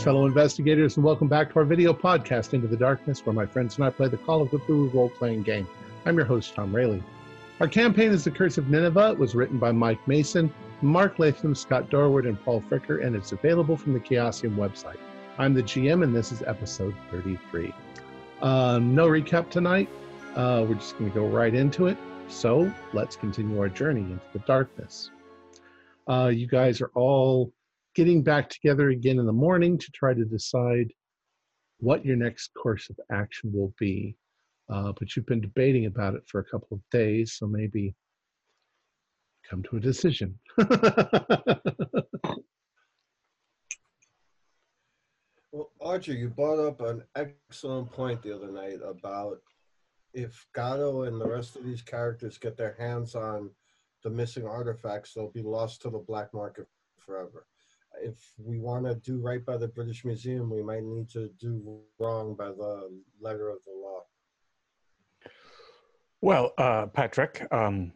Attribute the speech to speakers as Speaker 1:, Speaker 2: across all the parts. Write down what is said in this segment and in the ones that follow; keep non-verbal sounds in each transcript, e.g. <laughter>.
Speaker 1: Greetings, fellow investigators, and welcome back to our video podcast, Into the Darkness, where my friends and I play the Call of Cthulhu role playing game. I'm your host, Tom Rayleigh. Our campaign is The Curse of Nineveh. It was written by Mike Mason, Mark Latham, Scott Dorward, and Paul Fricker, and it's available from the Chaosium website. I'm the GM, and this is episode 33. Um, no recap tonight. Uh, we're just going to go right into it. So let's continue our journey into the darkness. Uh, you guys are all getting back together again in the morning to try to decide what your next course of action will be. Uh, but you've been debating about it for a couple of days, so maybe come to a decision. <laughs>
Speaker 2: Well, Archer, you brought up an excellent point the other night about if Gato and the rest of these characters get their hands on the missing artifacts, they'll be lost to the black market forever. If we want to do right by the British Museum, we might need to do wrong by the letter of the law.
Speaker 3: Well, uh, Patrick, um,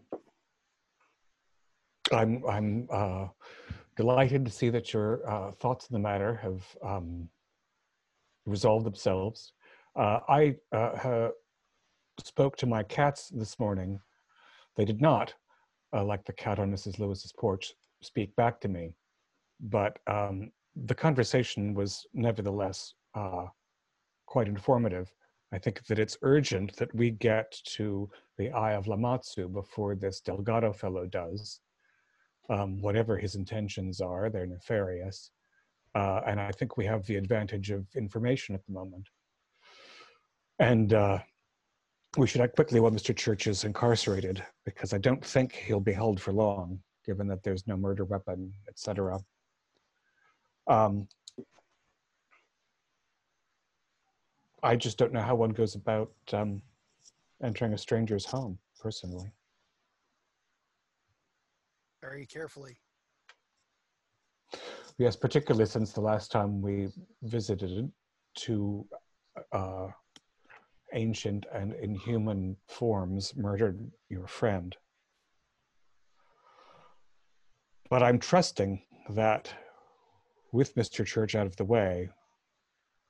Speaker 3: I'm I'm uh, delighted to see that your uh, thoughts on the matter have um, resolved themselves. Uh, I uh, spoke to my cats this morning. They did not, uh, like the cat on Mrs. Lewis's porch, speak back to me, but um, the conversation was nevertheless quite informative. I think that it's urgent that we get to the Eye of Lamashtu before this Delgado fellow does. Um, whatever his intentions are, they're nefarious. Uh, and I think we have the advantage of information at the moment. And uh, we should act quickly while Mr. Church is incarcerated, because I don't think he'll be held for long, given that there's no murder weapon, etc. Um, I just don't know how one goes about um, entering a stranger's home, personally.
Speaker 4: Very carefully.
Speaker 3: Yes, particularly since the last time we visited two uh, ancient and inhuman forms murdered your friend. But I'm trusting that with Mr. Church out of the way,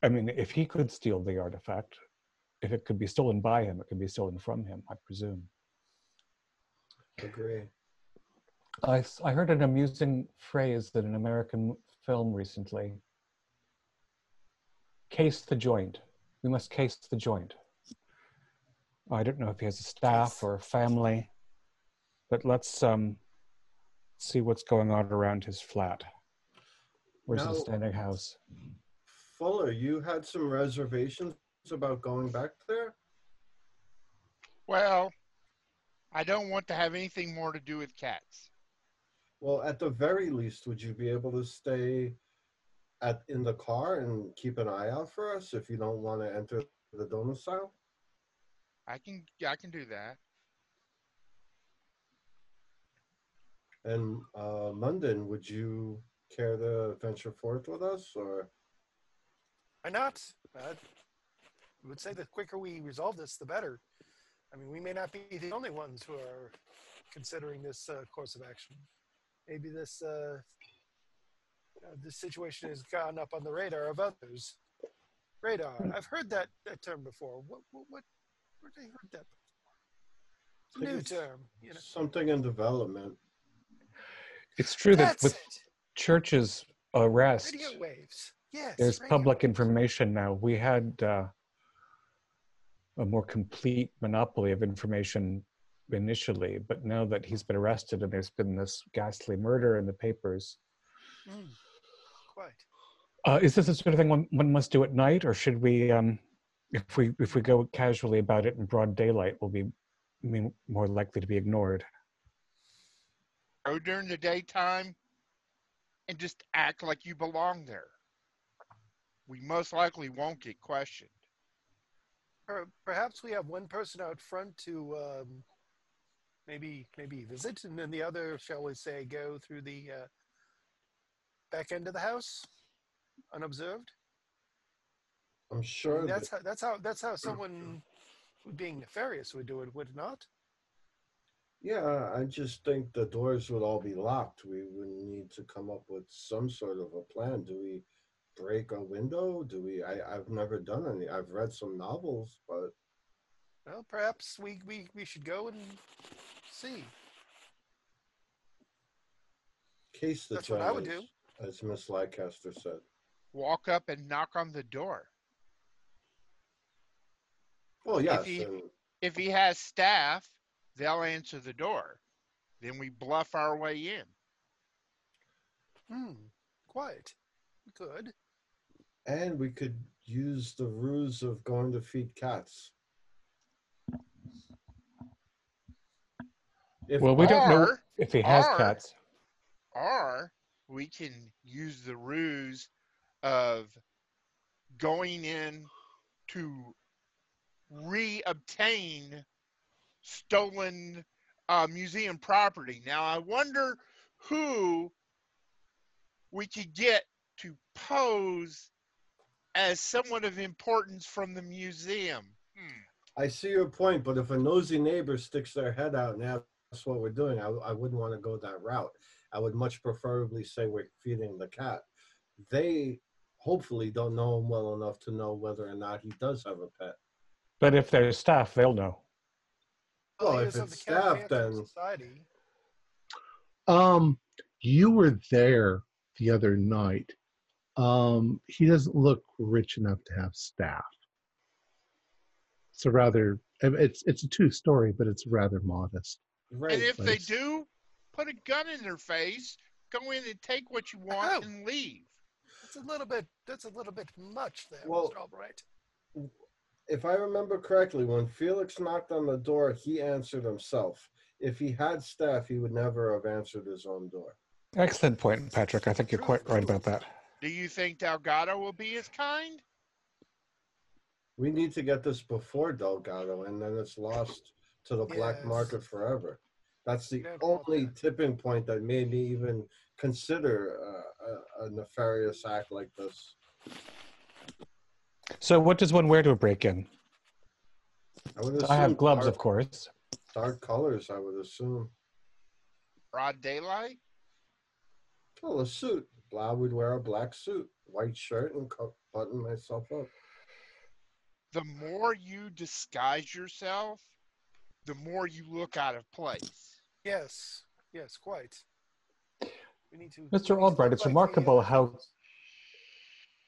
Speaker 3: I mean, if he could steal the artifact, if it could be stolen by him, it could be stolen from him, I presume.
Speaker 2: Agree.
Speaker 3: I, I heard an amusing phrase in an American film recently. Case the joint. We must case the joint. I don't know if he has a staff or a family, but let's um, see what's going on around his flat. Where's
Speaker 2: Now-
Speaker 3: his standing house?
Speaker 2: Fuller, you had some reservations about going back there?
Speaker 5: Well, I don't want to have anything more to do with cats.
Speaker 2: Well, at the very least, would you be able to stay at in the car and keep an eye out for us if you don't want to enter the domicile?
Speaker 5: I can I can do that.
Speaker 2: And uh, London, would you care to venture forth with us, or
Speaker 4: Why not? I would say the quicker we resolve this, the better. I mean, we may not be the only ones who are considering this uh, course of action. Maybe this uh, uh, this situation has gone up on the radar of others. Radar. I've heard that, that term before. What what what? Where did I heard that?
Speaker 2: I think
Speaker 4: New term. You know.
Speaker 2: something in development?
Speaker 3: It's true that
Speaker 4: That's
Speaker 3: with
Speaker 4: it.
Speaker 3: Church's arrest,
Speaker 4: Radio waves. Yes.
Speaker 3: there's
Speaker 4: radio
Speaker 3: public
Speaker 4: waves.
Speaker 3: information now. We had uh, a more complete monopoly of information initially, but now that he's been arrested and there's been this ghastly murder in the papers,
Speaker 4: Mm, quite.
Speaker 3: uh, is this the sort of thing one, one must do at night, or should we, um, if we if we go casually about it in broad daylight, will be more likely to be ignored?
Speaker 5: Go during the daytime and just act like you belong there. We most likely won't get questioned.
Speaker 4: Per- perhaps we have one person out front to um, maybe maybe visit, and then the other, shall we say, go through the uh, back end of the house unobserved.
Speaker 2: I'm sure
Speaker 4: that's
Speaker 2: that,
Speaker 4: how that's how that's how <clears throat> someone being nefarious would do it, would it not?
Speaker 2: Yeah, I just think the doors would all be locked. We would need to come up with some sort of a plan. Do we break a window? Do we? I, I've never done any. I've read some novels, but
Speaker 4: Well, perhaps we, we, we should go and see.
Speaker 2: case the
Speaker 4: That's what I would
Speaker 2: charges, as Miss Lancaster said.
Speaker 5: Walk up and knock on the door.
Speaker 2: Well, yes,
Speaker 5: he-
Speaker 2: and
Speaker 5: If he has staff, they'll answer the door. Then we bluff our way in.
Speaker 4: Hmm. Quiet. good.
Speaker 2: and we could use the ruse of going to feed cats. If
Speaker 3: Well, we don't know if he has
Speaker 5: or-
Speaker 3: cats.
Speaker 5: Or we can use the ruse of going in to re-obtain stolen uh, museum property. Now I wonder who we could get to pose as someone of importance from the museum. Hmm.
Speaker 2: I see your point, but if a nosy neighbor sticks their head out and asks what we're doing, I, I wouldn't want to go that route. I would much preferably say we're feeding the cat. They hopefully don't know him well enough to know whether or not he does have a pet.
Speaker 3: But if there's staff, they'll know.
Speaker 2: Oh, if it's
Speaker 4: the
Speaker 2: staff, then
Speaker 4: Society.
Speaker 1: Um, you were there the other night. Um, he doesn't look rich enough to have staff. It's a rather it's it's a two story, but it's rather modest.
Speaker 2: right.
Speaker 5: and if they do, put a gun in their face, go in and take what you want
Speaker 4: Oh.
Speaker 5: and leave.
Speaker 4: That's a little bit. That's a little bit much there,
Speaker 2: Well-
Speaker 4: Mr. Albright.
Speaker 2: If I remember correctly, when Felix knocked on the door, he answered himself. If he had staff, he would never have answered his own door.
Speaker 3: Excellent point, Patrick. I think you're quite right about that.
Speaker 5: Do you think Delgado will be as kind?
Speaker 2: We need to get this before Delgado, and then it's lost to the black market forever. That's the
Speaker 4: No
Speaker 2: only
Speaker 4: that.
Speaker 2: tipping point that made me even consider uh, a, a nefarious act like this.
Speaker 3: So, what does one wear to a break-in?
Speaker 2: I would
Speaker 3: I have gloves,
Speaker 2: dark,
Speaker 3: of course.
Speaker 2: dark colors. I would assume.
Speaker 5: Broad daylight?
Speaker 2: Well, a suit. I would wear a black suit, white shirt, and button myself up.
Speaker 5: The more you disguise yourself, the more you look out of place.
Speaker 4: Yes. Yes. Quite. We need to.
Speaker 3: Mr. Albright, it's remarkable how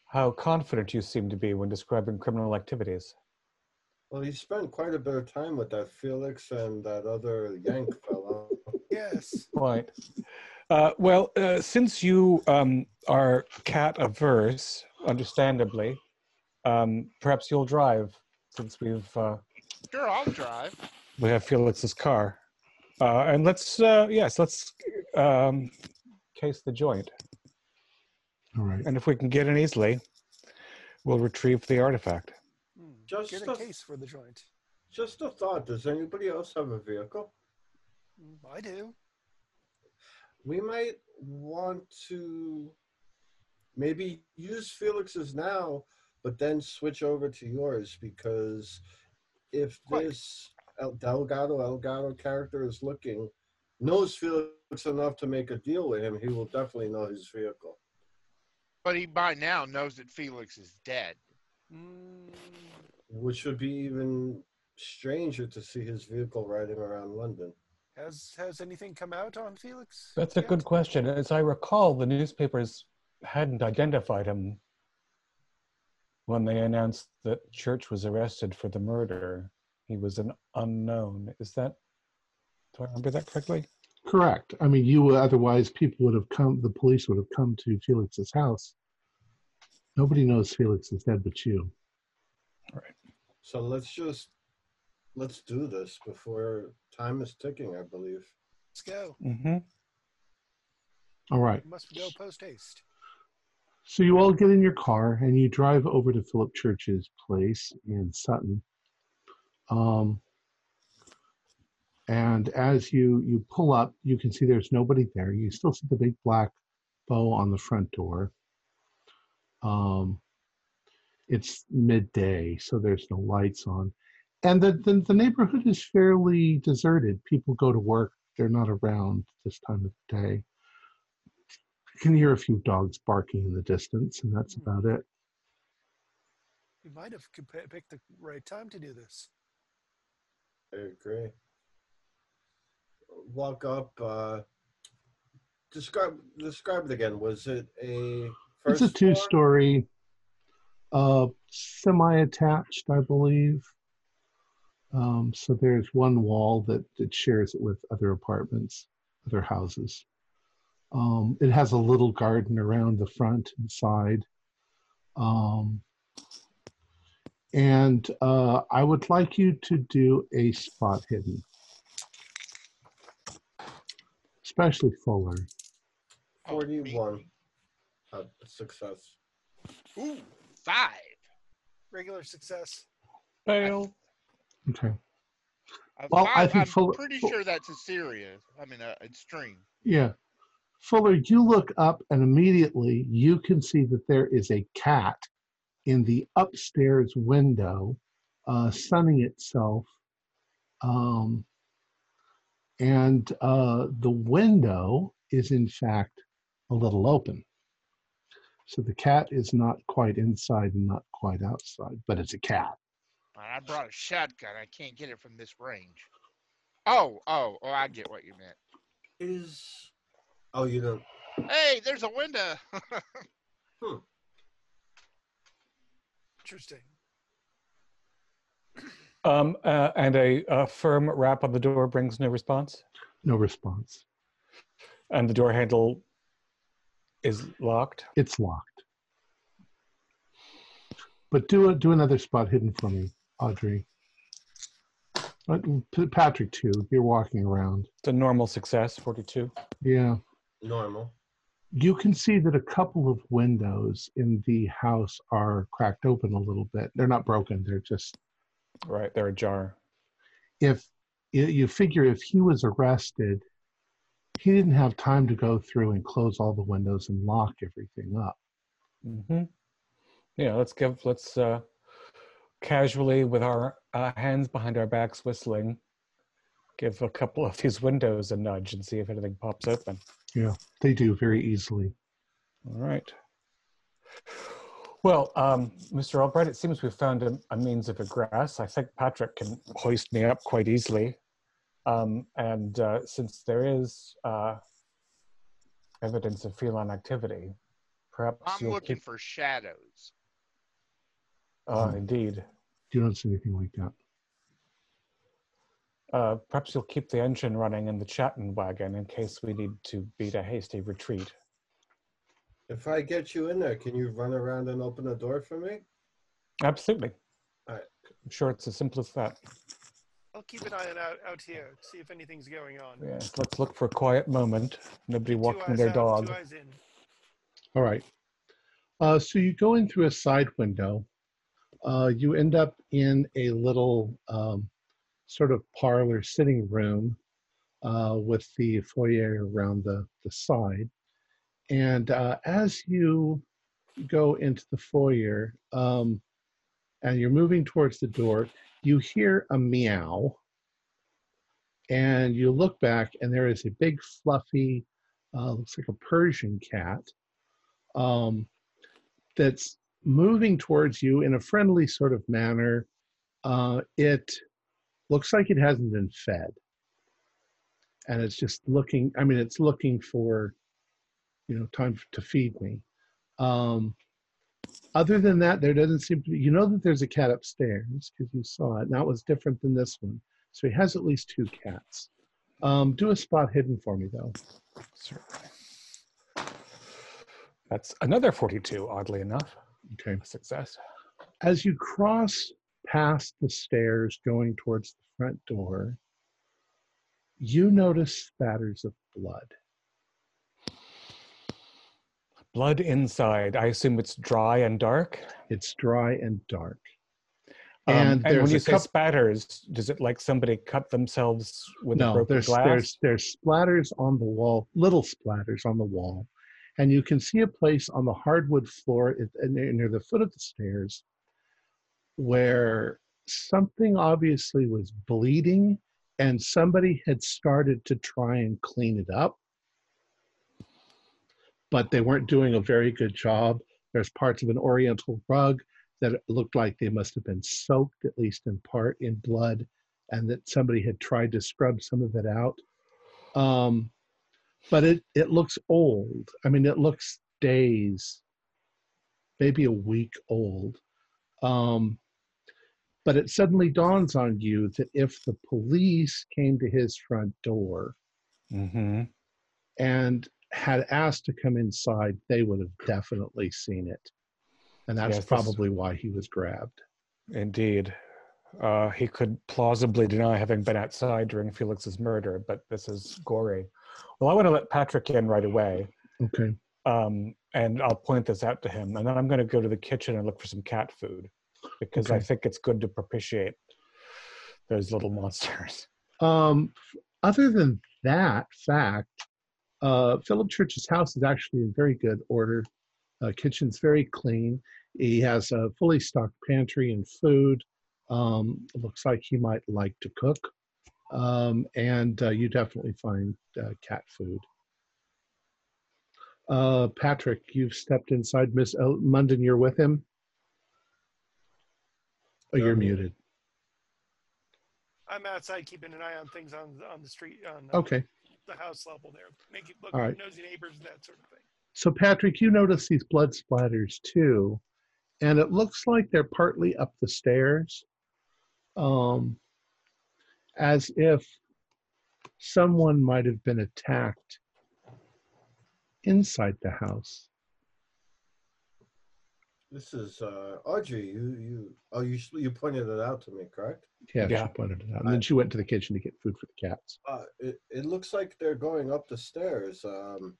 Speaker 3: how confident you seem to be when describing criminal activities.
Speaker 2: Well, he spent quite a bit of time with that Felix and that other Yank fellow.
Speaker 4: Yes.
Speaker 3: Right. Uh, well, uh, since you um, are cat averse, understandably, um, perhaps you'll drive, since we've uh,
Speaker 5: Sure, I'll drive.
Speaker 3: we have Felix's car, uh, and let's uh, yes, let's um, case the joint,
Speaker 1: All right.
Speaker 3: and if we can get in easily, we'll retrieve the artifact.
Speaker 4: Hmm,
Speaker 2: Just
Speaker 4: Get a
Speaker 2: a-
Speaker 4: case for the joint.
Speaker 2: Just a thought. Does anybody else have a vehicle?
Speaker 4: Hmm, I do.
Speaker 2: We might want to maybe use Felix's now, but then switch over to yours because if
Speaker 4: Quite.
Speaker 2: this El Delgado Elgato character is looking, knows Felix enough to make a deal with him, he will definitely know his vehicle.
Speaker 5: But he by now knows that Felix is dead.
Speaker 4: Mm,
Speaker 2: Which would be even stranger to see his vehicle riding around London.
Speaker 4: has has anything come out on Felix?
Speaker 3: That's a good question. As I recall, the newspapers hadn't identified him when they announced that Church was arrested for the murder. He was an unknown. Is that? Do I remember that correctly?
Speaker 1: Correct. I mean, you otherwise people would have come. The police would have come to Felix's house. Nobody knows Felix is dead but you. All right.
Speaker 2: So let's just let's do this before time is ticking, I believe.
Speaker 4: Let's go.
Speaker 3: Mm-hmm.
Speaker 1: All right.
Speaker 4: We must go post haste.
Speaker 1: So you all get in your car and you drive over to Philip Church's place in Sutton. Um, and as you you pull up, you can see there's nobody there. You still see the big black bow on the front door. Um, it's midday, so there's no lights on, and the, the the neighborhood is fairly deserted. People go to work; they're not around this time of the day You can hear a few dogs barking in the distance, and that's
Speaker 4: Hmm.
Speaker 1: about it.
Speaker 4: You might have picked the right time to do this.
Speaker 2: I agree. Walk up. Uh, describe describe it again. Was it a
Speaker 1: It's a two-story, uh, semi-attached, I believe. Um, so there's one wall that, that shares it with other apartments, other houses. Um, it has a little garden around the front and side. Um, and uh, I would like you to do a spot hidden, especially Fuller.
Speaker 5: Oh.
Speaker 2: Forty-one. Uh, success.
Speaker 5: Ooh, five.
Speaker 4: Regular success.
Speaker 3: Fail.
Speaker 1: Okay.
Speaker 5: A
Speaker 1: Well, I
Speaker 5: five,
Speaker 1: think
Speaker 5: I'm
Speaker 1: Fuller-
Speaker 5: pretty sure that's a serious. I mean, a extreme.
Speaker 1: Yeah. Fuller, you look up and immediately you can see that there is a cat in the upstairs window uh, sunning itself. Um, and uh, the window is, in fact, a little open. So the cat is not quite inside and not quite outside, but it's a cat.
Speaker 5: I brought a shotgun. I can't get it from this range. Oh, oh, oh! I get what you meant.
Speaker 2: Is oh you don't.
Speaker 5: Hey, there's a window. <laughs> Hmm.
Speaker 4: Interesting.
Speaker 3: Um, uh, and a, a firm rap on the door brings no response.
Speaker 1: No response.
Speaker 3: And the door handle is locked.
Speaker 1: It's locked. But do a, do another spot hidden for me, Audrey. P- Patrick too. You're walking around.
Speaker 3: It's a normal success, 42.
Speaker 1: Yeah.
Speaker 2: Normal.
Speaker 1: You can see that a couple of windows in the house are cracked open a little bit. They're not broken. They're just
Speaker 3: Right, they're ajar.
Speaker 1: if you- figure if he was arrested, he didn't have time to go through and close all the windows and lock everything up.
Speaker 3: hmm Yeah, let's give, let's uh, casually, with our uh, hands behind our backs whistling, give a couple of these windows a nudge and see if anything pops open.
Speaker 1: Yeah, they do very easily.
Speaker 3: All right. Well, um, Mr. Albright, it seems we've found a, a means of egress. I think Patrick can hoist me up quite easily. Um, and uh, since there is uh, evidence of feline activity, perhaps
Speaker 5: I'm
Speaker 3: you'll
Speaker 5: looking
Speaker 3: keep.
Speaker 5: for shadows.
Speaker 3: Uh, indeed.
Speaker 1: You don't see anything like that.
Speaker 3: Uh, perhaps you'll keep the engine running in the Chatton wagon in case we need to beat a hasty retreat.
Speaker 2: If I get you in there, can you run around and open the door for me?
Speaker 3: Absolutely.
Speaker 2: All right.
Speaker 3: I'm sure it's as simple as that.
Speaker 4: I'll keep an eye on out, out here, see if anything's going on.
Speaker 3: Yes, let's look for a quiet moment. Nobody
Speaker 4: Two
Speaker 3: walking
Speaker 4: eyes
Speaker 3: their
Speaker 4: out,
Speaker 3: dog.
Speaker 4: Two eyes in.
Speaker 1: All right. Uh, so you go in through a side window. Uh, you end up in a little um, sort of parlor sitting room uh, with the foyer around the, the side. And uh, as you go into the foyer um, and you're moving towards the door, you hear a meow. And you look back, and there is a big, fluffy, uh, looks like a Persian cat um, that's moving towards you in a friendly sort of manner. Uh, it looks like it hasn't been fed. And it's just looking, I mean, it's looking for, you know, time to feed me. Um, other than that, there doesn't seem to be, you know that there's a cat upstairs because you saw it. And that was different than this one. So he has at least two cats. Um, do a spot hidden for me, though.
Speaker 3: Certainly. That's another 42, oddly enough.
Speaker 1: Okay.
Speaker 3: A success.
Speaker 1: as you cross past the stairs going towards the front door, you notice spatters of blood.
Speaker 3: Blood inside. I assume it's dry and dark.
Speaker 1: It's dry and dark.
Speaker 3: Um,
Speaker 1: And
Speaker 3: and, when you say
Speaker 1: coup-
Speaker 3: spatters, does it like somebody cut themselves with a broken
Speaker 1: there's
Speaker 3: glass?
Speaker 1: there's there's splatters on the wall, little splatters on the wall, and you can see a place on the hardwood floor near near the foot of the stairs where something obviously was bleeding, and somebody had started to try and clean it up. But they weren't doing a very good job. There's parts of an oriental rug that looked like they must have been soaked, at least in part, in blood, and that somebody had tried to scrub some of it out. Um, but it, it looks old. I mean, it looks days, maybe a week old. Um, but it suddenly dawns on you that if the police came to his front door
Speaker 3: Mm-hmm.
Speaker 1: and had asked to come inside, they would have definitely seen it. And that's
Speaker 3: Yes,
Speaker 1: probably why he was grabbed.
Speaker 3: Indeed. Uh, he could plausibly deny having been outside during Felix's murder, but this is gory. Well, I want to let Patrick in right away,
Speaker 1: Okay.
Speaker 3: um, and I'll point this out to him, and then I'm going to go to the kitchen and look for some cat food because I think it's good to propitiate those little monsters.
Speaker 1: Um, other than that fact, uh, Philip Church's house is actually in very good order. Uh, kitchen's very clean. He has a fully stocked pantry and food. Um, looks like he might like to cook. Um, and uh, you definitely find uh, cat food. Uh, Patrick, you've stepped inside. Miss El- Munden, you're with him? Oh, you're
Speaker 2: Um,
Speaker 1: muted.
Speaker 4: I'm outside keeping an eye on things on on the street on uh,
Speaker 1: Okay.
Speaker 4: The house level there, making look
Speaker 1: All right.
Speaker 4: nosy neighbors that sort of thing.
Speaker 1: So, Patrick, you notice these blood splatters too, and it looks like they're partly up the stairs, um, as if someone might have been attacked inside the house.
Speaker 2: This is uh, Audrey. You you oh you you pointed it out to me, correct?
Speaker 1: Yeah,
Speaker 3: Yeah.
Speaker 1: she pointed it out. And then she went to the kitchen to get food for the cats.
Speaker 2: Uh, it it looks like they're going up the stairs. Um,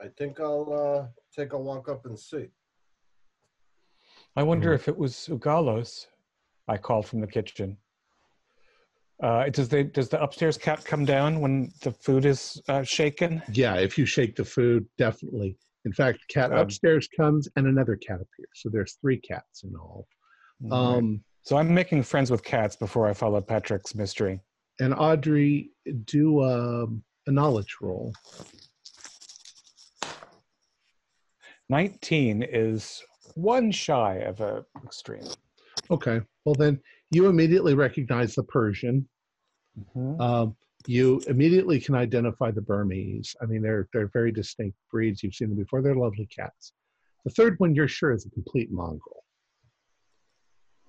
Speaker 2: I think I'll uh, take a walk up and see.
Speaker 3: I wonder
Speaker 1: Mhm.
Speaker 3: if it was Ugalos. I called from the kitchen. Uh, does the does the upstairs cat come down when the food is uh, shaken?
Speaker 1: Yeah, if you shake the food, definitely. In fact, cat
Speaker 3: Um,
Speaker 1: upstairs comes and another cat appears. So there's three cats in all. Um,
Speaker 3: so I'm making friends with cats before I follow Patrick's mystery.
Speaker 1: and Audrey, do um, a knowledge roll.
Speaker 3: 19 is one shy of a extreme.
Speaker 1: Okay. Well, then you immediately recognize the Persian.
Speaker 3: Mhm.
Speaker 1: Um, you immediately can identify the Burmese. I mean, they're they're very distinct breeds. You've seen them before. They're lovely cats. The third one you're sure is a complete Mongol,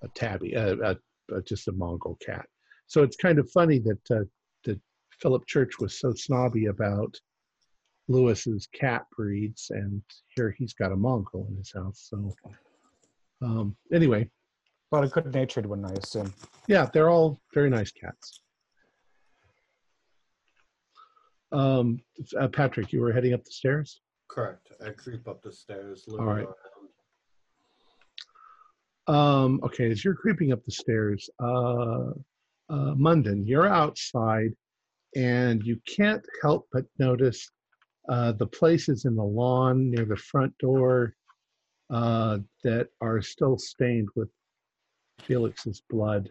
Speaker 1: a tabby, uh, uh, uh, just a Mongol cat. So it's kind of funny that uh, that Philip Church was so snobby about Lewis's cat breeds, and here he's got a Mongol in his house. So um, anyway,
Speaker 3: But a good natured one, I assume.
Speaker 1: yeah, they're all very nice cats. Um, uh, Patrick, you were heading up the stairs.
Speaker 2: Correct. I creep up the stairs.
Speaker 1: All right. Um, okay, as you're creeping up the stairs, uh, uh, Munden, you're outside, and you can't help but notice uh, the places in the lawn near the front door uh, that are still stained with Felix's blood,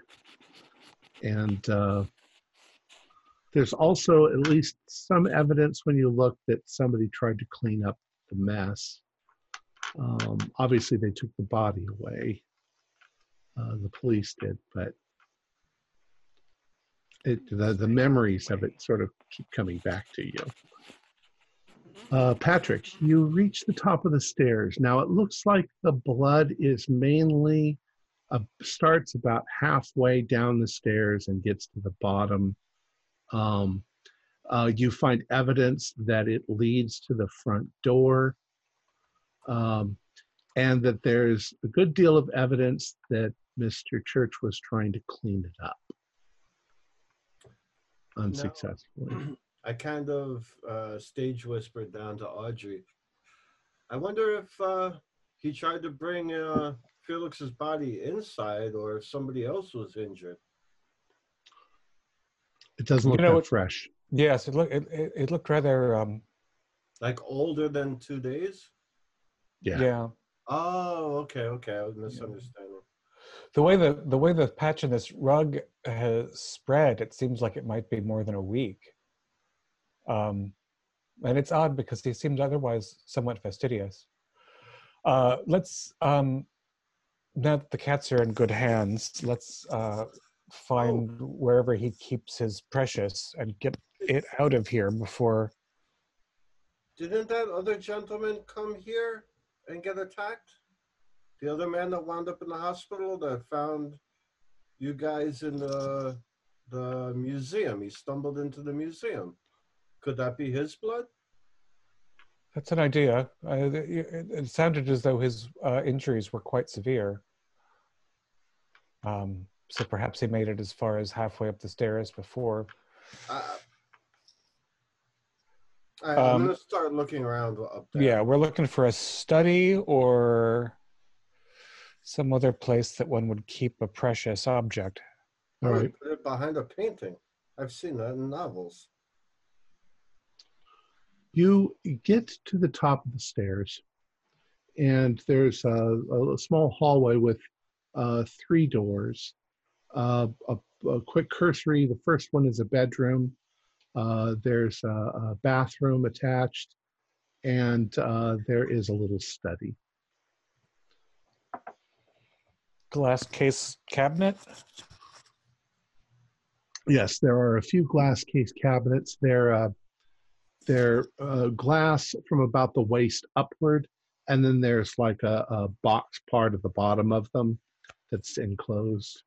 Speaker 1: and uh, there's also at least some evidence when you look that somebody tried to clean up the mess. Um, obviously, they took the body away. Uh, the police did, but it, the, the memories of it sort of keep coming back to you. Uh, Patrick, you reach the top of the stairs. Now it looks like the blood is mainly uh, starts about halfway down the stairs and gets to the bottom. Um, uh, you find evidence that it leads to the front door. Um, and that there's a good deal of evidence that Mr. Church was trying to clean it up unsuccessfully. <clears throat>
Speaker 2: I kind of uh, stage whispered down to Audrey. I wonder if uh, he tried to bring uh, Felix's body inside or if somebody else was injured.
Speaker 1: It doesn't look
Speaker 3: You know
Speaker 1: that
Speaker 3: what-
Speaker 1: fresh.
Speaker 3: Yes, it, look, it, it, it looked rather, um,
Speaker 2: Like older than two days?
Speaker 1: Yeah.
Speaker 3: yeah.
Speaker 2: Oh, okay, okay. I was misunderstanding.
Speaker 3: The way the, the way the patch in this rug has spread, it seems like it might be more than a week. Um, and it's odd because he seemed otherwise somewhat fastidious. Uh, let's um, now that the cats are in good hands, let's uh, find wherever he keeps his precious and get it out of here before.
Speaker 2: Didn't that other gentleman come here and get attacked? The other man that wound up in the hospital that found you guys in the the museum. He stumbled into the museum. Could that be his blood?
Speaker 3: That's an idea. Uh, it, it sounded as though his uh, injuries were quite severe. Um, so perhaps he made it as far as halfway up the stairs before.
Speaker 2: Uh, I, I'm
Speaker 3: Um,
Speaker 2: gonna start looking around up there.
Speaker 3: Yeah, we're looking for a study or some other place that one would keep a precious object.
Speaker 2: I
Speaker 1: All
Speaker 2: would
Speaker 1: right.
Speaker 2: put it behind a painting. I've seen that in novels.
Speaker 1: You get to the top of the stairs, and there's a, a small hallway with uh, three doors. Uh, a, a quick cursory the first one is a bedroom. Uh, there's a, a bathroom attached, and uh, there is a little study.
Speaker 3: Glass case cabinet.
Speaker 1: Yes, there are a few glass case cabinets. They're uh, they're uh, glass from about the waist upward, and then there's like a, a box part at the bottom of them that's enclosed.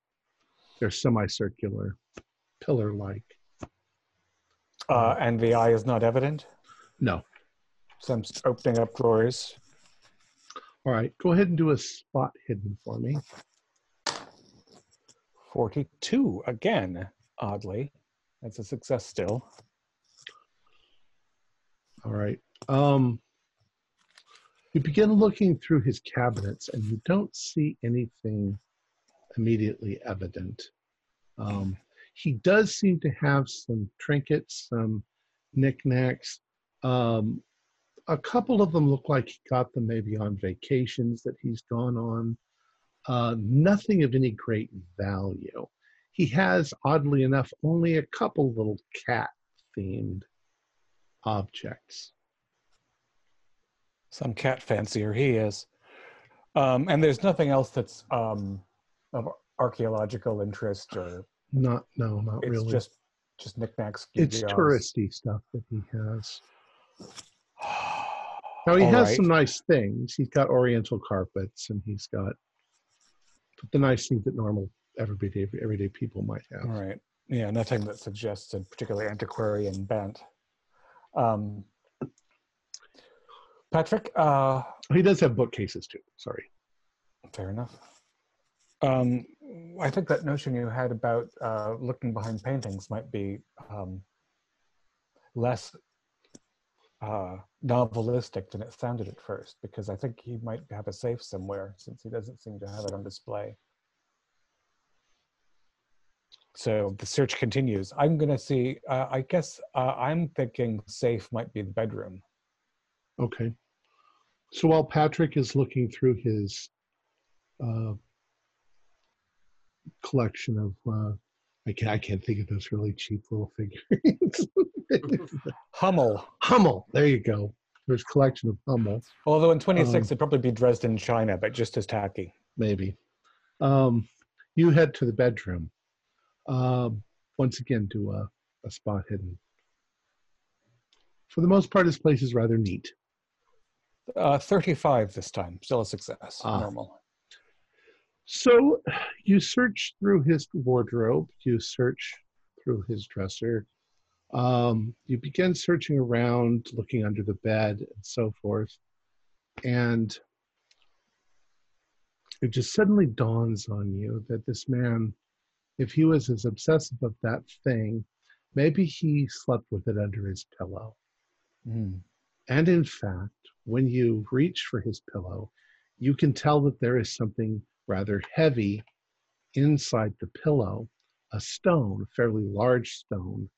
Speaker 1: They're semicircular, pillar-like.
Speaker 3: Uh, and the eye is not evident.
Speaker 1: No.
Speaker 3: So I'm opening up drawers.
Speaker 1: All right, go ahead and do a spot hidden for me.
Speaker 3: 42 again, oddly. That's a success still.
Speaker 1: All right. Um, you begin looking through his cabinets, and you don't see anything immediately evident. Um, he does seem to have some trinkets, some knickknacks. Um, a couple of them look like he got them maybe on vacations that he's gone on. Uh, nothing of any great value. He has, oddly enough, only a couple little cat themed objects.
Speaker 3: Some cat fancier he is. Um, and there's nothing else that's um, of archaeological interest or
Speaker 1: Not, no, not
Speaker 3: it's
Speaker 1: really.
Speaker 3: just just knickknacks.
Speaker 1: it's touristy stuff that he has. <sighs> Now he
Speaker 3: All
Speaker 1: has
Speaker 3: right.
Speaker 1: some nice things. He's got oriental carpets, and he's got the nice things that normal everyday everyday people might have.
Speaker 3: All right. Yeah, nothing that suggests a particularly antiquarian bent. Um, Patrick, uh,
Speaker 1: He does have bookcases too. Sorry.
Speaker 3: fair enough. Um, I think that notion you had about uh, looking behind paintings might be um, less uh, novelistic than it sounded at first, because I think he might have a safe somewhere since he doesn't seem to have it on display. So the search continues. I'm going to see, uh, I guess uh, I'm thinking safe might be the bedroom.
Speaker 1: Okay. So while Patrick is looking through his uh, collection of, uh, I can't, I can't think of those really cheap little figurines. <laughs>
Speaker 3: Hummel.
Speaker 1: Hummel. There you go. There's a collection of Hummel.
Speaker 3: Although in 26
Speaker 1: Um,
Speaker 3: it'd probably be Dresden, China, but just as tacky.
Speaker 1: maybe. Um, you head to the bedroom. Um, once again, to a, a spot hidden. For the most part, this place is rather neat.
Speaker 3: Uh, 35 this time, still a success.
Speaker 1: Ah.
Speaker 3: Normal.
Speaker 1: So you search through his wardrobe, you search through his dresser, um, you begin searching around, looking under the bed, and so forth. And it just suddenly dawns on you that this man, if he was as obsessive of that thing, maybe he slept with it under his pillow.
Speaker 3: Mm.
Speaker 1: And in fact, when you reach for his pillow, you can tell that there is something rather heavy inside the pillow, a stone, a fairly large stone.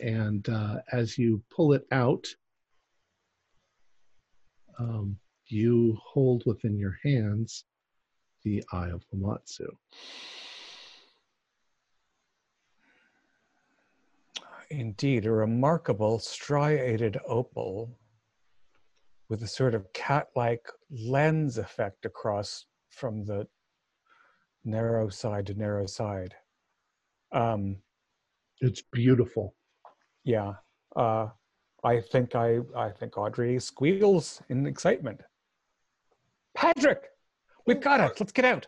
Speaker 1: And uh, as you pull it out, um, you hold within your hands the Eye of Lamashtu.
Speaker 3: Indeed, a remarkable striated opal with a sort of cat-like lens effect across from the narrow side to narrow side. Um,
Speaker 1: It's beautiful.
Speaker 3: yeah, uh, I think I I think Audrey squeals in excitement. Patrick, we've got it. Let's get out.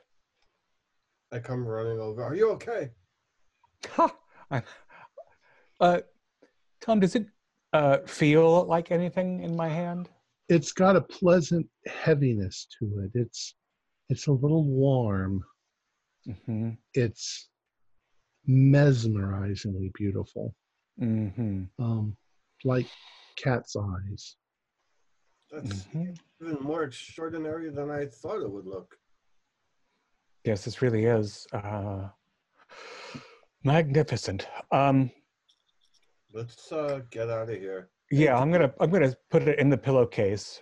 Speaker 2: I come running over. Are you okay?
Speaker 3: Ha! I, uh, Tom, does it uh, feel like anything in my hand?
Speaker 1: It's got a pleasant heaviness to it. It's it's a little warm.
Speaker 3: Mm-hmm.
Speaker 1: It's mesmerizingly beautiful.
Speaker 3: Mm-hmm.
Speaker 1: Um, like cat's eyes.
Speaker 2: That's
Speaker 3: hmm
Speaker 2: even more extraordinary than I thought it would look.
Speaker 3: Yes, this really is uh, magnificent. Um,
Speaker 2: Let's uh, get out of here.
Speaker 3: yeah, I'm gonna I'm gonna put it in the pillowcase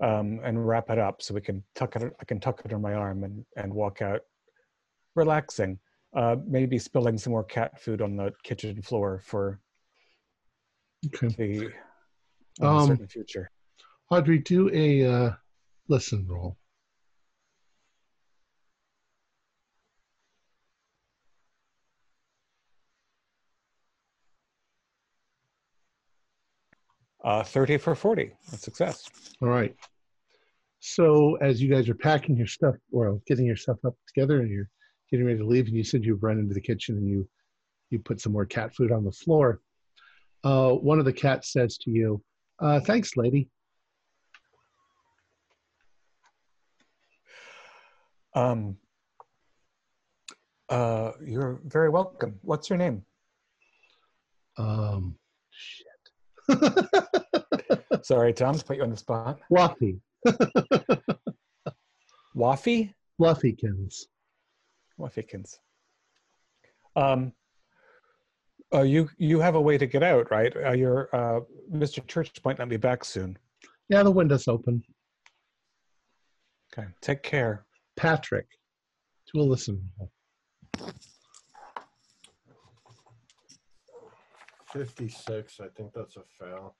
Speaker 3: um, and wrap it up so we can tuck it. I can tuck it on my arm and and walk out, relaxing. Uh, maybe spilling some more cat food on the kitchen floor for
Speaker 1: Okay.
Speaker 3: the
Speaker 1: Um,
Speaker 3: future.
Speaker 1: Audrey, do a uh, listen roll.
Speaker 3: Uh, Thirty for forty, a success.
Speaker 1: All right. So as you guys are packing your stuff or getting your stuff up together and you're getting ready to leave, and you said you've run into the kitchen and you you put some more cat food on the floor. Uh, one of the cats says to you, uh, "Thanks, lady."
Speaker 3: Um, uh, you're very welcome. What's your name?
Speaker 1: Um, shit. <laughs>
Speaker 3: Sorry, Tom, to put you on the spot.
Speaker 1: Fluffy,
Speaker 3: Waffy? <laughs>
Speaker 1: Fluffykins.
Speaker 3: Waffykins. Um, uh, you you have a way to get out, right? Uh, your uh, Mr. Church might not be back soon.
Speaker 1: Yeah, the window's open.
Speaker 3: Okay, take care.
Speaker 1: Patrick, do a listen
Speaker 2: 56. I think that's a fail.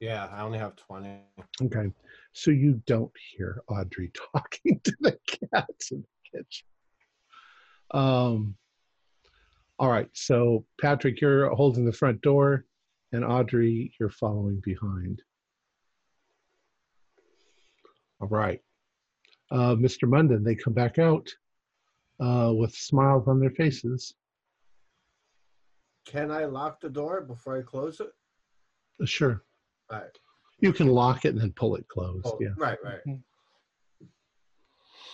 Speaker 2: Yeah, I only have 20.
Speaker 1: Okay, so you don't hear Audrey <laughs> talking to the cats in the kitchen. Um, all right, so Patrick, you're holding the front door, and Audrey, you're following behind. All right, uh, Mr. Munden, they come back out uh, with smiles on their faces.
Speaker 2: Can I lock the door before I close it?
Speaker 1: Uh, sure,
Speaker 2: All right.
Speaker 1: you can lock it and then pull it closed.
Speaker 2: Oh,
Speaker 1: yeah.
Speaker 2: Right, right.
Speaker 4: Did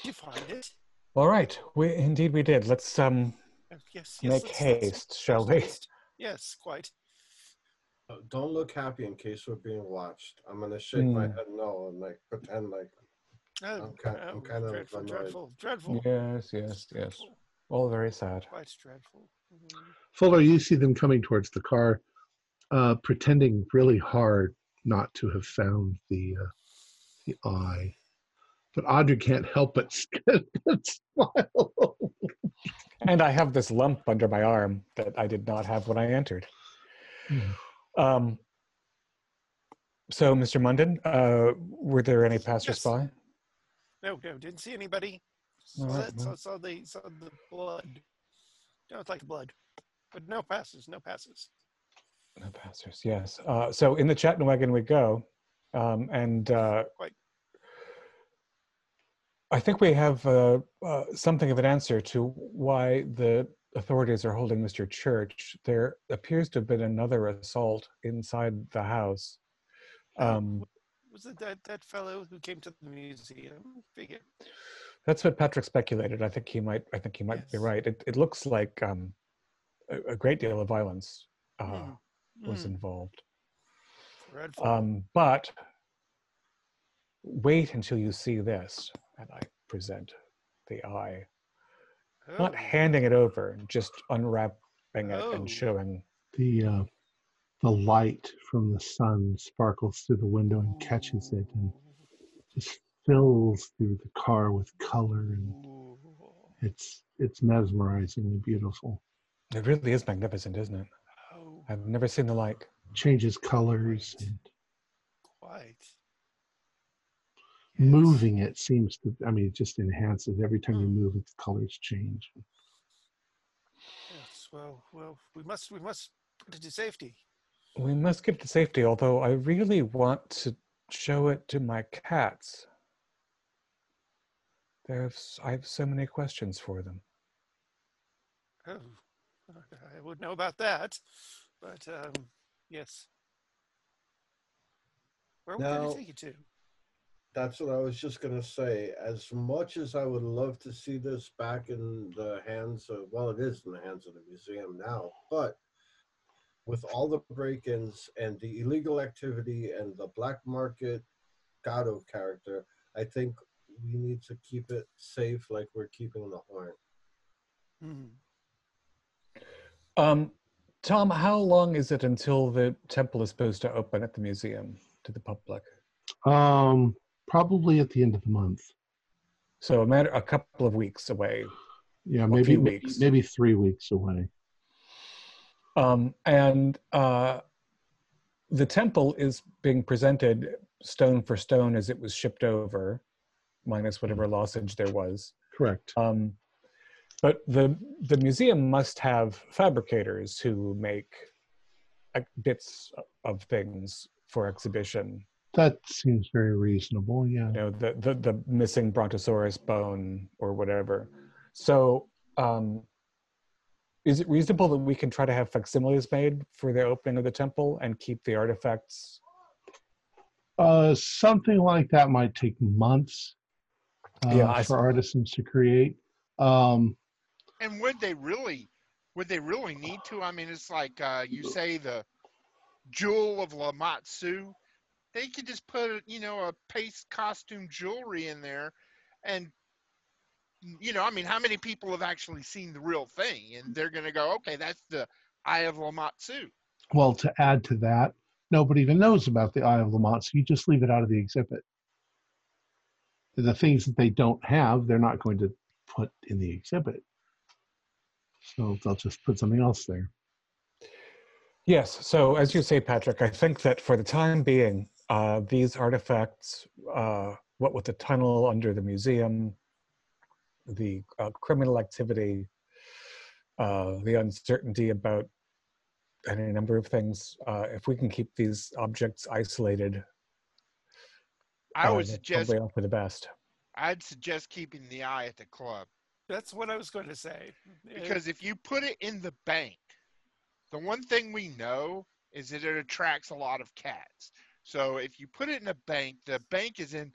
Speaker 4: you find it?
Speaker 3: All right, we indeed we did. Let's um
Speaker 4: Uh, Yes. yes
Speaker 3: make
Speaker 4: let's- let's-
Speaker 3: haste, shall we?
Speaker 4: let's- Yes, quite.
Speaker 2: Uh, Don't look happy in case we're being watched. I'm gonna shake my
Speaker 3: Hmm.
Speaker 2: head no and like pretend like
Speaker 4: Oh,
Speaker 2: I'm ki- I'm
Speaker 4: oh,
Speaker 2: kind of
Speaker 4: dreadful,
Speaker 2: annoyed.
Speaker 4: dreadful, dreadful.
Speaker 3: Yes, yes, yes. All very sad.
Speaker 4: Quite dreadful. Mhm.
Speaker 1: Fuller, you see them coming towards the car, uh, pretending really hard not to have found the uh, the eye. But Audrey can't help but, <laughs> but smile.
Speaker 3: And I have this lump under my arm that I did not have when I entered.
Speaker 1: Hmm.
Speaker 3: Um, so, Mr. Munden, uh, were there any passersby?
Speaker 4: No, no, didn't see anybody. Saw,
Speaker 3: All right,
Speaker 4: saw,
Speaker 3: well.
Speaker 4: saw the saw the blood. No, it's like blood, but no passes, no passes.
Speaker 3: No passers, yes. Uh, so, in the Chattanooga we go, um, and uh,
Speaker 4: Quite.
Speaker 3: I think we have uh, uh, something of an answer to why the authorities are holding Mr. Church. There appears to have been another assault inside the house. Um,
Speaker 4: Was it that that fellow who came to the museum? Figure.
Speaker 3: That's what Patrick speculated. I think he might. I think he might be right. It, it looks like um, a, a great deal of violence uh,
Speaker 4: Mm,
Speaker 3: was
Speaker 4: mm,
Speaker 3: involved.
Speaker 4: dreadful.
Speaker 3: Um, but wait until you see this, and I present the eye, not
Speaker 4: Oh,
Speaker 3: handing it over, just unwrapping it
Speaker 4: Oh.
Speaker 3: and showing.
Speaker 1: the uh, the light from the sun sparkles through the window and catches it and just fills through the car with color and it's it's mesmerizingly beautiful.
Speaker 3: It really is magnificent, isn't it?
Speaker 4: Oh,
Speaker 3: I've never seen the like.
Speaker 1: Changes colors. And
Speaker 4: quite. Yes.
Speaker 1: moving it seems to, I mean, it just enhances. Every time you
Speaker 4: Hmm.
Speaker 1: move it, the colors change.
Speaker 4: Yes. Well, well, we must, we must put it to safety.
Speaker 3: We must get to safety, although I really want to show it to my cats. There's, I have so many questions for them.
Speaker 4: Oh, I would know about that, but um, yes. Where would
Speaker 2: Now-
Speaker 4: it take you to?
Speaker 2: That's what I was just gonna say. As much as I would love to see this back in the hands of, well, it is in the hands of the museum now, but with all the break-ins and the illegal activity and the black market Gato character, I think we need to keep it safe, like we're keeping the horn.
Speaker 4: Mhm.
Speaker 3: Um, Tom, how long is it until the temple is supposed to open at the museum to the public?
Speaker 1: Um, probably at the end of the month.
Speaker 3: So a matter, a couple of weeks away.
Speaker 1: Yeah, maybe
Speaker 3: few
Speaker 1: maybe,
Speaker 3: weeks.
Speaker 1: maybe three weeks away.
Speaker 3: Um, and uh, the temple is being presented stone for stone as it was shipped over, minus whatever lossage there was.
Speaker 1: Correct.
Speaker 3: Um, but the the museum must have fabricators who make uh, bits of things for exhibition.
Speaker 1: That seems very reasonable. Yeah.
Speaker 3: You know, the the, the missing brontosaurus bone or whatever. So, um, is it reasonable that we can try to have facsimiles made for the opening of the temple and keep the artifacts?
Speaker 1: Uh, something like that might take months uh,
Speaker 3: Yeah,
Speaker 1: for artisans to create. Um,
Speaker 5: And would they really? Would they really need to? I mean, it's like uh, you say the jewel of Lamashtu. They could just put, you know, a paste costume jewelry in there, and you know, I mean, how many people have actually seen the real thing? And they're gonna go, okay, that's the Eye of Lamashtu.
Speaker 1: well, to add to that, nobody even knows about the Eye of Lamont, so you just leave it out of the exhibit. The things that they don't have, they're not going to put in the exhibit. So they'll just put something else there.
Speaker 3: Yes. So, as you say, Patrick, I think that for the time being, uh, these artifacts, uh, what with the tunnel under the museum, the uh, criminal activity, uh, the uncertainty about any number of things, uh, if we can keep these objects isolated,
Speaker 5: I
Speaker 3: uh,
Speaker 5: would suggest,
Speaker 3: probably for the best.
Speaker 5: I'd suggest keeping the eye at the club.
Speaker 4: That's what I was going to say.
Speaker 5: Because if you put it in the bank, the one thing we know is that it attracts a lot of cats. So if you put it in a bank, the bank is in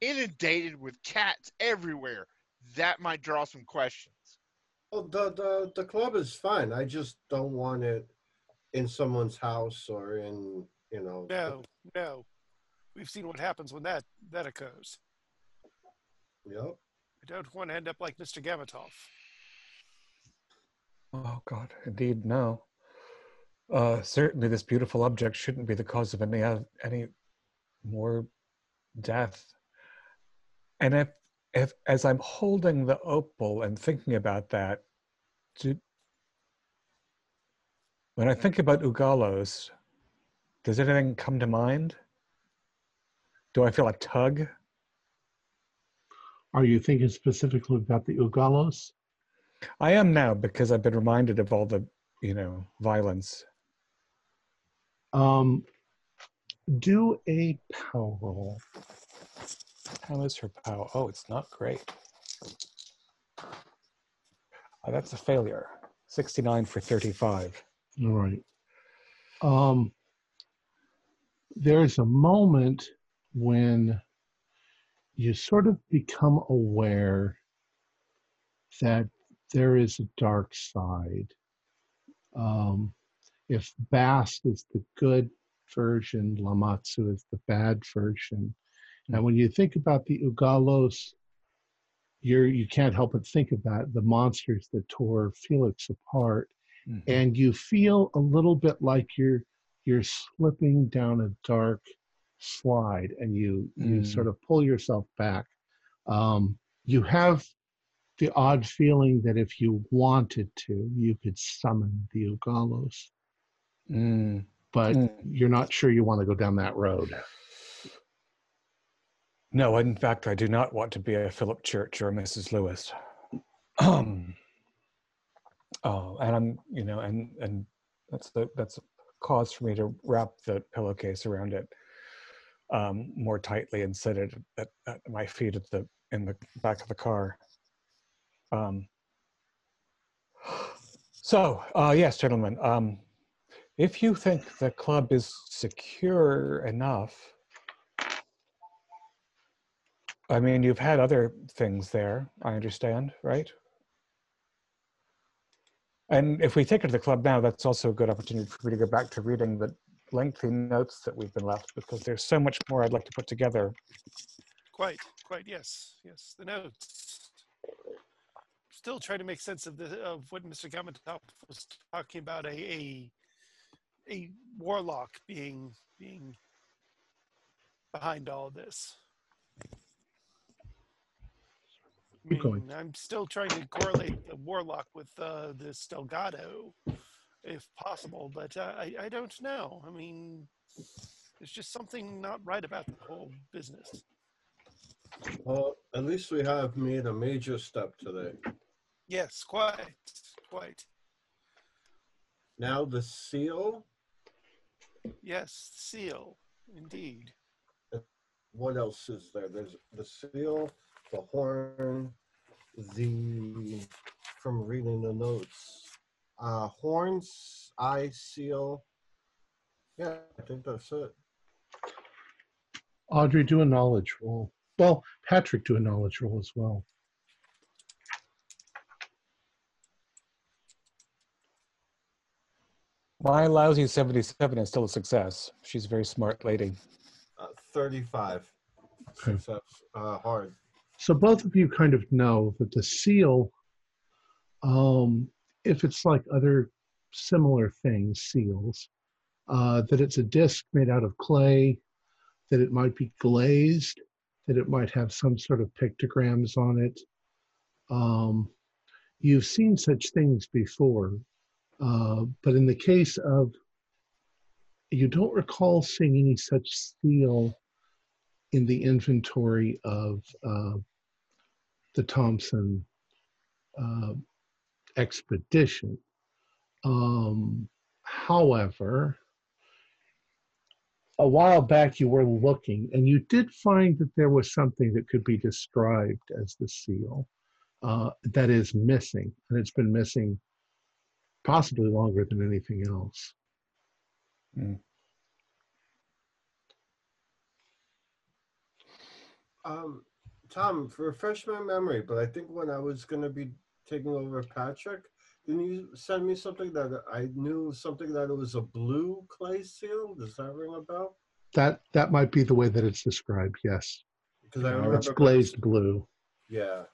Speaker 5: inundated with cats everywhere. That might draw some questions.
Speaker 2: Well, the, the the club is fine. I just don't want it in someone's house or in you know.
Speaker 4: no, no. We've seen what happens when that that occurs.
Speaker 2: Yep.
Speaker 4: I don't want to end up like Mr. Gamatov.
Speaker 3: Oh God, indeed, no. Uh, certainly, this beautiful object shouldn't be the cause of any oth- any more death. And if, if as I'm holding the opal and thinking about that, do, when I think about Ugalos, does anything come to mind? Do I feel a tug?
Speaker 1: Are you thinking specifically about the Ugalos?
Speaker 3: I am now because I've been reminded of all the, you know, violence.
Speaker 1: Um, do a power roll.
Speaker 3: How is her power? Oh, it's not great. Uh, that's a failure. 69 for 35.
Speaker 1: All right. Um, there's a moment when you sort of become aware that there is a dark side. Um, if Bast is the good version, Lamashtu is the bad version. And when you think about the Ugalos, you're, you can't help but think about the monsters that tore Felix apart
Speaker 3: Mhm.
Speaker 1: and you feel a little bit like you're you're slipping down a dark slide and you you
Speaker 3: Mm.
Speaker 1: sort of pull yourself back um, you have the odd feeling that if you wanted to, you could summon the Ugalos,
Speaker 3: Mm.
Speaker 1: but
Speaker 3: Mm.
Speaker 1: you're not sure you want to go down that road.
Speaker 3: No, in fact, I do not want to be a Philip Church or a Mrs. Lewis. <clears throat> oh, and I'm, you know, and and that's the that's a cause for me to wrap the pillowcase around it um, more tightly and set it at, at my feet at the in the back of the car. Um, so, uh, yes, gentlemen, um, if you think the club is secure enough, I mean, you've had other things there, I understand, right? And if we take it to the club now, that's also a good opportunity for me to go back to reading the lengthy notes that we've been left because there's so much more I'd like to put together.
Speaker 4: Quite, quite. Yes, yes. The notes. Still trying to make sense of the of what Mr. Gamatop was talking about a a a warlock being being behind all this. I
Speaker 1: Keep going.
Speaker 4: mean, I'm still trying to correlate the warlock with uh, the Stelgado, if possible, but uh, I I don't know. I mean, there's just something not right about the whole business.
Speaker 2: Well, at least we have made a major step today.
Speaker 4: Yes, quite, quite.
Speaker 2: Now the seal.
Speaker 4: Yes, seal, indeed.
Speaker 2: What else is there? There's the seal, the horn, the from reading the notes. Uh horns, eye seal. Yeah, I think that's it.
Speaker 1: Audrey, do a knowledge roll. Well, Patrick, do a knowledge roll as well.
Speaker 3: My lousy 77 is still a success. She's a very smart lady.
Speaker 2: Uh, 35.
Speaker 1: Okay.
Speaker 2: Success. Uh, hard.
Speaker 1: So both of you kind of know that the seal, um, if it's like other similar things, seals, uh, that it's a disc made out of clay, that it might be glazed, that it might have some sort of pictograms on it. Um, you've seen such things before, uh, but in the case of, you don't recall seeing any such seal in the inventory of uh, the Thompson uh, expedition. Um, however, a while back you were looking and you did find that there was something that could be described as the seal uh, that is missing, and it's been missing possibly longer than anything else.
Speaker 2: Um, Tom, refresh my memory, but I think when I was going to be taking over Patrick, didn't you send me something that I knew something that it was a blue clay seal? Does that ring a bell?
Speaker 1: That that might be the way that it's described. Yes,
Speaker 2: Because I
Speaker 1: Uh,
Speaker 2: remember
Speaker 1: it's glazed blue.
Speaker 2: Yeah.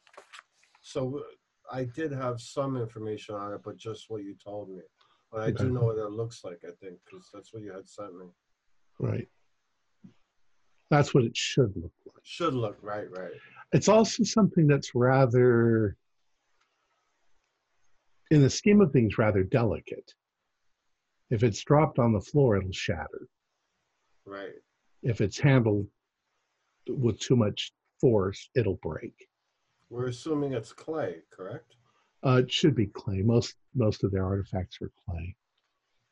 Speaker 2: So I did have some information on it, but just what you told me. But I do know what it looks like. I think because that's what you had sent me.
Speaker 1: Right. That's what it should look like.
Speaker 2: Should look right, right.
Speaker 1: It's also something that's rather, in the scheme of things, rather delicate. If it's dropped on the floor, it'll shatter.
Speaker 2: Right.
Speaker 1: If it's handled with too much force, it'll break.
Speaker 2: We're assuming it's clay, correct?
Speaker 1: Uh, it should be clay. Most most of their artifacts are clay.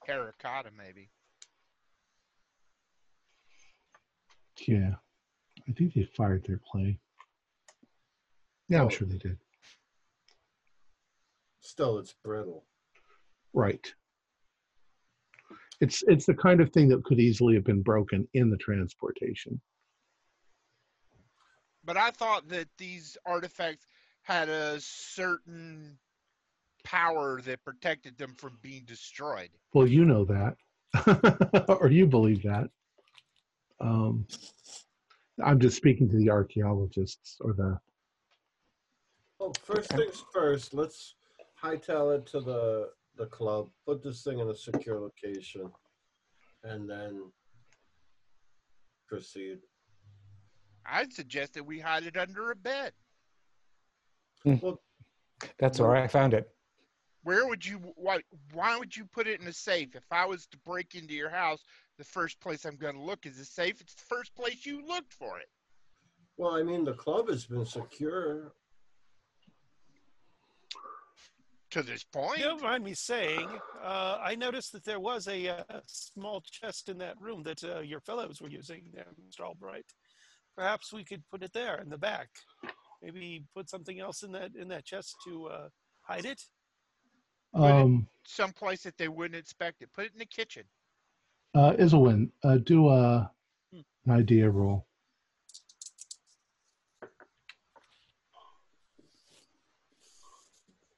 Speaker 5: Terracotta, maybe.
Speaker 1: Yeah, I think they fired their clay. Yeah, I'm sure they did.
Speaker 2: Still, it's brittle.
Speaker 1: Right. It's it's the kind of thing that could easily have been broken in the transportation.
Speaker 5: But I thought that these artifacts had a certain power that protected them from being destroyed.
Speaker 1: Well, you know that, <laughs> or you believe that. Um, I'm just speaking to the archaeologists or the.
Speaker 2: Well, first things first. Let's hightail it to the the club. Put this thing in a secure location, and then proceed.
Speaker 5: I'd suggest that we hide it under a bed. Hmm.
Speaker 3: Well, That's where I found it.
Speaker 5: Where would you why why would you put it in a safe? If I was to break into your house, the first place I'm going to look is the safe. It's the first place you looked for it.
Speaker 2: Well, I mean, the club has been secure.
Speaker 5: To this point,
Speaker 4: You don't mind me saying, uh, I noticed that there was a, uh small chest in that room that uh, your fellows were using, there, Mr. Albright. Perhaps we could put it there in the back. Maybe put something else in that in that chest to uh, hide it.
Speaker 5: Put it-
Speaker 1: Um,
Speaker 5: someplace that they wouldn't expect it. Put it in the kitchen.
Speaker 1: uh, Iselwyn, uh, do a, an idea roll.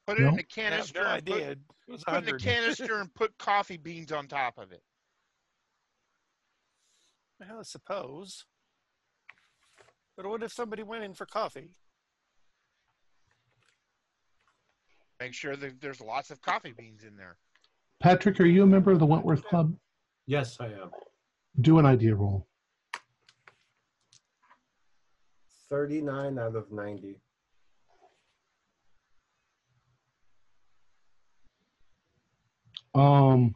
Speaker 5: Put it
Speaker 1: No.
Speaker 5: in a
Speaker 4: I have
Speaker 5: canister.
Speaker 4: no
Speaker 5: and put-
Speaker 4: idea. It
Speaker 5: Put in a canister and put coffee beans on top of it.
Speaker 4: Well, I suppose. But what if somebody went in for coffee?
Speaker 5: Make sure that there's lots of coffee beans in there.
Speaker 1: Patrick, are you a member of the Wentworth Club?
Speaker 2: Yes, I am.
Speaker 1: Do an idea roll.
Speaker 2: 39 out of 90.
Speaker 1: Um,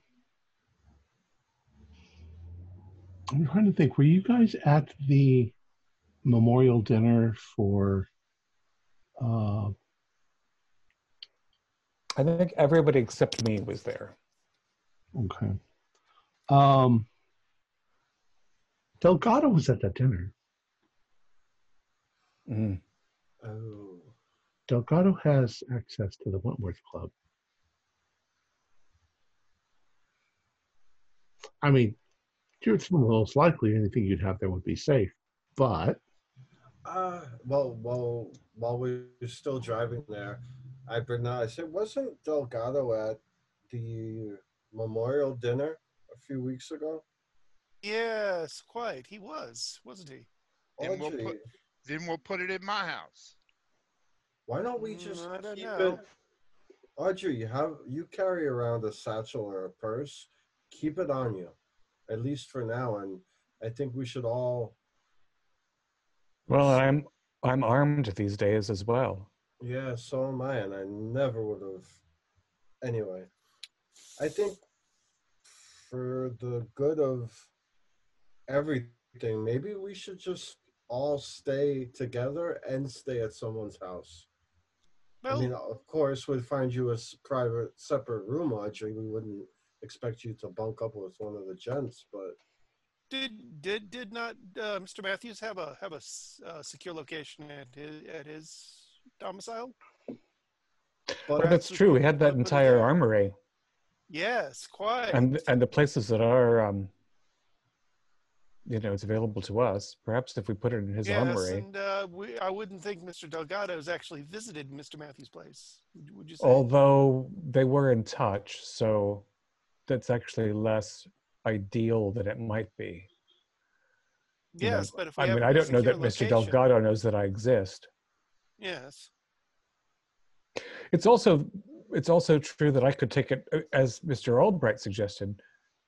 Speaker 1: I'm trying to think. Were you guys at the memorial dinner for? Uh,
Speaker 3: I think everybody except me was there.
Speaker 1: okay. Um, Delgado was at that dinner.
Speaker 3: Mm.
Speaker 2: Oh.
Speaker 1: Delgado has access to the Wentworth Club. I mean, it's most likely anything you'd have there would be safe, but
Speaker 2: Uh, well, well, while we were still driving there, I I said, wasn't Delgado at the memorial dinner a few weeks ago?
Speaker 4: Yes, quite. He was, wasn't he?
Speaker 5: Then we'll put- Then we'll put it in my house.
Speaker 2: why don't we
Speaker 4: Mm,
Speaker 2: just
Speaker 4: I don't
Speaker 2: keep
Speaker 4: know.
Speaker 2: it? Audrey, you have you carry around a satchel or a purse. Keep it on you, at least for now. And I think we should all.
Speaker 3: Well, I'm I'm armed these days as well.
Speaker 2: Yeah, so am I, and I never would have. Anyway, I think for the good of everything, maybe we should just all stay together and stay at someone's house.
Speaker 4: Well,
Speaker 2: I mean, of course, we'd find you a private, separate room, Audrey. We wouldn't expect you to bunk up with one of the gents, but
Speaker 4: did did did not uh, Mr. Matthews have a have a s- uh, secure location at his at his domicile?
Speaker 2: but
Speaker 3: But that's true. We had that entire armory,
Speaker 4: Yes, quite.
Speaker 3: and and the places that are, um, you know, it's available to us. Perhaps if we put it in his
Speaker 4: yes,
Speaker 3: armory.
Speaker 4: and uh, we, I wouldn't think Mr. Delgado's actually visited Mr. Matthews' place. Would, would you say?
Speaker 3: although they were in touch so that's actually less ideal than it might be you know,
Speaker 4: yes, but if
Speaker 3: i mean I don't know that
Speaker 4: secure
Speaker 3: mr delgado knows that i exist
Speaker 4: Yes.
Speaker 3: it's also it's also true that i could take it uh, as mr albright suggested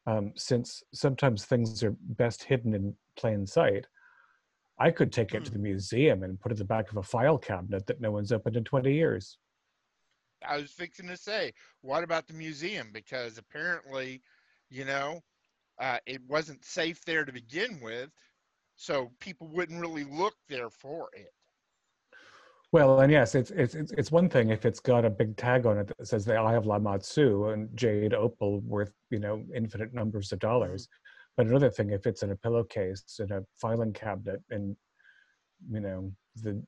Speaker 3: um, since sometimes things are best hidden in plain sight i could take it to
Speaker 4: Hmm.
Speaker 3: the museum and put it in the back of a file cabinet that no one's opened in 20 years
Speaker 5: I was fixing to say, what about the museum? Because apparently, you know, uh, it wasn't safe there to begin with, so people wouldn't really look there for it.
Speaker 3: Well, and yes, it's it's it's one thing if it's got a big tag on it that says the Eye of Lamashtu and jade opal worth you know infinite numbers of dollars, but another thing if it's in a pillowcase in a filing cabinet in you know the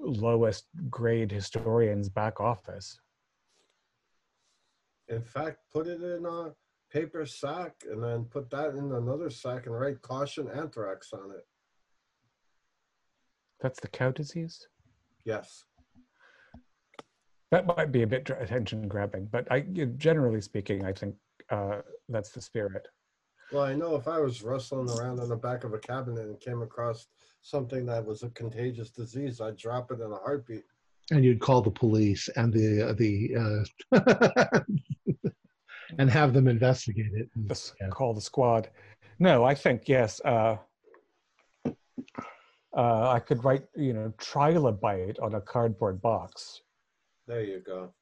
Speaker 3: lowest grade historian's back office.
Speaker 2: in fact, put it in a paper sack and then put that in another sack and write caution anthrax on it.
Speaker 3: That's the cow disease.
Speaker 2: Yes.
Speaker 3: That might be a bit attention grabbing, but I generally speaking, I think uh, that's the spirit.
Speaker 2: Well, I know if I was rustling around in the back of a cabinet and came across something that was a contagious disease, I'd drop it in a heartbeat.
Speaker 1: and you'd call the police and the the uh, <laughs> and have them investigate it.
Speaker 3: the,
Speaker 1: Yeah.
Speaker 3: call the squad. No, I think yes. Uh, Uh, I could write, you know, trilobite on a cardboard box
Speaker 2: There you go.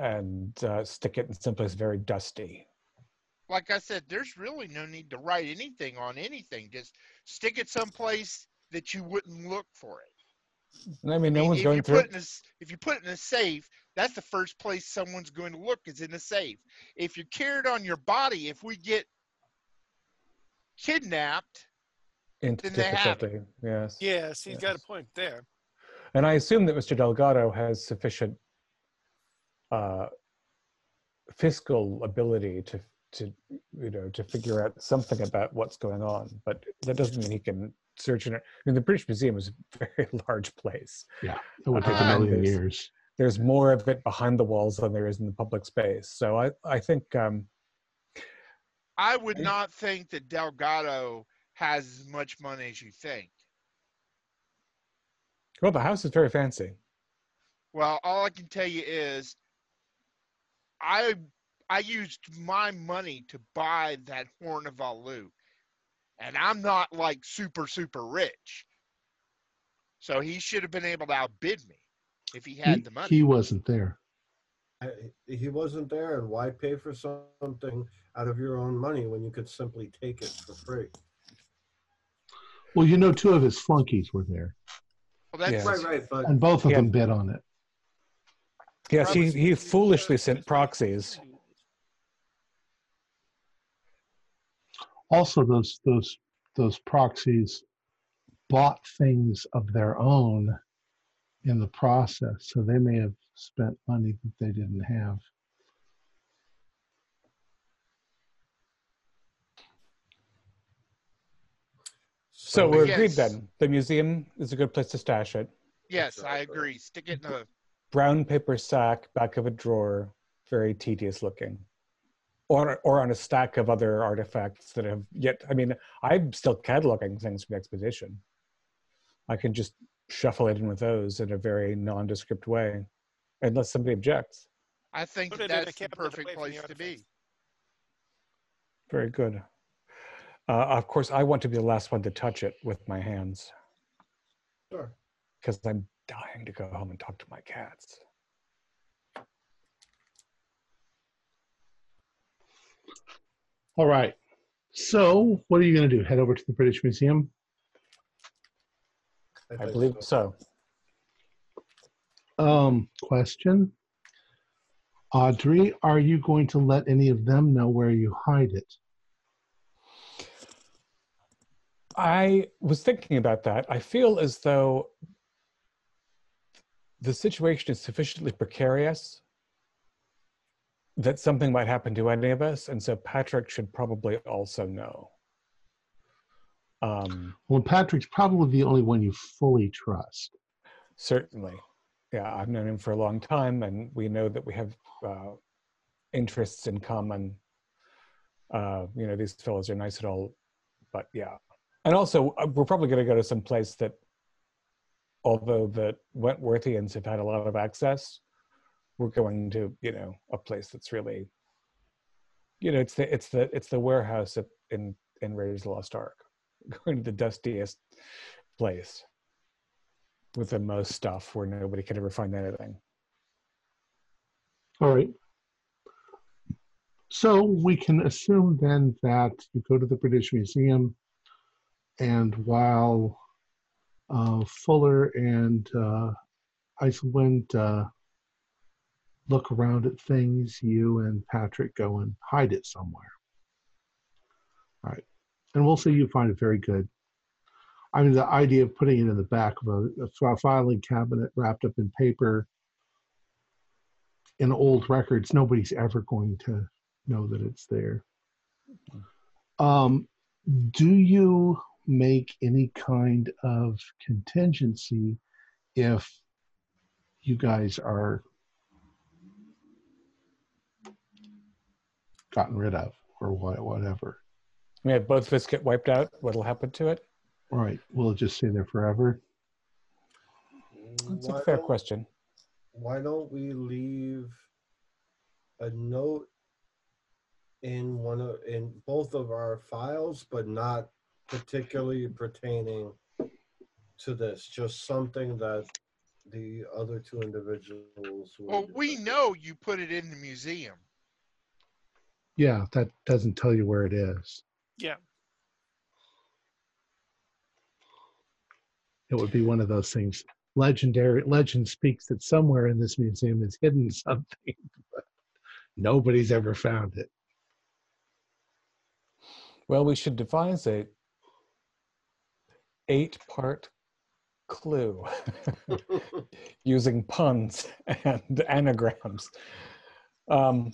Speaker 3: and uh, stick it in someplace very dusty.
Speaker 5: Like I said, there's really no need to write anything on anything. Just stick it someplace that you wouldn't look for it.
Speaker 3: And I mean, no
Speaker 5: I mean,
Speaker 3: one's going through it.
Speaker 5: in a s- if you put it in a safe, that's the first place someone's going to look is in a safe. If you carry it on your body, if we get kidnapped,
Speaker 3: into
Speaker 5: then they have
Speaker 3: difficulty. Yes.
Speaker 4: Yes, he's got a point there.
Speaker 3: And I assume that Mr. Delgado has sufficient uh, fiscal ability to, to, you know, to figure out something about what's going on. But that doesn't mean he can search in it. I mean, the British Museum is a <laughs> very large place.
Speaker 1: Yeah, it would take
Speaker 5: Uh,
Speaker 1: a million
Speaker 3: there's-
Speaker 1: years.
Speaker 3: There's more of it behind the walls than there is in the public space. So I, I think, um,
Speaker 5: I would
Speaker 2: Okay.
Speaker 5: not think that Delgado has as much money as you think.
Speaker 3: well, the house is very fancy.
Speaker 5: Well, all I can tell you is I I used my money to buy that Horn of Alu. And I'm not like super, super rich. So he should have been able to outbid me if he had
Speaker 1: He,
Speaker 5: the money.
Speaker 1: he wasn't there.
Speaker 2: I- He wasn't there, and why pay for something out of your own money when you could simply take it for free?
Speaker 1: Well, you know, two of his flunkies were there,
Speaker 5: well, that's
Speaker 3: Yes.
Speaker 2: Right, right, but
Speaker 1: and both of
Speaker 3: Yeah.
Speaker 1: them bid on it.
Speaker 3: Yes, he, he foolishly sent proxies.
Speaker 1: Also, those those those proxies bought things of their own in the process, so they may have spent money that they didn't have.
Speaker 3: So we're
Speaker 5: Yes.
Speaker 3: agreed then. The museum is a good place to stash it.
Speaker 5: yes,
Speaker 2: That's
Speaker 5: I agree. Stick it in a
Speaker 3: Brown paper sack, back of a drawer, very tedious looking. Or, or on a stack of other artifacts that have yet. I mean, I'm still cataloging things from the expedition. I can just shuffle it in with those in a very nondescript way, unless somebody objects.
Speaker 5: I think
Speaker 4: Put
Speaker 5: that
Speaker 4: a
Speaker 5: that's the
Speaker 4: cabinet
Speaker 5: perfect
Speaker 4: from the
Speaker 5: place to be.
Speaker 3: Very good. Uh, of course, I want to be the last one to touch it with my hands
Speaker 2: Sure.
Speaker 3: because I'm dying to go home and talk to my cats.
Speaker 1: All right. So, what are you going to do? Head over to the British Museum?
Speaker 3: I believe so.
Speaker 1: Um, question. Audrey, are you going to let any of them know where you hide it?
Speaker 3: I was thinking about that. I feel as though the situation is sufficiently precarious that something might happen to any of us, and so Patrick should probably also know. Um,
Speaker 1: Well, Patrick's probably the only one you fully trust.
Speaker 3: certainly, yeah, I've known him for a long time, and we know that we have uh, interests in common. Uh, you know, these fellows are nice and all, but yeah. And also, uh, we're probably going to go to some place that, although the Wentworthians have had a lot of access, we're going to, you know, a place that's really, you know, it's the it's the it's the warehouse in in Raiders Lost Ark, <laughs> going to the dustiest place with the most stuff where nobody could ever find anything.
Speaker 1: All right. So we can assume then that you go to the British Museum, and while uh, Fuller and uh, Iceland uh, look around at things, you and Patrick go and hide it somewhere. All right. And we'll see you find it very good. I mean, the idea of putting it in the back of a, a filing cabinet wrapped up in paper in old records, nobody's ever going to know that it's there. Um, do you make any kind of contingency if you guys are gotten rid of or what, whatever?
Speaker 3: I mean, if both of us get wiped out, what'll happen to it?
Speaker 1: All right, will it just stay there forever?
Speaker 3: That's
Speaker 2: Why
Speaker 3: a fair question.
Speaker 2: Why don't we leave a note in one of in both of our files, but not particularly pertaining to this? Just something that the other two individuals.
Speaker 5: Well, we know you put it in the museum.
Speaker 1: Yeah, that doesn't tell you where it is.
Speaker 4: Yeah.
Speaker 1: It would be one of those things. Legendary legend speaks that somewhere in this museum is hidden <laughs> something, but nobody's ever found it.
Speaker 3: Well, we should devise a eight-part clue <laughs> <laughs> using puns and anagrams. Um,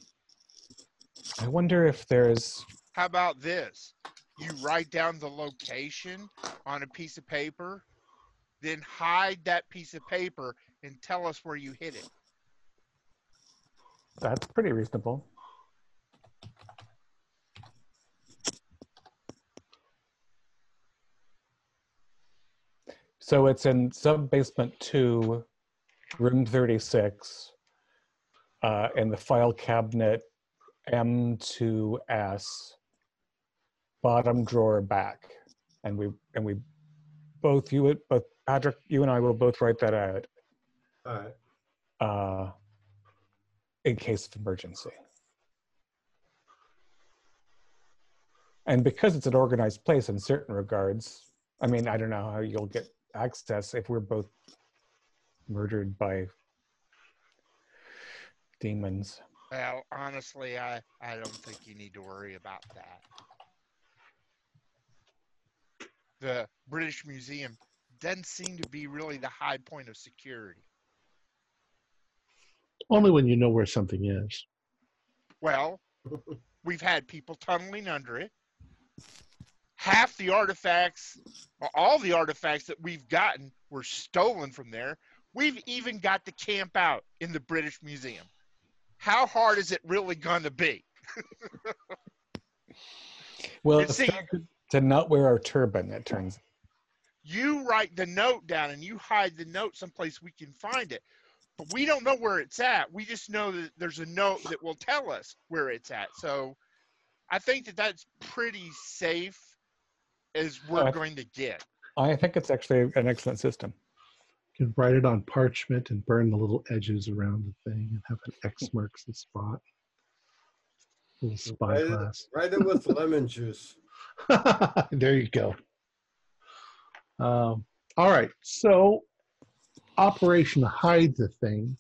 Speaker 3: I wonder if there's
Speaker 5: How about this? You write down the location on a piece of paper, then hide that piece of paper and tell us where you hid it.
Speaker 3: that's pretty reasonable. So it's in sub basement two, room 36, uh, in the file cabinet M2S, bottom drawer back. And we, and we both, you, would- both Patrick, you and I will both write that out
Speaker 2: All right.
Speaker 3: uh, in case of emergency. And because it's an organized place in certain regards, I mean, I don't know how you'll get access if we're both murdered by demons.
Speaker 5: Well, honestly, I, I don't think you need to worry about that. The British Museum doesn't seem to be really the high point of security.
Speaker 1: Only when you know where something is.
Speaker 5: Well, <laughs> we've had people tunneling under it. Half the artifacts, all the artifacts that we've gotten were stolen from there. We've even got to camp out in the British Museum. How hard is it really going to be?
Speaker 3: Well, it's
Speaker 5: see-
Speaker 3: to not wear our turban, it turns
Speaker 5: You write the note down and you hide the note someplace we can find it. But we don't know where it's at. We just know that there's a note that will tell us where it's at. So I think that that's pretty safe as we're
Speaker 3: Uh,
Speaker 5: going to get.
Speaker 3: I think it's actually an excellent system.
Speaker 1: You can write it on parchment and burn the little edges around the thing and have an X <laughs> marks the spot. Little
Speaker 2: Write
Speaker 1: spyglass.
Speaker 2: it, write it with lemon juice. <laughs>
Speaker 1: there you go. Um, all right. So, Operation Hide the Thing,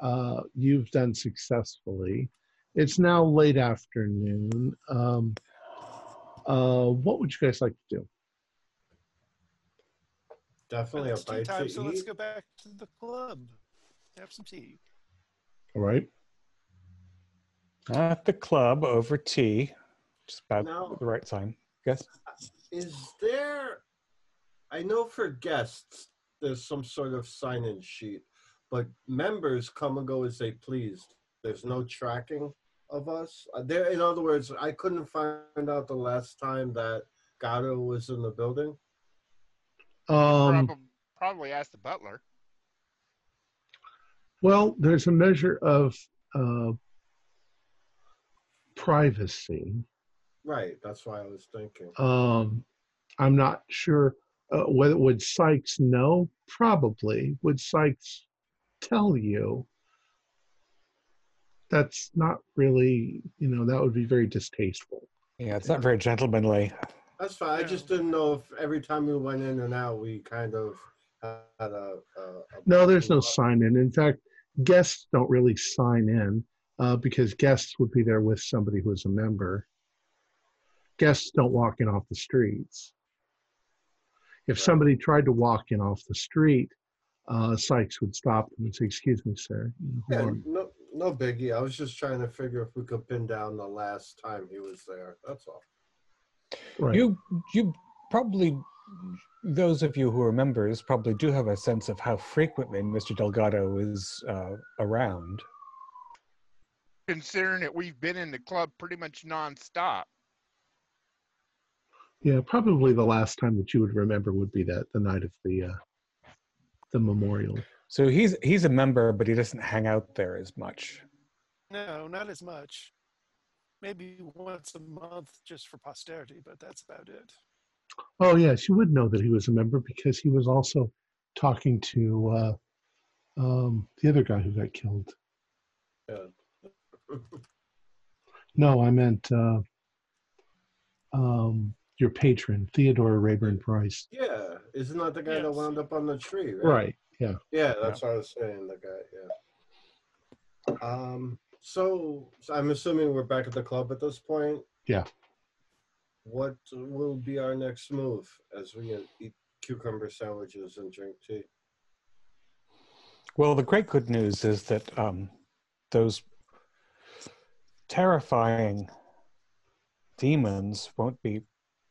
Speaker 1: uh, you've done successfully. It's now late afternoon. Um, uh, what would you guys like to do?
Speaker 2: Definitely a bite
Speaker 4: time,
Speaker 2: to
Speaker 4: so let's go back to the club. Have some tea.
Speaker 1: All right.
Speaker 3: At the club over tea, just about
Speaker 2: Now-
Speaker 3: the right time. Yes.
Speaker 2: Is there? I know for guests, there's some sort of sign-in sheet, but members come and go as they please. There's no tracking of us. Uh, There, in other words, I couldn't find out the last time that Gato was in the building.
Speaker 1: Um,
Speaker 5: Probably, probably ask the butler.
Speaker 1: well, there's a measure of uh, privacy.
Speaker 2: Right. That's why I was thinking.
Speaker 1: Um, I'm not sure uh, whether would Sykes know. Probably would Sykes tell you. That's not really, you know, that would be very distasteful.
Speaker 3: Yeah, it's not very gentlemanly.
Speaker 2: That's fine. I just didn't know if every time we went in and out, we kind of had a. a, a
Speaker 1: No, there's no sign in. In fact, guests don't really sign in uh, because guests would be there with somebody who is a member. Guests don't walk in off the streets. If somebody tried to walk in off the street, uh, Sykes would stop them and say, "Excuse me, sir."
Speaker 2: Yeah, no, no biggie. I was just trying to figure if we could pin down the last time he was there. That's all.
Speaker 1: Right.
Speaker 3: You you probably those of you who are members probably do have a sense of how frequently Mr. Delgado is uh, around.
Speaker 5: Considering that we've been in the club pretty much nonstop.
Speaker 1: Yeah, probably the last time that you would remember would be that the night of the uh, the memorial.
Speaker 3: So he's he's a member, but he doesn't hang out there as much.
Speaker 4: No, not as much. Maybe once a month just for posterity, but that's about it.
Speaker 1: Oh yeah, she would know that he was a member because he was also talking to uh, um, the other guy who got killed.
Speaker 2: Yeah.
Speaker 1: No, I meant uh, um, your patron, Theodore Rayburn Price.
Speaker 2: Yeah, isn't that the guy that wound up on the tree? Right.
Speaker 1: Right. Yeah.
Speaker 2: Yeah, that's what I was saying. The guy. Yeah. Um. So, so I'm assuming we're back at the club at this point.
Speaker 1: Yeah.
Speaker 2: What will be our next move as we eat cucumber sandwiches and drink tea?
Speaker 3: Well, the great good news is that um, those terrifying demons won't be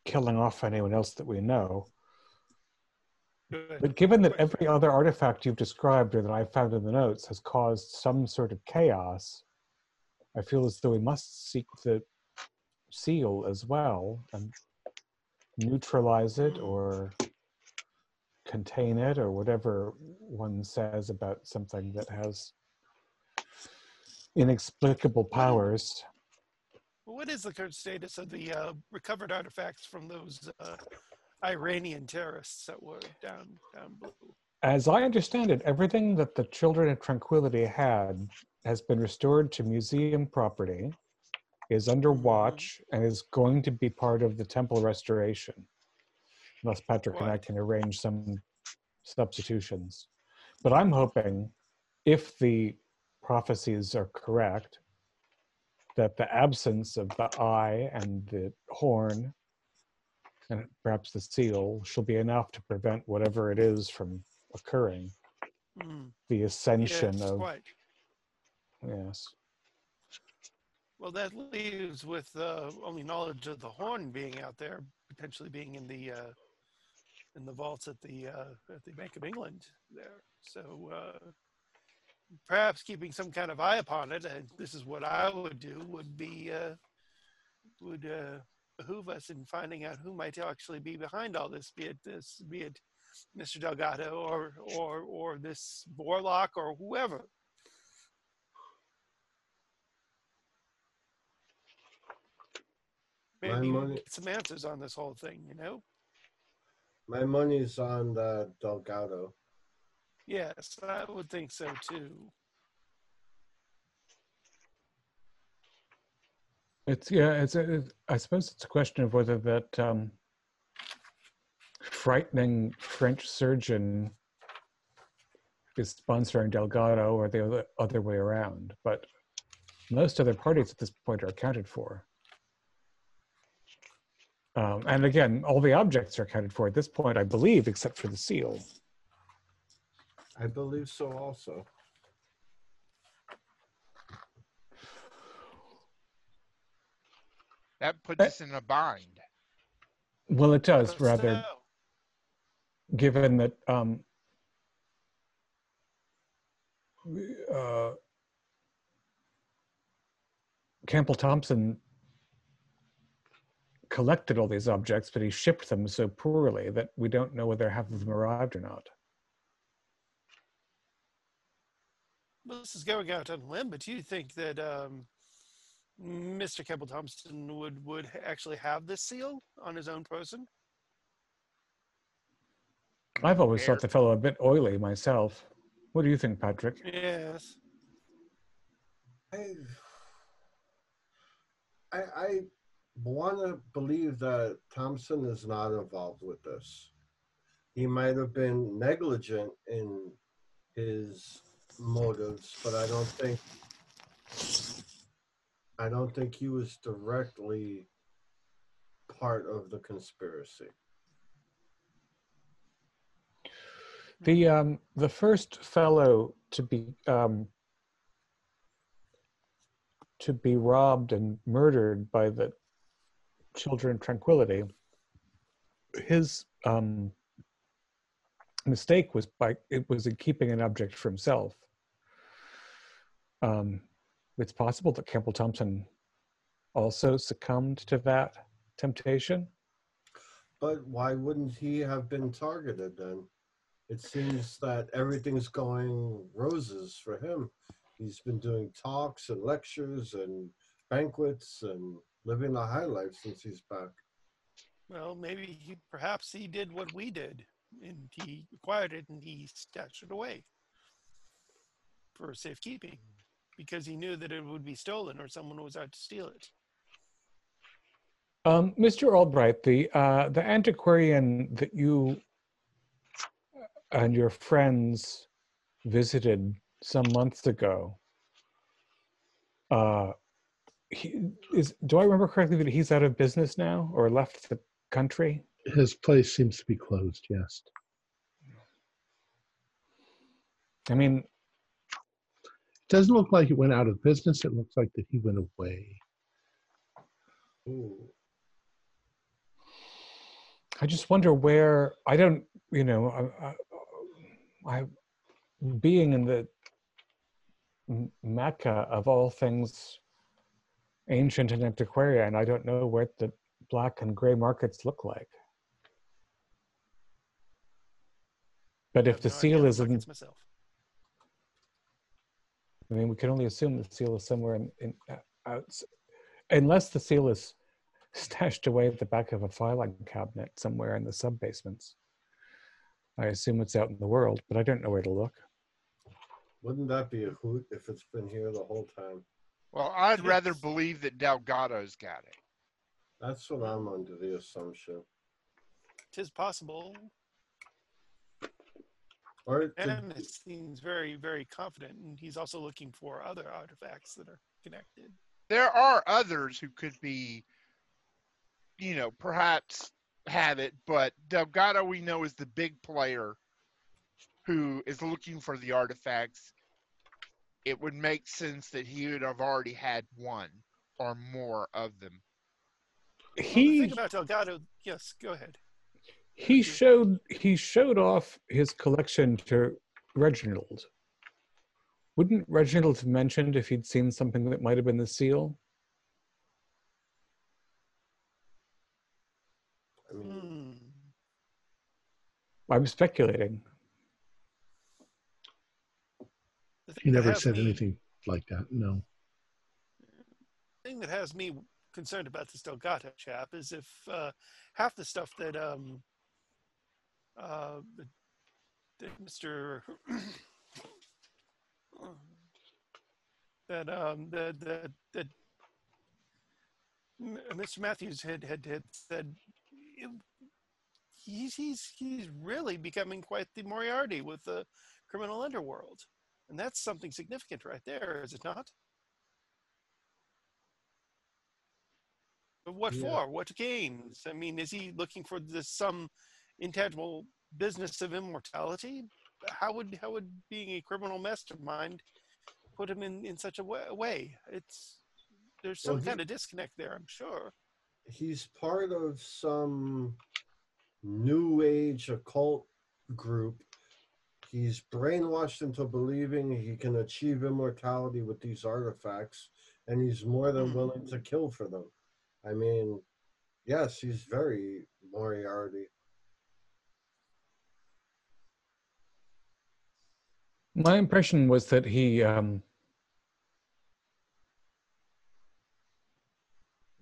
Speaker 3: killing off anyone else that we know. But given that every other artifact you've described or that I've found in the notes has caused some sort of chaos, I feel as though we must seek the seal as well and neutralize it or contain it or whatever one says about something that has inexplicable powers.
Speaker 4: What is the current status of the uh, recovered artifacts from those uh, Iranian terrorists that were down down below?
Speaker 3: As I understand it, everything that the Children of Tranquility had has been restored to museum property, is under watch, and is going to be part of the temple restoration. Unless Patrick and I can arrange some substitutions. But I'm hoping, if the prophecies are correct, that the absence of the eye and the horn and perhaps the seal shall be enough to prevent whatever it is from occurring.
Speaker 4: Mm,
Speaker 3: The ascension
Speaker 4: yes,
Speaker 3: of
Speaker 4: quite.
Speaker 3: Yes.
Speaker 4: Well, that leaves with uh, only knowledge of the horn being out there, potentially being in the uh, in the vaults at the uh, at the Bank of England there. So uh, perhaps keeping some kind of eye upon it, and this is what I would do, would be uh, would uh, behoove us in finding out who might actually be behind all this, be it this, be it Mr. Delgado or or or this Warlock or whoever. Maybe
Speaker 2: money-
Speaker 4: get some answers on this whole thing, you know?
Speaker 2: My money's on the Delgado.
Speaker 4: Yes, I would think so too.
Speaker 3: It's yeah. It's a, it- I suppose it's a question of whether that um, frightening French surgeon is sponsoring Delgado or the other, other way around. But most other parties at this point are accounted for. Um, and again, all the objects are accounted for at this point, I believe, except for the seal.
Speaker 2: I believe so also.
Speaker 5: That puts
Speaker 3: Uh,
Speaker 5: us in a bind.
Speaker 3: Well, it does
Speaker 4: But
Speaker 3: rather.
Speaker 4: still,
Speaker 3: given that um, uh, Campbell Thompson collected all these objects, but he shipped them so poorly that we don't know whether half of them arrived or not.
Speaker 4: well, this is going out on a limb, but do you think that um, Mr. Campbell Thompson would would actually have this seal on his own person?
Speaker 3: I've always
Speaker 5: Fair.
Speaker 3: thought the fellow a bit oily myself. What do you think, Patrick?
Speaker 4: Yes.
Speaker 2: I I, I want to believe that Thompson is not involved with this. He might have been negligent in his motives, but I don't think I don't think he was directly part of the conspiracy.
Speaker 3: The um, the first fellow to be um, to be robbed and murdered by the children tranquility. His um, mistake was by it was in keeping an object for himself. Um, it's possible that Campbell Thompson also succumbed to that temptation.
Speaker 2: But why wouldn't he have been targeted then? It seems that everything's going roses for him. He's been doing talks and lectures and banquets and living the high life since he's back.
Speaker 4: Well, maybe he perhaps he did what we did, and he acquired it and he stashed it away for safekeeping, because he knew that it would be stolen or someone was out to steal it.
Speaker 3: Um, Mr. Albright, the uh, the antiquarian that you and your friends visited some months ago. Uh, he is. Do I remember correctly that he's out of business now or left the country?
Speaker 1: His place seems to be closed. Yes.
Speaker 3: I mean,
Speaker 1: It doesn't look like it went out of business. It looks like that he went away.
Speaker 2: Ooh.
Speaker 3: I just wonder where I don't, you know, I, I, I being in the mecca of all things ancient and antiquarian, I don't know what the black and gray markets look like. But if the
Speaker 4: no
Speaker 3: seal is in,
Speaker 4: myself.
Speaker 3: I mean, we can only assume the seal is somewhere in, in uh, outs, unless the seal is stashed away at the back of a filing cabinet somewhere in the sub basements. I assume it's out in the world, but I don't know where to look.
Speaker 2: Wouldn't that be a hoot if it's been here the whole time?
Speaker 5: Well, I'd
Speaker 4: It
Speaker 5: rather believe that Delgado's got it.
Speaker 2: That's what I'm under the assumption.
Speaker 4: Tis possible,
Speaker 2: Or
Speaker 4: and it seems very, very confident. And he's also looking for other artifacts that are connected.
Speaker 5: There are others who could be, you know, perhaps have it, but Delgado we know is the big player who is looking for the artifacts. It would make sense that he would have already had one or more of them.
Speaker 4: Well, the
Speaker 3: He
Speaker 4: thing about Delgado, yes, go ahead.
Speaker 3: he showed he showed off his collection to Reginald. Wouldn't Reginald have mentioned if he'd seen something that might have been the seal?
Speaker 2: I mean,
Speaker 4: Hmm.
Speaker 3: I'm speculating.
Speaker 4: The
Speaker 1: He never said
Speaker 4: me-
Speaker 1: anything like that. No.
Speaker 4: thing that has me concerned about this Delgado chap is if uh, half the stuff that um uh that, that Mr. <coughs> that um that that that Mr. Matthews had had, had said it, he's he's he's really becoming quite the Moriarty with the criminal underworld, and that's something significant right there, is it not? But what
Speaker 2: Yeah.
Speaker 4: for? What gains? I mean, is he looking for this some intangible business of immortality? How would how would being a criminal mastermind put him in in such a wa- way? It's there's some
Speaker 2: Well, he-
Speaker 4: kind of disconnect there, I'm sure.
Speaker 2: he's part of some new age occult group. He's brainwashed into believing he can achieve immortality with these artifacts, and he's more than
Speaker 4: Hmm.
Speaker 2: willing to kill for them. I mean, yes, he's very Moriarty.
Speaker 3: My impression was that he um,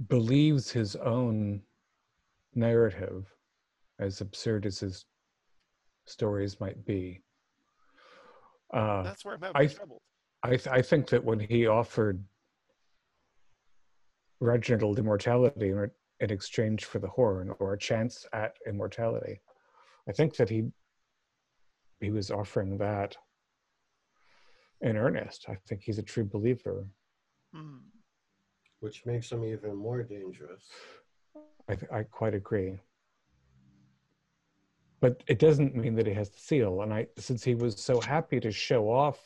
Speaker 3: believes his own narrative, as absurd as his stories might be. Uh,
Speaker 4: That's where I'm having
Speaker 3: I-
Speaker 4: trouble.
Speaker 3: I, th- I think that when he offered Reginald immortality in, in exchange for the horn or a chance at immortality, I think that he he was offering that in earnest. I think he's a true believer.
Speaker 4: Hmm.
Speaker 2: which makes him even more dangerous.
Speaker 3: I, th- I quite agree. But it doesn't mean that he has the seal. And I, since he was so happy to show off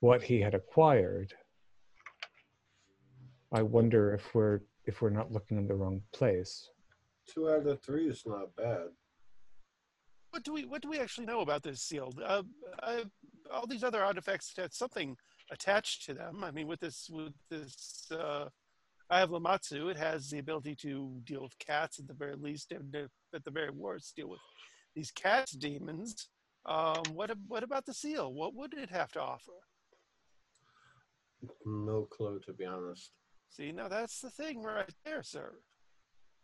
Speaker 3: what he had acquired, I wonder if we're if we're not looking in the wrong place.
Speaker 2: Two out of three is not bad.
Speaker 4: What do we what do we actually know about this seal? Uh, uh, all these other artifacts had something attached to them. I mean, with this with this, uh, I have Lamashtu. It has the ability to deal with cats at the very least, and uh, at the very worst, deal with these cat demons. Um, what what about the seal? What would it have to offer?
Speaker 2: No clue, to be honest.
Speaker 4: See, now that's the thing right there, sir.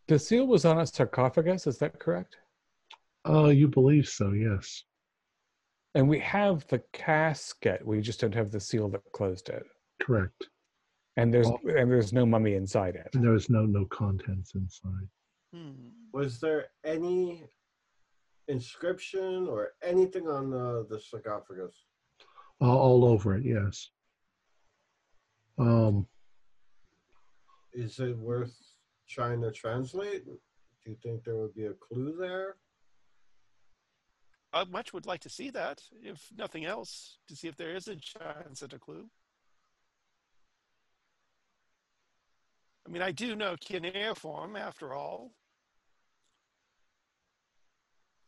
Speaker 3: The seal was on a sarcophagus, is that correct?
Speaker 1: Oh, you believe so? Yes.
Speaker 3: And we have the casket. We just don't have the seal that closed it.
Speaker 1: Correct.
Speaker 3: And there's
Speaker 1: Oh.
Speaker 3: and there's no mummy inside it.
Speaker 1: And there no no contents inside.
Speaker 4: Hmm.
Speaker 2: Was there any inscription or anything on the, the sarcophagus?
Speaker 1: All, all over it. Yes. Um.
Speaker 2: Is it worth trying to translate? Do you think there would be a clue there?
Speaker 4: I much would like to see that, if nothing else, to see if there is a chance at a clue. I mean, I do know cuneiform, after all.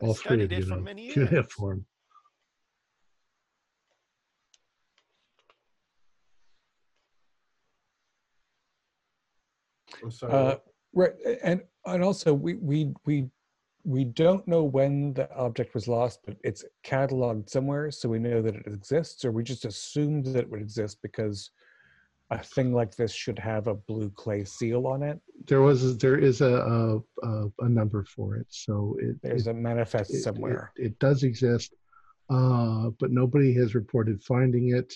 Speaker 4: I
Speaker 1: All three of you
Speaker 4: it for
Speaker 1: know
Speaker 4: many years.
Speaker 1: cuneiform.
Speaker 3: Uh, right, and and also we we we we don't know when the object was lost, but it's cataloged somewhere, so we know that it exists, or we just assumed that it would exist because a thing like this should have a blue clay seal on it.
Speaker 1: There was there is a a, a, a number for it, so it
Speaker 3: There's
Speaker 1: it,
Speaker 3: a manifest
Speaker 1: it- it-
Speaker 3: somewhere.
Speaker 1: It, does exist, uh, but nobody has reported finding it.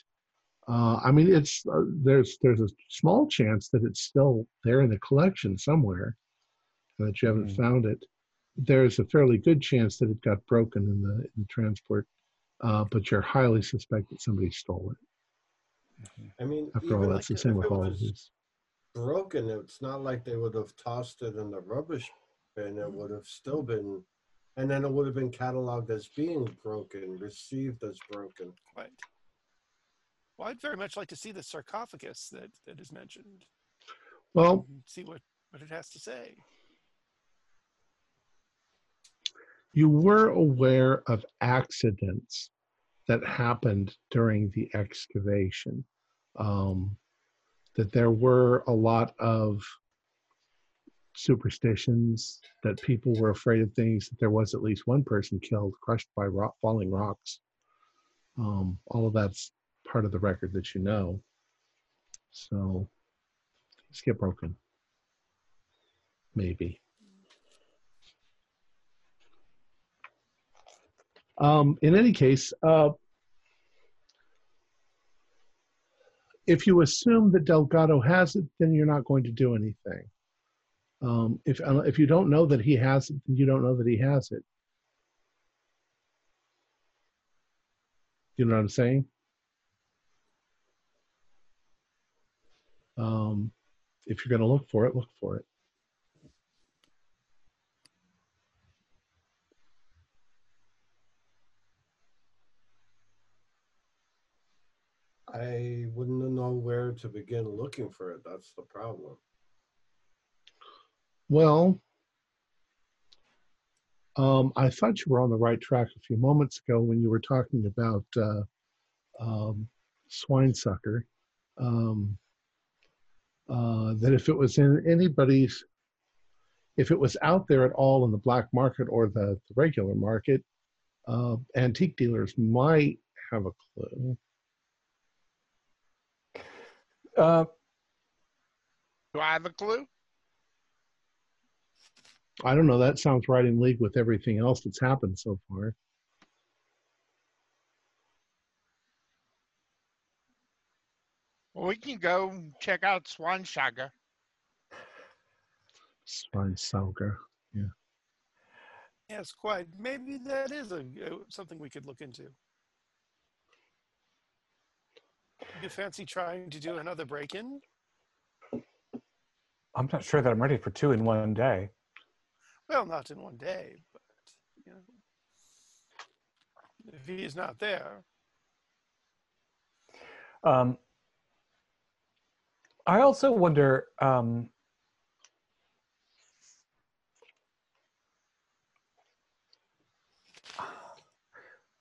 Speaker 1: Uh, I mean, it's uh, there's there's a small chance that it's still there in the collection somewhere, and that you haven't
Speaker 3: Mhm.
Speaker 1: found it. There's a fairly good chance that it got broken in the in the transport, uh, but you're highly suspect that somebody stole it.
Speaker 2: I mean,
Speaker 1: After all,
Speaker 2: like
Speaker 1: that's the same with
Speaker 2: it
Speaker 1: all of
Speaker 2: was
Speaker 1: these.
Speaker 2: Broken, it's not like they would have tossed it in the rubbish bin. It would have still been, and then it would have been cataloged as being broken, received as broken.
Speaker 4: Right. Well, I'd very much like to see the sarcophagus that, that is mentioned.
Speaker 1: Well,
Speaker 4: see what, what it has to say.
Speaker 1: you were aware of accidents that happened during the excavation. Um, that there were a lot of superstitions, that people were afraid of things, that there was at least one person killed, crushed by rock, falling rocks. Um, all of that's part of the record that you know. So things get broken. Maybe. Um, in any case, uh, if you assume that Delgado has it, then you're not going to do anything. Um, if uh, if you don't know that he has it, you don't know that he has it. You know what I'm saying? Um, if you're going to look for it, look for it.
Speaker 2: I wouldn't know where to begin looking for it. That's the problem.
Speaker 1: Well, um, I thought you were on the right track a few moments ago when you were talking about uh, um, swine sucker. Um, uh, that if it was in anybody's, if it was out there at all in the black market or the, the regular market, uh, antique dealers might have a clue.
Speaker 3: Uh,
Speaker 5: Do I have a clue?
Speaker 1: I don't know. That sounds right in league with everything else that's happened so far.
Speaker 5: Well, we can go check out Swansaga.
Speaker 1: Swine yeah.
Speaker 4: Yes, quite. Maybe that is a, uh, something we could look into. You fancy trying to do another break-in?
Speaker 3: I'm not sure that I'm ready for two in one day.
Speaker 4: Well, not in one day, but you know, if he is not there,
Speaker 3: Um, I also wonder. Um, <sighs>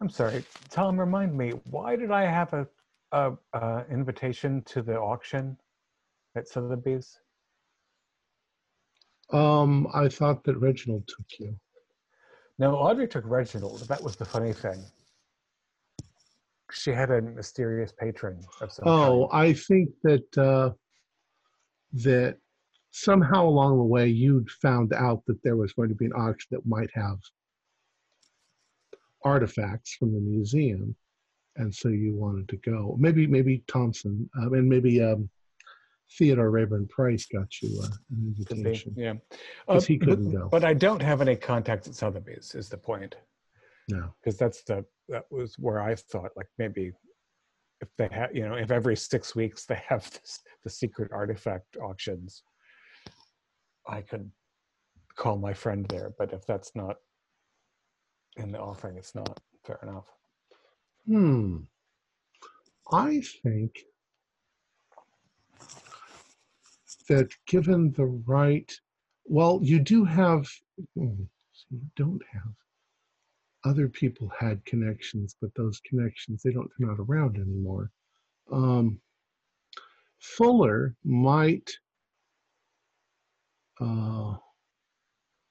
Speaker 3: I'm sorry, Tom. Remind me, why did I have a, a, a invitation to the auction at Sotheby's?
Speaker 1: Um, I thought that Reginald took you.
Speaker 3: No, Audrey took Reginald. That was the funny thing. She had a mysterious patron of some
Speaker 1: Oh,
Speaker 3: kind.
Speaker 1: I think that uh, that somehow along the way you'd found out that there was going to be an auction that might have artifacts from the museum, and so you wanted to go. Maybe maybe Thompson um, and maybe um, Theodore Rayburn Price got you uh, an
Speaker 3: Could be,
Speaker 1: invitation.
Speaker 3: Yeah.
Speaker 1: 'Cause
Speaker 3: Uh,
Speaker 1: he
Speaker 3: but-
Speaker 1: couldn't go.
Speaker 3: But I don't have any contacts at Sotheby's. Is the point?
Speaker 1: No.
Speaker 3: because that's the that was where I thought like maybe if they have you know if every six weeks they have this, the secret artifact auctions, I could call my friend there. But if that's not in the offering, it's not fair enough.
Speaker 1: Hmm. I think that given the right, well, you do have, hmm, you don't have, other people had connections, but those connections, they don't, they're not around anymore. Um, Fuller might, uh,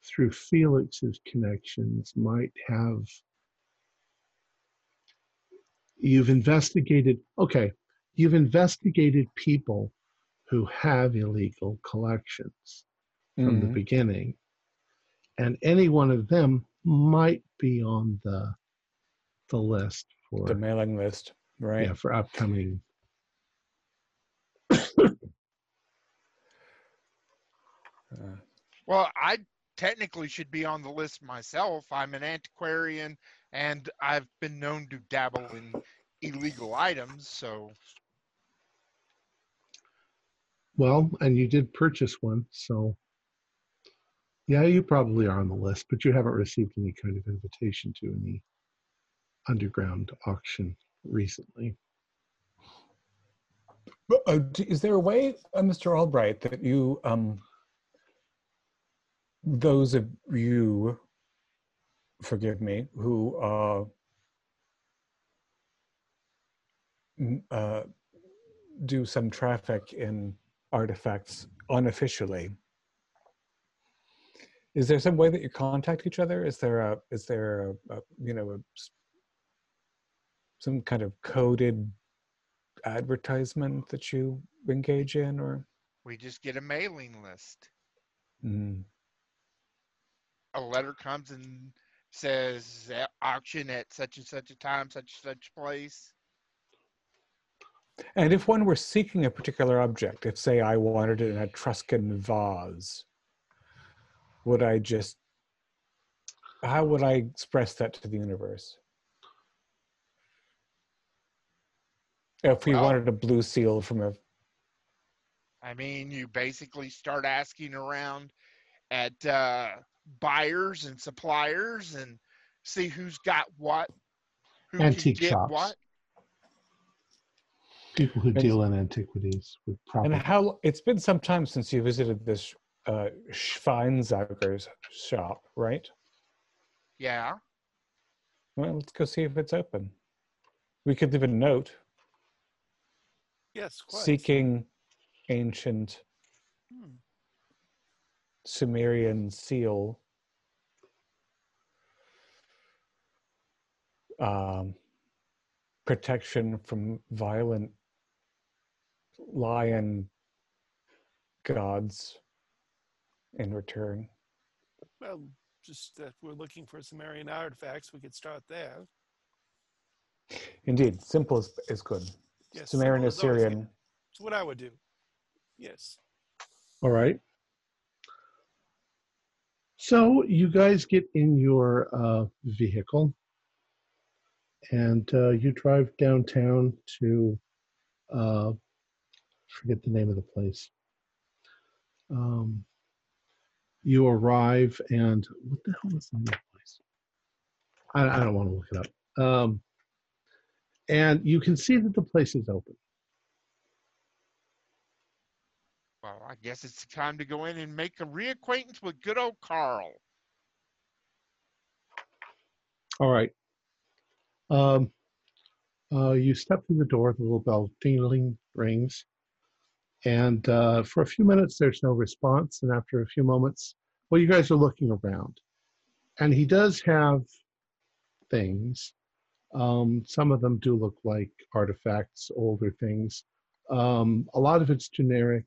Speaker 1: through Felix's connections, might have you've investigated okay you've investigated people who have illegal collections from the
Speaker 3: Mhm.
Speaker 1: beginning and any one of them might be on the the list for
Speaker 3: The mailing list, right?
Speaker 1: yeah for upcoming
Speaker 3: Uh,
Speaker 5: Well, I technically should be on the list myself. I'm an antiquarian and I've been known to dabble in illegal items, so
Speaker 1: well and you did purchase one so yeah you probably are on the list but you haven't received any kind of invitation to any underground auction recently
Speaker 3: uh, is there a way, uh, Mr. Albright, that you, um, those of you, forgive me, who uh, uh, do some traffic in artifacts unofficially, is there some way that you contact each other? Is there a, is there a, a you know, a, some kind of coded advertisement that you engage in or
Speaker 5: we just get a mailing list.
Speaker 3: Mm,
Speaker 5: A letter comes and says "Uh, auction at such and such a time, such and such place.
Speaker 3: and if one were seeking a particular object if say i wanted an etruscan vase would i just how would i express that to the universe if we
Speaker 5: Well-
Speaker 3: wanted a blue seal from a
Speaker 5: I mean, you basically start asking around at uh, buyers and suppliers and see who's got what, who
Speaker 1: Antique
Speaker 5: can get
Speaker 1: shops.
Speaker 5: what.
Speaker 1: people who
Speaker 3: And-
Speaker 1: deal in antiquities would probably
Speaker 3: and how it's been some time since you visited this uh Schweinsauger's shop right
Speaker 5: Yeah,
Speaker 3: well let's go see if it's open we could leave a note
Speaker 4: Yes, quite.
Speaker 3: seeking ancient
Speaker 4: Hmm.
Speaker 3: Sumerian seal. Um, protection from violent lion gods in return.
Speaker 4: Well, just that we're looking for Sumerian artifacts, we could start there.
Speaker 3: Indeed, simple is, is good.
Speaker 4: Yes,
Speaker 3: Sumerian
Speaker 4: is always good.
Speaker 3: Assyrian.
Speaker 4: It's what I would do. Yes.
Speaker 1: All right. So you guys get in your uh, vehicle and uh, you drive downtown to, uh, forget the name of the place. Um, you arrive and what the hell is the name of the place? I, I don't want to look it up. Um, and you can see that the place is open.
Speaker 5: Well, I guess it's time to go in and make a reacquaintance with good old Carl.
Speaker 1: All right. Um, uh, you step through the door, the little bell ding rings, and uh, for a few minutes there's no response. And after a few moments, well, you guys are looking around, and he does have things. Um, some of them do look like artifacts, older things. Um, a lot of it's generic.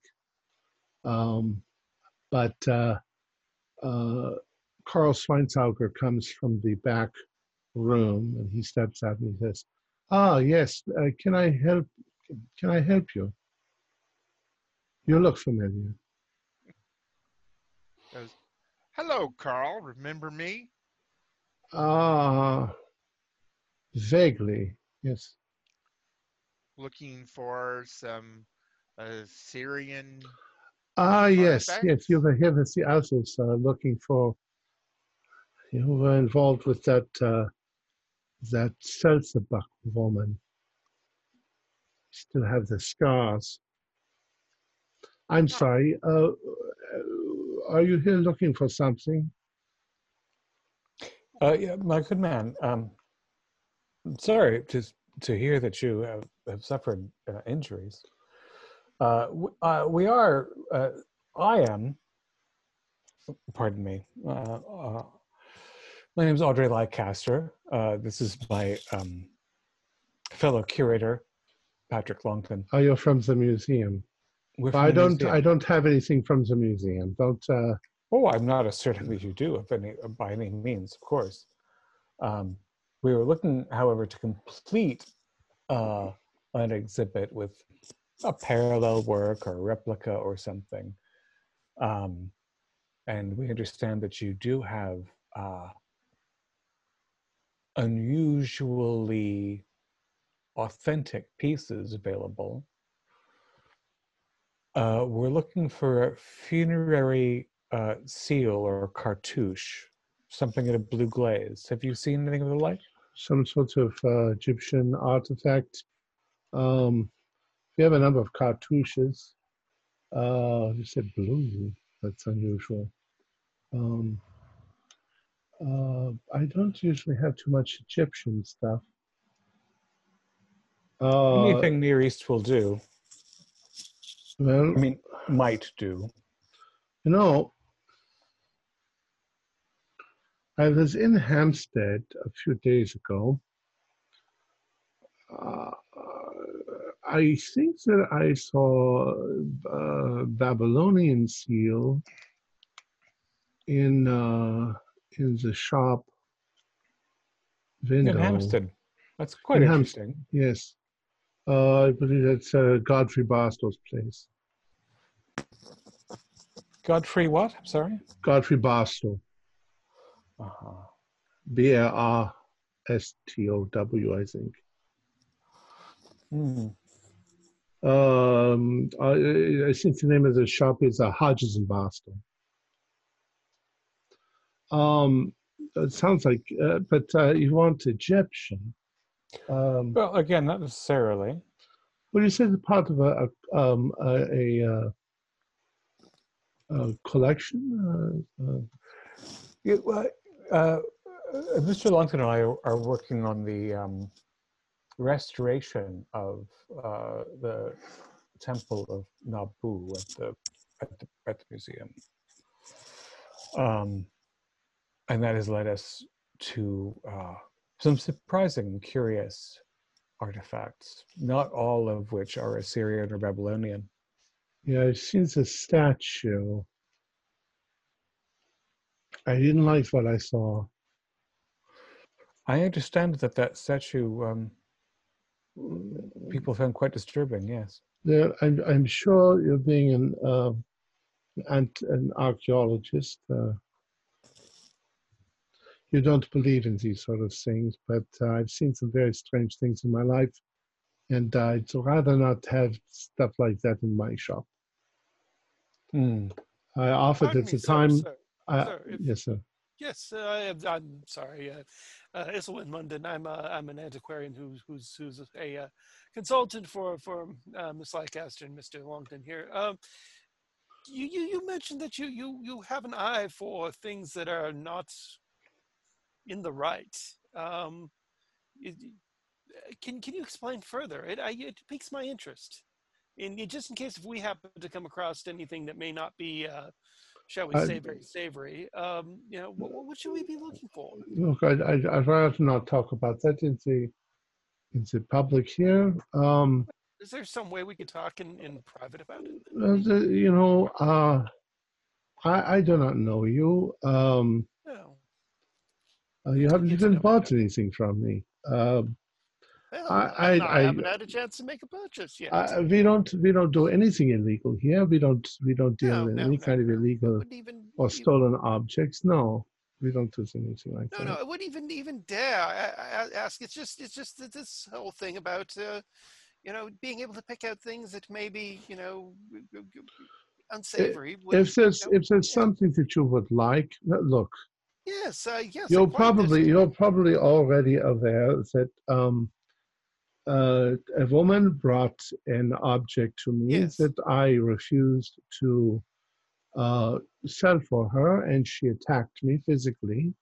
Speaker 1: Um, but uh, uh, Carl Schweinsauger comes from the back room and he steps out and he says, "Ah, yes. Uh, can I help? Can I help you? You look familiar."
Speaker 5: Goes, Hello, Carl. Remember me?
Speaker 1: Ah, vaguely, yes.
Speaker 5: Looking for some uh, Syrian.
Speaker 1: Ah, yes, yes. You were here with the others uh, looking for. You were involved with that uh, that Selzerbach woman. Still have the scars. I'm sorry. Uh, are you here looking for something?
Speaker 3: Uh, yeah, my good man. Um, I'm sorry to to hear that you have, have suffered uh, injuries. Uh, uh, we are. Uh, I am. Pardon me. Uh, uh, my name is Audrey Leicester. Uh, this is my um, fellow curator, Patrick Longton.
Speaker 1: Are you from the museum?
Speaker 3: From
Speaker 1: I
Speaker 3: the
Speaker 1: don't.
Speaker 3: museum.
Speaker 1: I don't have anything from the museum. Don't. Uh,
Speaker 3: Oh, I'm not asserting that you do, of any, by any means, of course. Um, we were looking, however, to complete uh, an exhibit with a parallel work or a replica or something. Um, and we understand that you do have uh, unusually authentic pieces available. Uh, we're looking for a funerary uh, seal or cartouche, something in a blue glaze. Have you seen anything of the like?
Speaker 1: some sort of uh, Egyptian artifact. Um, we have a number of cartouches. Uh, you said blue. That's unusual. Um, uh, I don't usually have too much Egyptian stuff. Uh,
Speaker 3: Anything Near East will do.
Speaker 1: well,
Speaker 3: I mean, might do.
Speaker 1: You know, I was in Hampstead a few days ago. Uh, I think that I saw a Babylonian seal in uh, in the shop window.
Speaker 3: In Hampstead. That's quite
Speaker 1: In Hampstead. Yes, uh, I believe that's uh, Godfrey Barstow's place.
Speaker 3: Godfrey what? I'm sorry?
Speaker 1: Godfrey Barstow.
Speaker 3: Uh-huh.
Speaker 1: B A R S T O W, I think.
Speaker 3: Hmm.
Speaker 1: Um, I, I think the name of the shop is uh, Hodges in Barstow. Um, it sounds like, uh, but uh, you want Egyptian. Um,
Speaker 3: Well, again, not necessarily.
Speaker 1: do you say the part of a, a, um, a, a, uh, a collection? Uh, uh,
Speaker 3: uh, uh, uh, Mr. Longton and I are, are working on the um, restoration of uh, the Temple of Nabu at the at the, at the museum, um, and that has led us to uh, some surprising, curious artifacts. Not all of which are Assyrian or Babylonian.
Speaker 1: yeah, seen the statue. I didn't like what I saw.
Speaker 3: I understand that that statue um, people found quite disturbing. Yes.
Speaker 1: There, I'm, I'm sure you're being an, uh, an, an archaeologist. Uh, you don't believe in these sort of things, but uh, I've seen some very strange things in my life, and I'd rather not have stuff like that in my shop.
Speaker 3: Hmm.
Speaker 1: I offered
Speaker 4: Pardon
Speaker 1: at
Speaker 4: me,
Speaker 1: the
Speaker 4: sir,
Speaker 1: time.
Speaker 4: sir.
Speaker 1: I,
Speaker 4: sir, if-
Speaker 1: yes, sir.
Speaker 4: Yes, uh, I am, I'm sorry. Uh, uh, Iselwyn Munden. I'm uh, I'm an antiquarian who's who's who's a uh, consultant for for uh, Miss Leicester and Mr. Longton here. Um, you, you you mentioned that you you you have an eye for things that are not in the right. Um, it, can can you explain further? It I, it piques my interest. In just in case if we happen to come across anything that may not be, uh, shall we
Speaker 1: I-
Speaker 4: say, very savory, um, you know, what, what should we be looking for?
Speaker 1: Look, I, I, I'd rather not talk about that in the in the public here. Um,
Speaker 4: Is there some way we could talk in, in private about it?
Speaker 1: Uh, the, you know, uh, I, I do not know you. Um,
Speaker 4: No.
Speaker 1: uh, you haven't even bought anything from me.
Speaker 4: Well,
Speaker 1: I-
Speaker 4: I,
Speaker 1: I-
Speaker 4: haven't had a chance to make a purchase yet.
Speaker 1: I, we don't we don't do anything illegal here. We don't we don't deal
Speaker 4: No,
Speaker 1: in
Speaker 4: no,
Speaker 1: any
Speaker 4: no,
Speaker 1: kind of illegal
Speaker 4: even,
Speaker 1: or
Speaker 4: even-
Speaker 1: stolen objects. No, we don't do anything like that.
Speaker 4: no, no, I wouldn't even even dare I, ask. It's just it's just that this whole thing about uh, you know being able to pick out things that maybe you know unsavory. would,
Speaker 1: if there's
Speaker 4: you know,
Speaker 1: if there's
Speaker 4: yeah.
Speaker 1: something that you would like, look,
Speaker 4: yes, uh, yes,
Speaker 1: you're probably you're probably already aware that um, uh, a woman brought an object to me
Speaker 4: Yes.
Speaker 1: that I refused to uh, sell for her, and she attacked me physically,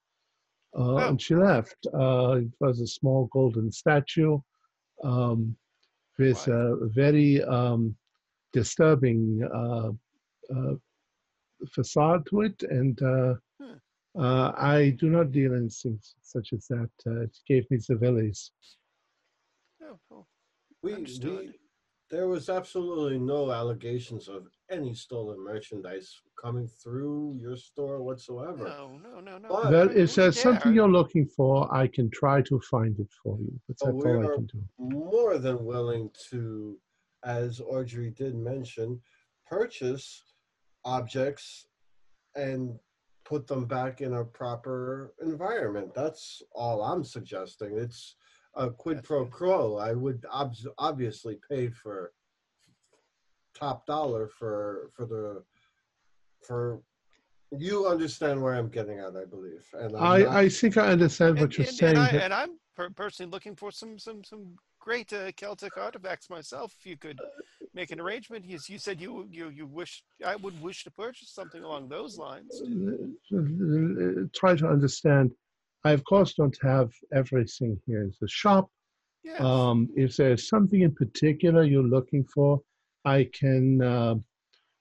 Speaker 1: uh,
Speaker 4: Oh.
Speaker 1: and she left. Uh, it was a small golden statue um, with
Speaker 4: Right.
Speaker 1: a very um, disturbing uh, uh, facade to it, and uh,
Speaker 4: Hmm.
Speaker 1: uh, I do not deal in things such as that. Uh, it gave me the willies.
Speaker 4: Oh, oh,
Speaker 2: We,
Speaker 4: Understood.
Speaker 2: we there was absolutely no allegations of any stolen merchandise coming through your store whatsoever.
Speaker 4: no, no, no, no.
Speaker 2: But-
Speaker 4: I
Speaker 1: Well, if there's something you're looking for, I can try to find it for you. But
Speaker 2: Oh,
Speaker 1: that's all I
Speaker 2: we're-
Speaker 1: can do.
Speaker 2: more than willing to, as Audrey did mention, purchase objects and put them back in a proper environment. That's all I'm suggesting. It's a quid pro quo. I would obs- obviously pay for top dollar for for the for you understand where I'm getting at, I believe. And I'm
Speaker 1: I,
Speaker 2: not-
Speaker 1: I think I understand what
Speaker 4: and,
Speaker 1: you're
Speaker 4: and,
Speaker 1: saying.
Speaker 4: and, I, and I'm per- personally looking for some some some great uh, Celtic artifacts myself. If you could make an arrangement, you, you said you you you wish I would wish to purchase something along those lines.
Speaker 1: uh, try to understand. I, of course, don't have everything here in the shop.
Speaker 4: Yes.
Speaker 1: Um, if there's something in particular you're looking for, I can uh,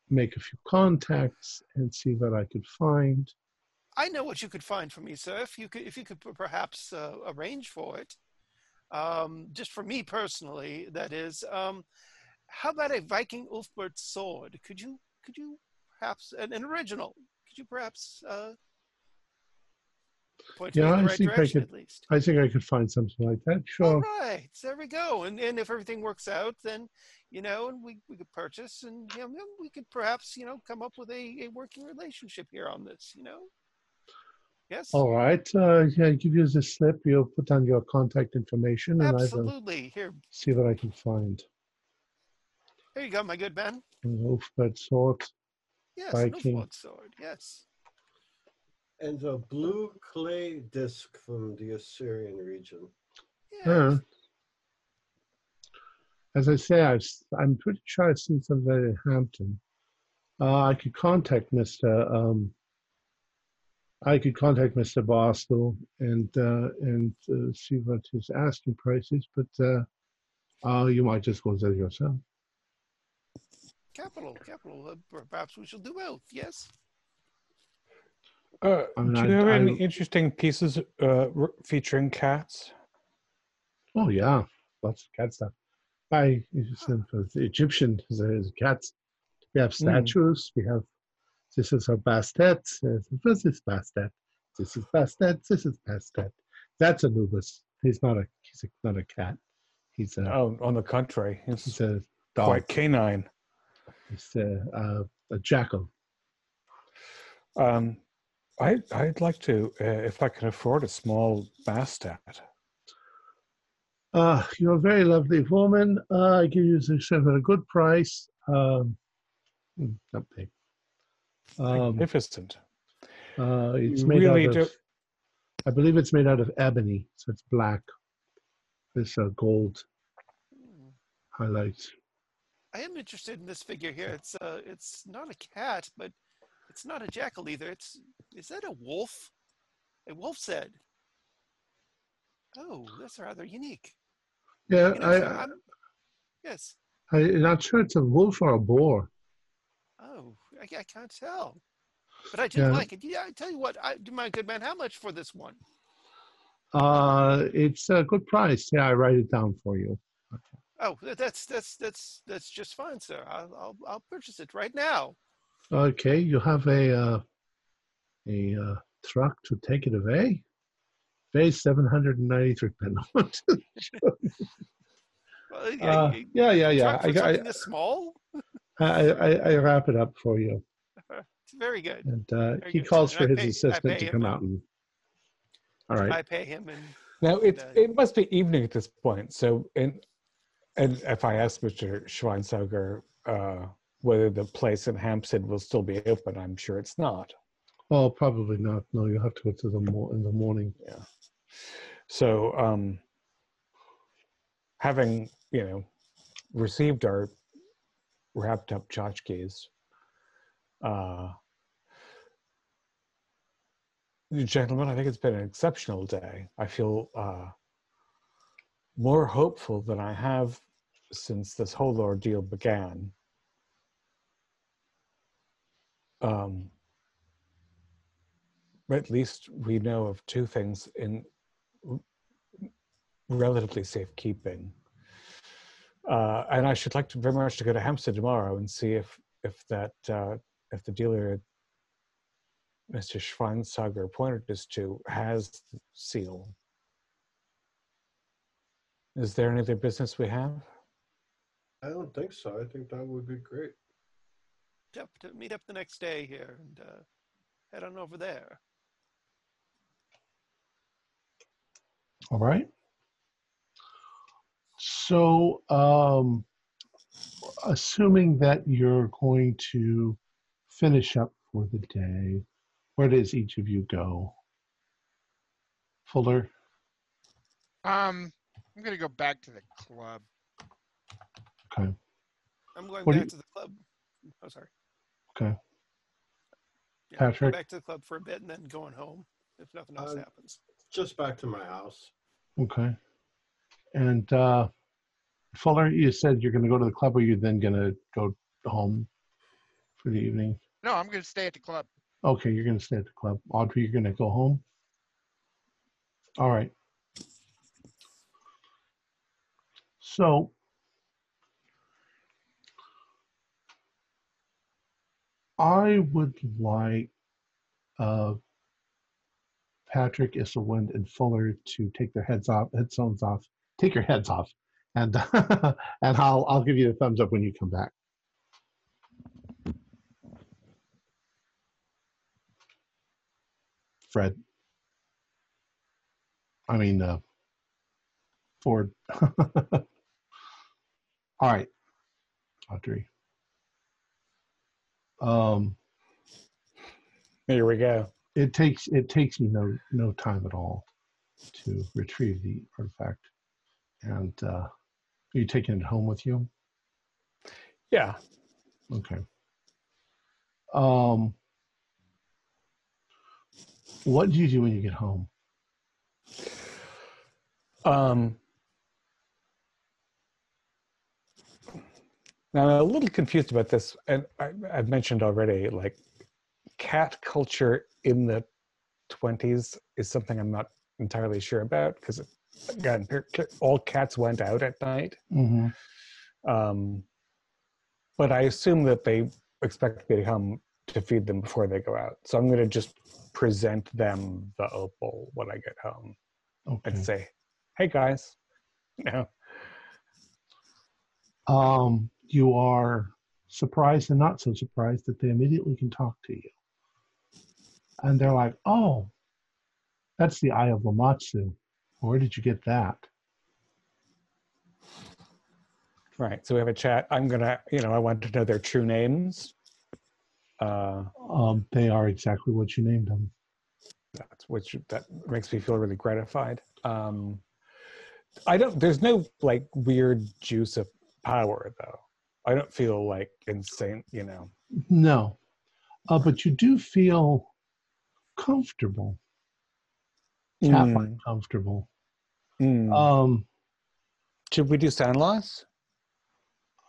Speaker 1: make a few contacts and see what I could find.
Speaker 4: I know what you could find for me, sir. If you could, if you could perhaps uh, arrange for it, um, just for me personally, that is. Um, how about a Viking Ulfbert sword? Could you, could you perhaps an, an original? Could you perhaps uh, point
Speaker 1: Yeah, I
Speaker 4: right
Speaker 1: think I could-
Speaker 4: at least?
Speaker 1: I think I could find something like that.
Speaker 4: All
Speaker 1: Sure.
Speaker 4: right, there we go. And and if everything works out, then you know, and we, we could purchase, and you know, we could perhaps you know come up with a, a working relationship here on this. You know. Yes.
Speaker 1: All right. Uh, yeah, give you the slip. You'll put down your contact information, and I will
Speaker 4: Absolutely. Here,
Speaker 1: see what I can find.
Speaker 4: There you go, my good man.
Speaker 1: An sword.
Speaker 4: Yes,
Speaker 1: Viking.
Speaker 4: Sword. Yes.
Speaker 2: And a blue clay disc from the Assyrian region.
Speaker 4: Yes.
Speaker 1: Yeah. As I say, I've, s- I'm pretty sure I've seen something of in Hampton. Uh, I could contact Mr. Um, I could contact Mr. Barstow and uh, and uh, see what his asking price is, but uh, uh, you might just go there yourself.
Speaker 4: Capital, capital. Uh, perhaps we shall do both. Yes.
Speaker 3: Uh,
Speaker 1: I mean,
Speaker 3: do
Speaker 1: I-
Speaker 3: you have any interesting pieces uh, featuring cats?
Speaker 1: Oh yeah, lots of cat stuff. I the Egyptian there's cats. We have statues. We have this is a Bastet. This is Bastet. This is Bastet. This is Bastet. That's Anubis. He's not a he's a, not a cat. He's a
Speaker 3: Oh, on the contrary,
Speaker 1: he's
Speaker 3: it's
Speaker 1: a dog.
Speaker 3: quite canine.
Speaker 1: He's a, uh, a jackal.
Speaker 3: Um, I, I'd like to, uh, if I can afford a small bastet.
Speaker 1: Uh, you're a very lovely woman. Uh, I give you this at a good price. Um, hmm, not big. Um,
Speaker 3: Magnificent.
Speaker 1: Uh, it's
Speaker 3: You
Speaker 1: made
Speaker 3: really
Speaker 1: out
Speaker 3: do-
Speaker 1: of, I believe it's made out of ebony, so it's black. This uh, gold highlights.
Speaker 4: I am interested in this figure here. It's uh, it's not a cat, but it's not a jackal either. It's is that a wolf? A wolf said. Oh, that's rather unique.
Speaker 1: Yeah,
Speaker 4: You know,
Speaker 1: I,
Speaker 4: I'm- yes.
Speaker 1: I, I'm not sure it's a wolf or a boar.
Speaker 4: Oh, I, I can't tell. But I do
Speaker 1: Yeah.
Speaker 4: like it. Yeah, I tell you what, I, do my good man, how much for this one?
Speaker 1: Uh, it's a good price. Yeah, I write it down for you.
Speaker 4: Oh, that's that's that's that's just fine, sir. I'll I'll, I'll purchase it right now.
Speaker 1: Okay, you have a uh, a uh, truck to take it away. Pay seven hundred and ninety three pence. <laughs>
Speaker 4: Yeah,
Speaker 1: Uh, yeah, yeah, yeah.
Speaker 4: truck for
Speaker 1: I, got-
Speaker 4: something this small? <laughs>
Speaker 1: I, I, I wrap it up for you, <laughs>
Speaker 4: It's very good.
Speaker 1: and uh,
Speaker 4: Very
Speaker 1: he
Speaker 4: good.
Speaker 1: calls for
Speaker 4: I
Speaker 1: his
Speaker 4: pay-
Speaker 1: assistant to come
Speaker 4: and-
Speaker 1: out and. All right.
Speaker 4: I pay him and
Speaker 3: Now it's
Speaker 4: uh,
Speaker 3: it must be evening at this point. So in and if I ask Mr. Schweinsauger uh, whether the place in Hampstead will still be open, I'm sure it's not.
Speaker 1: Well, probably not. No, you'll have to go to the mo- in the morning. Yeah.
Speaker 3: So um, having you know received our wrapped up tchotchkes, uh, gentlemen, I think it's been an exceptional day. I feel uh, more hopeful than I have since this whole ordeal began. Um, at least we know of two things in relatively safekeeping. Uh, and I should like to very much to go to Hampstead tomorrow and see if if that uh, if the dealer Mr. Schweinsauger pointed us to has the seal. Is there any other business we have?
Speaker 2: I don't think so. I think that would be great.
Speaker 4: Up to meet up the next day here and uh, head on over there.
Speaker 1: All right. So, um, assuming that you're going to finish up for the day, where does each of you go? Fuller.
Speaker 5: Um, I'm gonna go back to the club.
Speaker 1: Okay.
Speaker 4: I'm going
Speaker 1: What
Speaker 4: back
Speaker 1: you-
Speaker 4: to the club. Oh, sorry.
Speaker 1: Okay.
Speaker 4: Yeah, going
Speaker 1: Patrick?
Speaker 4: back to the club for a bit and then going home if nothing else
Speaker 2: Uh,
Speaker 4: happens.
Speaker 2: Just back to my house.
Speaker 1: Okay. And uh, Fuller, you said you're going to go to the club, or you're then going to go home for the evening.
Speaker 5: No, I'm gonna stay at the club.
Speaker 1: Okay, you're going to stay at the club. Audrey, you're going to go home. All right. So, I would like uh, Patrick, Iselwyn, and Fuller to take their heads off, headphones off. Take your heads off, and <laughs> and I'll I'll give you the thumbs up when you come back. Fred. I mean, uh, Ford. <laughs> All right, Audrey. Um,
Speaker 3: Here we go.
Speaker 1: it takes it takes you no no time at all to retrieve the artifact, and uh, are you taking it home with you?
Speaker 3: Yeah.
Speaker 1: Okay. Um, what do you do when you get home?
Speaker 3: Um, now I'm a little confused about this, and I, I've mentioned already, like cat culture in the 20s is something I'm not entirely sure about because, again, all cats went out at night.
Speaker 1: Mm-hmm.
Speaker 3: Um, but I assume that they expect me to come to feed them before they go out. So I'm going to just present them the opal when I get home
Speaker 1: Okay.
Speaker 3: and say, "Hey guys, know, <laughs>
Speaker 1: um, you are surprised and not so surprised that they immediately can talk to you. And they're like, oh, that's the Eye of Lamashtu. Where did you get that?
Speaker 3: right." So we have a chat. I'm gonna, you know, I want to know their true names. Uh,
Speaker 1: Um, they are exactly what you named them.
Speaker 3: that's which that makes me feel really gratified. Um, I don't. There's no like weird juice of power though. I don't feel like insane. You know.
Speaker 1: No, uh, but you do feel comfortable, cat-like
Speaker 3: Mm,
Speaker 1: comfortable.
Speaker 3: mm.
Speaker 1: Um,
Speaker 3: Should we do SAN loss?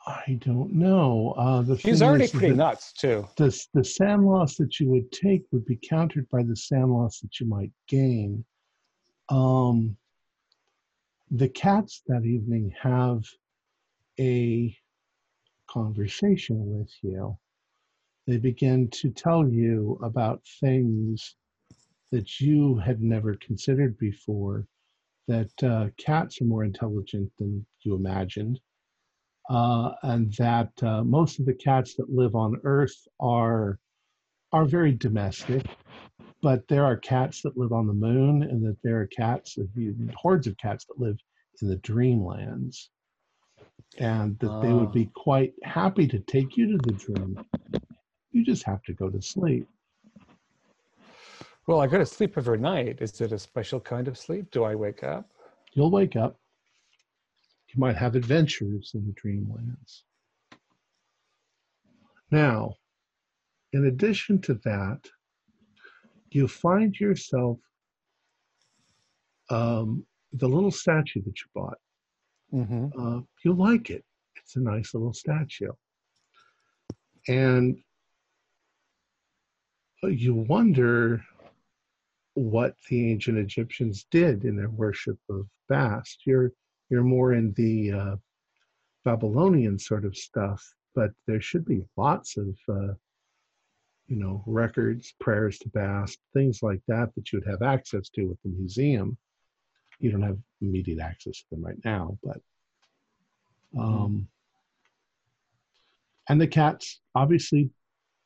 Speaker 1: I don't know. Uh, the
Speaker 3: He's already pretty
Speaker 1: that
Speaker 3: nuts too.
Speaker 1: the the SAN loss that you would take would be countered by the SAN loss that you might gain. Um, the cats that evening have a conversation with you, they begin to tell you about things that you had never considered before. That uh, cats are more intelligent than you imagined, uh, and that uh, most of the cats that live on Earth are are very domestic. But there are cats that live on the moon, and that there are cats, hordes of cats that live in the dreamlands, and that they would
Speaker 3: Ah.
Speaker 1: be quite happy to take you to the dream. You just have to go to sleep.
Speaker 3: Well, I go to sleep every night. Is it a special kind of sleep? Do I wake up?
Speaker 1: You'll wake up. You might have adventures in the dreamlands. Now, in addition to that, you find yourself um, the little statue that you bought.
Speaker 3: Mm-hmm.
Speaker 1: Uh, you like it. It's a nice little statue. And uh, you wonder what the ancient Egyptians did in their worship of Bast. You're you're more in the uh, Babylonian sort of stuff, but there should be lots of uh, you know records, prayers to Bast, things like that that you would have access to at the museum. You don't have immediate access to them right now, but um, and the cats obviously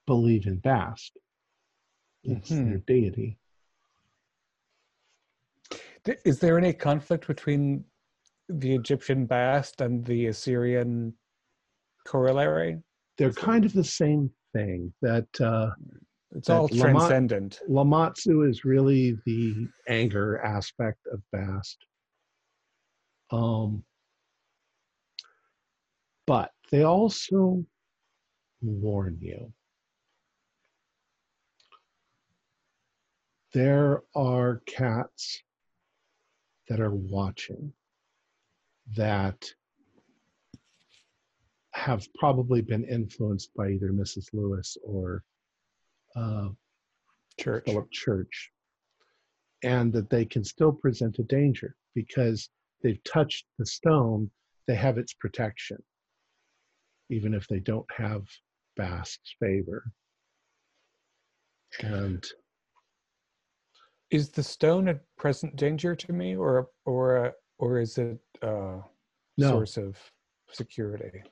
Speaker 1: believe in Bast. It's
Speaker 3: Mhm.
Speaker 1: their deity.
Speaker 3: Is there any conflict between the Egyptian Bast and the Assyrian corollary?
Speaker 1: They're kind of the same thing. That uh,
Speaker 3: It's all transcendent.
Speaker 1: Lamashtu is really the anger aspect of Bast. Um, but they also warn you. There are cats that are watching that have probably been influenced by either Mrs. Lewis or uh,
Speaker 3: Church.
Speaker 1: Philip Church, and that they can still present a danger because they've touched the stone, they have its protection, even if they don't have Bast's favor. And
Speaker 3: Is the stone a present danger to me, or or uh, or is it a
Speaker 1: No.
Speaker 3: source of security?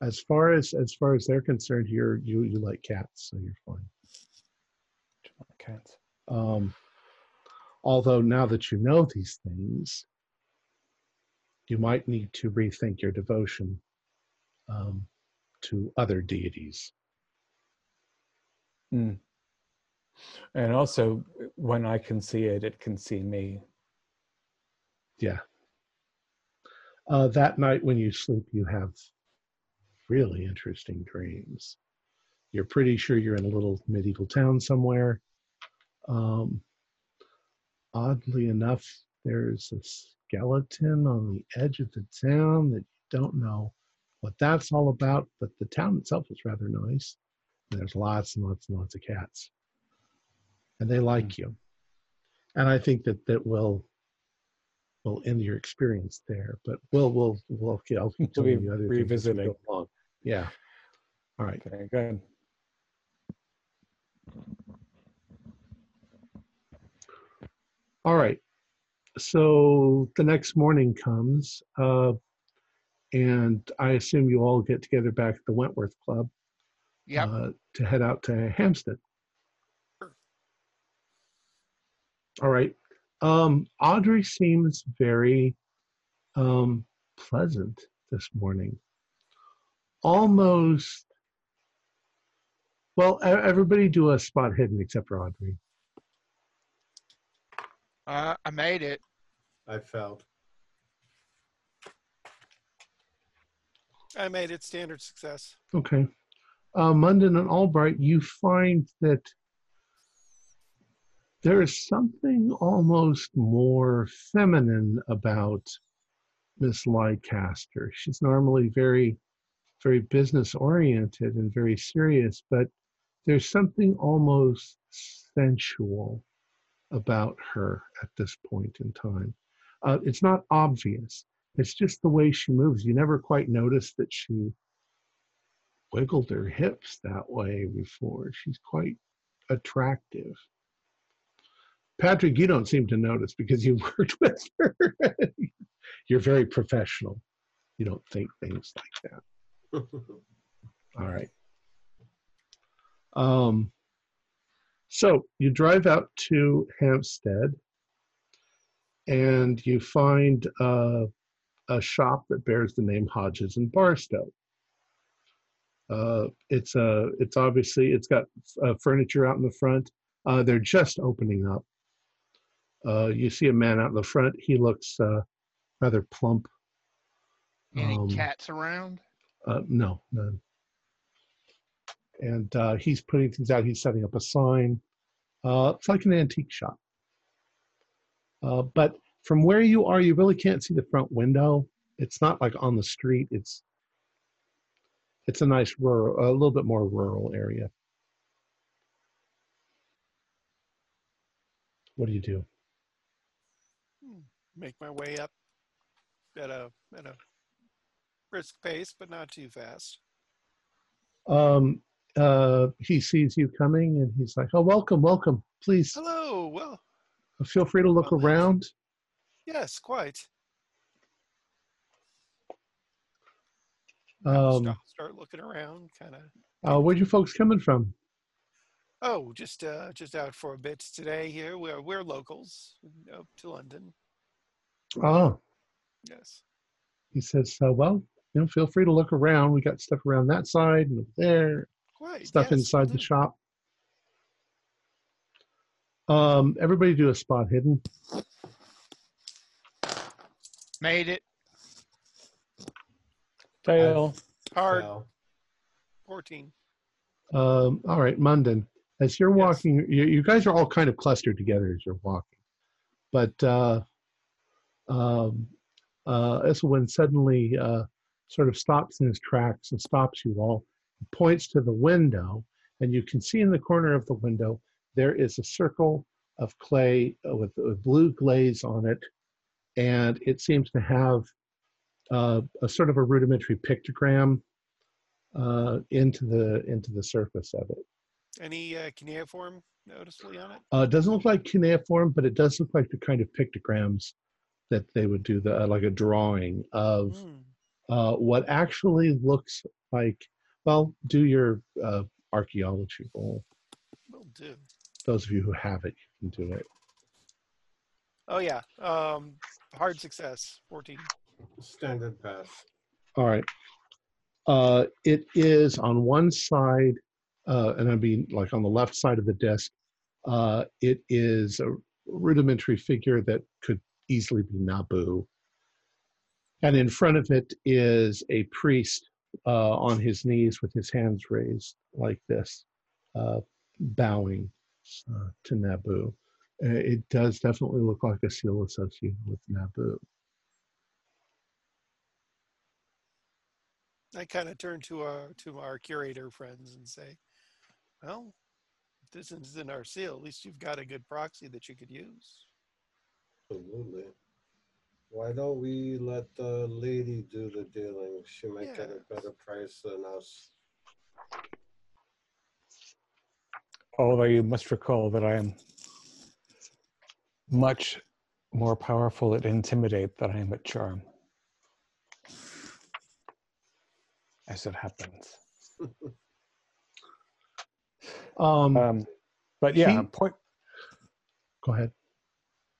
Speaker 1: as far as as far as they're concerned, you're you you like cats, so you're fine.
Speaker 3: Cats.
Speaker 1: Um, although now that you know these things, you might need to rethink your devotion um, to other deities.
Speaker 3: Mm. And also, when I can see it, it can see me.
Speaker 1: Yeah. Uh, that night when you sleep, you have really interesting dreams. You're pretty sure you're in a little medieval town somewhere. Um, oddly enough, there's a skeleton on the edge of the town that you don't know what that's all about, but the town itself is rather nice. There's lots and lots and lots of cats. And they like you. And I think that that will will end your experience there. But we'll we'll we'll okay, I'll keep <laughs>
Speaker 3: We'll
Speaker 1: you other
Speaker 3: revisiting.
Speaker 1: Yeah. All right.
Speaker 3: Okay, good.
Speaker 1: All right. So the next morning comes, uh, and I assume you all get together back at the Wentworth Club
Speaker 5: Yep.
Speaker 1: uh, to head out to Hampstead. All right. Um, Audrey seems very um, pleasant this morning. Almost. Well, everybody do a spot hidden except for Audrey.
Speaker 5: Uh, I made it.
Speaker 2: I failed.
Speaker 4: I made it standard success.
Speaker 1: Okay. Uh, Munden and Albright, you find that there is something almost more feminine about Miss Leicester. She's normally very, very business oriented and very serious, but there's something almost sensual about her at this point in time. Uh, it's not obvious. It's just the way she moves. You never quite notice that she wiggled her hips that way before. She's quite attractive. Patrick, you don't seem to notice because you <laughs> worked with her. You're very professional. You don't think things like that. <laughs> All right. Um, so you drive out to Hampstead and you find uh, a shop that bears the name Hodges and Barstow. Uh, it's a, it's obviously it's got uh, furniture out in the front. Uh, they're just opening up. Uh, you see a man out in the front. He looks uh, rather plump.
Speaker 5: Any
Speaker 1: Um,
Speaker 5: cats around?
Speaker 1: Uh, no, none. And uh, he's putting things out. He's setting up a sign. Uh, it's like an antique shop. Uh, but from where you are, you really can't see the front window. It's not like on the street. It's it's a nice rural, a little bit more rural area. What do you do?
Speaker 4: Make my way up at a at a brisk pace, but not too fast.
Speaker 1: Um, uh, he sees you coming, and he's like, "Oh, welcome, welcome. Please
Speaker 4: Hello. Well,
Speaker 1: feel free to look
Speaker 4: Well,
Speaker 1: around."
Speaker 4: yes, quite.
Speaker 1: Um,
Speaker 4: start, start looking around, kind of.
Speaker 1: Uh, where'd you folks coming from?
Speaker 4: Oh, just uh, just out for a bit today. Here, we're we're locals up to London.
Speaker 1: Oh,
Speaker 4: Yes.
Speaker 1: he says, uh, well, you know, feel free to look around. We got stuff around that side and there,
Speaker 4: Quite.
Speaker 1: stuff
Speaker 4: yes, will
Speaker 1: inside the shop. Um, everybody do a spot hidden.
Speaker 5: Made it.
Speaker 3: Fail.
Speaker 4: Hard.
Speaker 2: Well,
Speaker 4: 14.
Speaker 1: Um, all right, Munden. As you're
Speaker 4: Yes.
Speaker 1: walking, you, you guys are all kind of clustered together as you're walking. But uh, um, uh, Iselwyn suddenly uh, sort of stops in his tracks and stops you all, points to the window, and you can see in the corner of the window there is a circle of clay with a blue glaze on it, and it seems to have uh, a sort of a rudimentary pictogram uh, into the into the surface of it.
Speaker 4: Any uh, cuneiform noticeably on it?
Speaker 1: Uh, it doesn't look like cuneiform, but it does look like the kind of pictograms that they would do, the, uh, like a drawing of uh, what actually looks like. Well, do your uh, archaeology roll.
Speaker 4: Will do.
Speaker 1: Those of you who have it, you can do it.
Speaker 4: Oh yeah. Um, hard success. 14.
Speaker 2: standard pass.
Speaker 1: All right. Uh, it is on one side, uh, and I mean like on the left side of the desk. Uh, it is a rudimentary figure that could easily be Nabu. And in front of it is a priest uh, on his knees with his hands raised like this, uh, bowing uh, to Nabu. Uh, it does definitely look like a seal associated with Nabu.
Speaker 4: I kind of turn to our to our curator friends and say, "Well, if this isn't our seal. At least you've got a good proxy that you could use."
Speaker 2: Absolutely. Why don't we let the lady do the dealing? She might get a better price than us.
Speaker 3: Although you must recall that I am much more powerful at intimidate than I am at charm. As it happens. <laughs>
Speaker 1: Um,
Speaker 3: Um, but yeah,
Speaker 1: He-
Speaker 3: point,
Speaker 1: go ahead.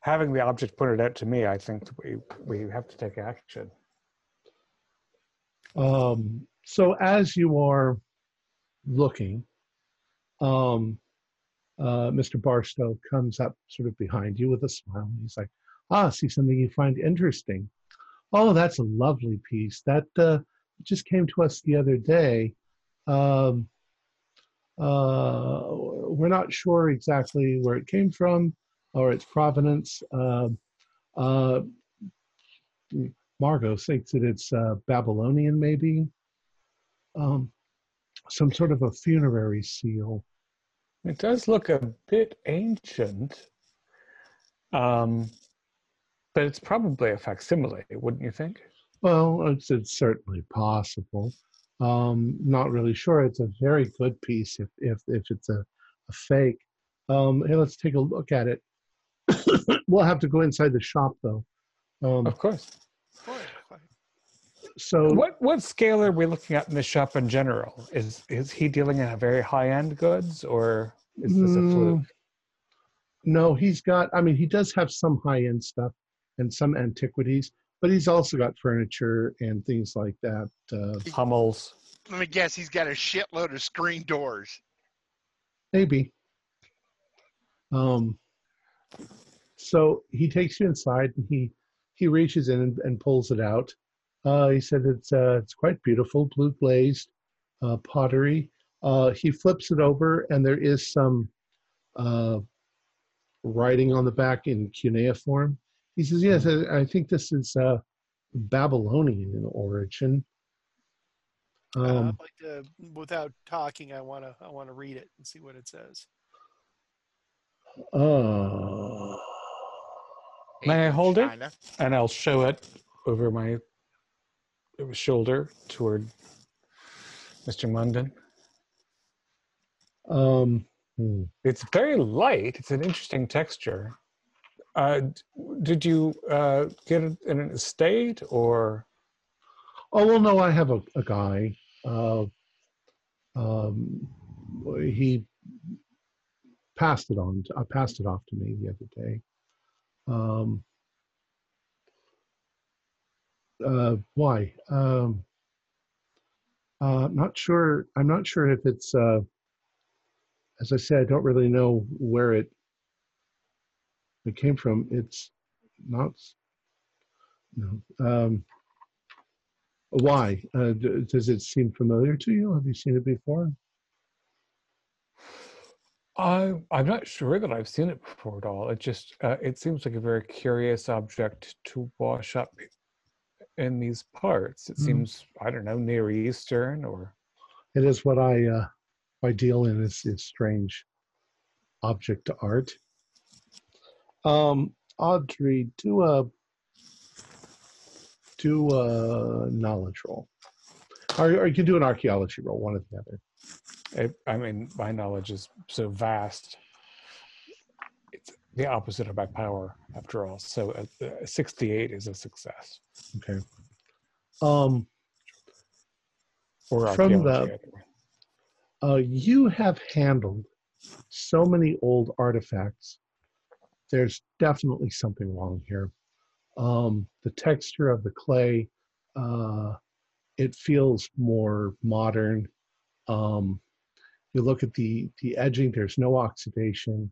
Speaker 3: Having the object pointed out to me, I think we, we have to take action.
Speaker 1: Um, so as you are looking, um, uh, Mr. Barstow comes up sort of behind you with a smile. He's like, "Ah, see something you find interesting? Oh, that's a lovely piece. That uh, just came to us the other day. Um, uh, we're not sure exactly where it came from or its provenance. Um uh, Margot thinks that it's uh, Babylonian, maybe. Um, some sort of a funerary seal.
Speaker 3: It does look a bit ancient, um, but it's probably a facsimile, wouldn't you think?
Speaker 1: Well, it's, it's certainly possible. Um, not really sure. It's a very good piece if if if it's a, a fake. Um, hey, let's take a look at it. <coughs> we'll have to go inside the shop though. Um,
Speaker 3: Of course.
Speaker 4: Quite, quite.
Speaker 1: so
Speaker 3: What what scale are we looking at in the shop in general? Is is he dealing in a very high end goods, or is this a
Speaker 1: Mm,
Speaker 3: fluke?
Speaker 1: No, he's got. I mean, he does have some high end stuff and some antiquities, but he's also got furniture and things like that. Uh,
Speaker 3: Hummels.
Speaker 5: Let me guess, he's got a shitload of screen doors.
Speaker 1: maybe. Um. So he takes you inside, and he he reaches in and, and pulls it out. Uh, he said it's uh, it's quite beautiful, blue glazed uh, pottery. Uh, he flips it over, and there is some uh, writing on the back in cuneiform. He says, "Yes, I, I think this is uh, Babylonian in origin." Um,
Speaker 4: like to, without talking, I want to I want to read it and see what it says.
Speaker 1: uh,
Speaker 3: May I
Speaker 5: Ancient
Speaker 3: hold it? And I'll show it over my shoulder toward Mr. Munden.
Speaker 1: um, hmm.
Speaker 3: It's very light. It's an interesting texture. Uh, did you uh, get it in an estate or?
Speaker 1: Oh well, no, I have a, a guy. Uh, um, he passed it on. To, I passed it off to me the other day. Um, uh, why? Um, uh, not sure. I'm not sure if it's. Uh, as I said, I don't really know where it it came from. It's not. No. Um, why? Uh, does it seem familiar to you? Have you seen it before?
Speaker 3: I, I'm not sure that I've seen it before at all. It just uh, it seems like a very curious object to wash up in these parts. It
Speaker 1: Hmm.
Speaker 3: seems I don't know Near Eastern or
Speaker 1: It is what I uh, I deal in is, is strange object to art. Um, Audrey, do a do a knowledge roll, or, or you can do an archaeology roll, one or the other.
Speaker 3: I, I mean, my knowledge is so vast. It's the opposite of my power, after all. So, uh, uh, 68 is a success.
Speaker 1: Okay. Um,
Speaker 3: Or
Speaker 1: From the-
Speaker 3: archaeology, either way.
Speaker 1: uh, you have handled so many old artifacts. There's definitely something wrong here. Um, the texture of the clay, uh, it feels more modern. Um, you look at the the edging. There's no oxidation.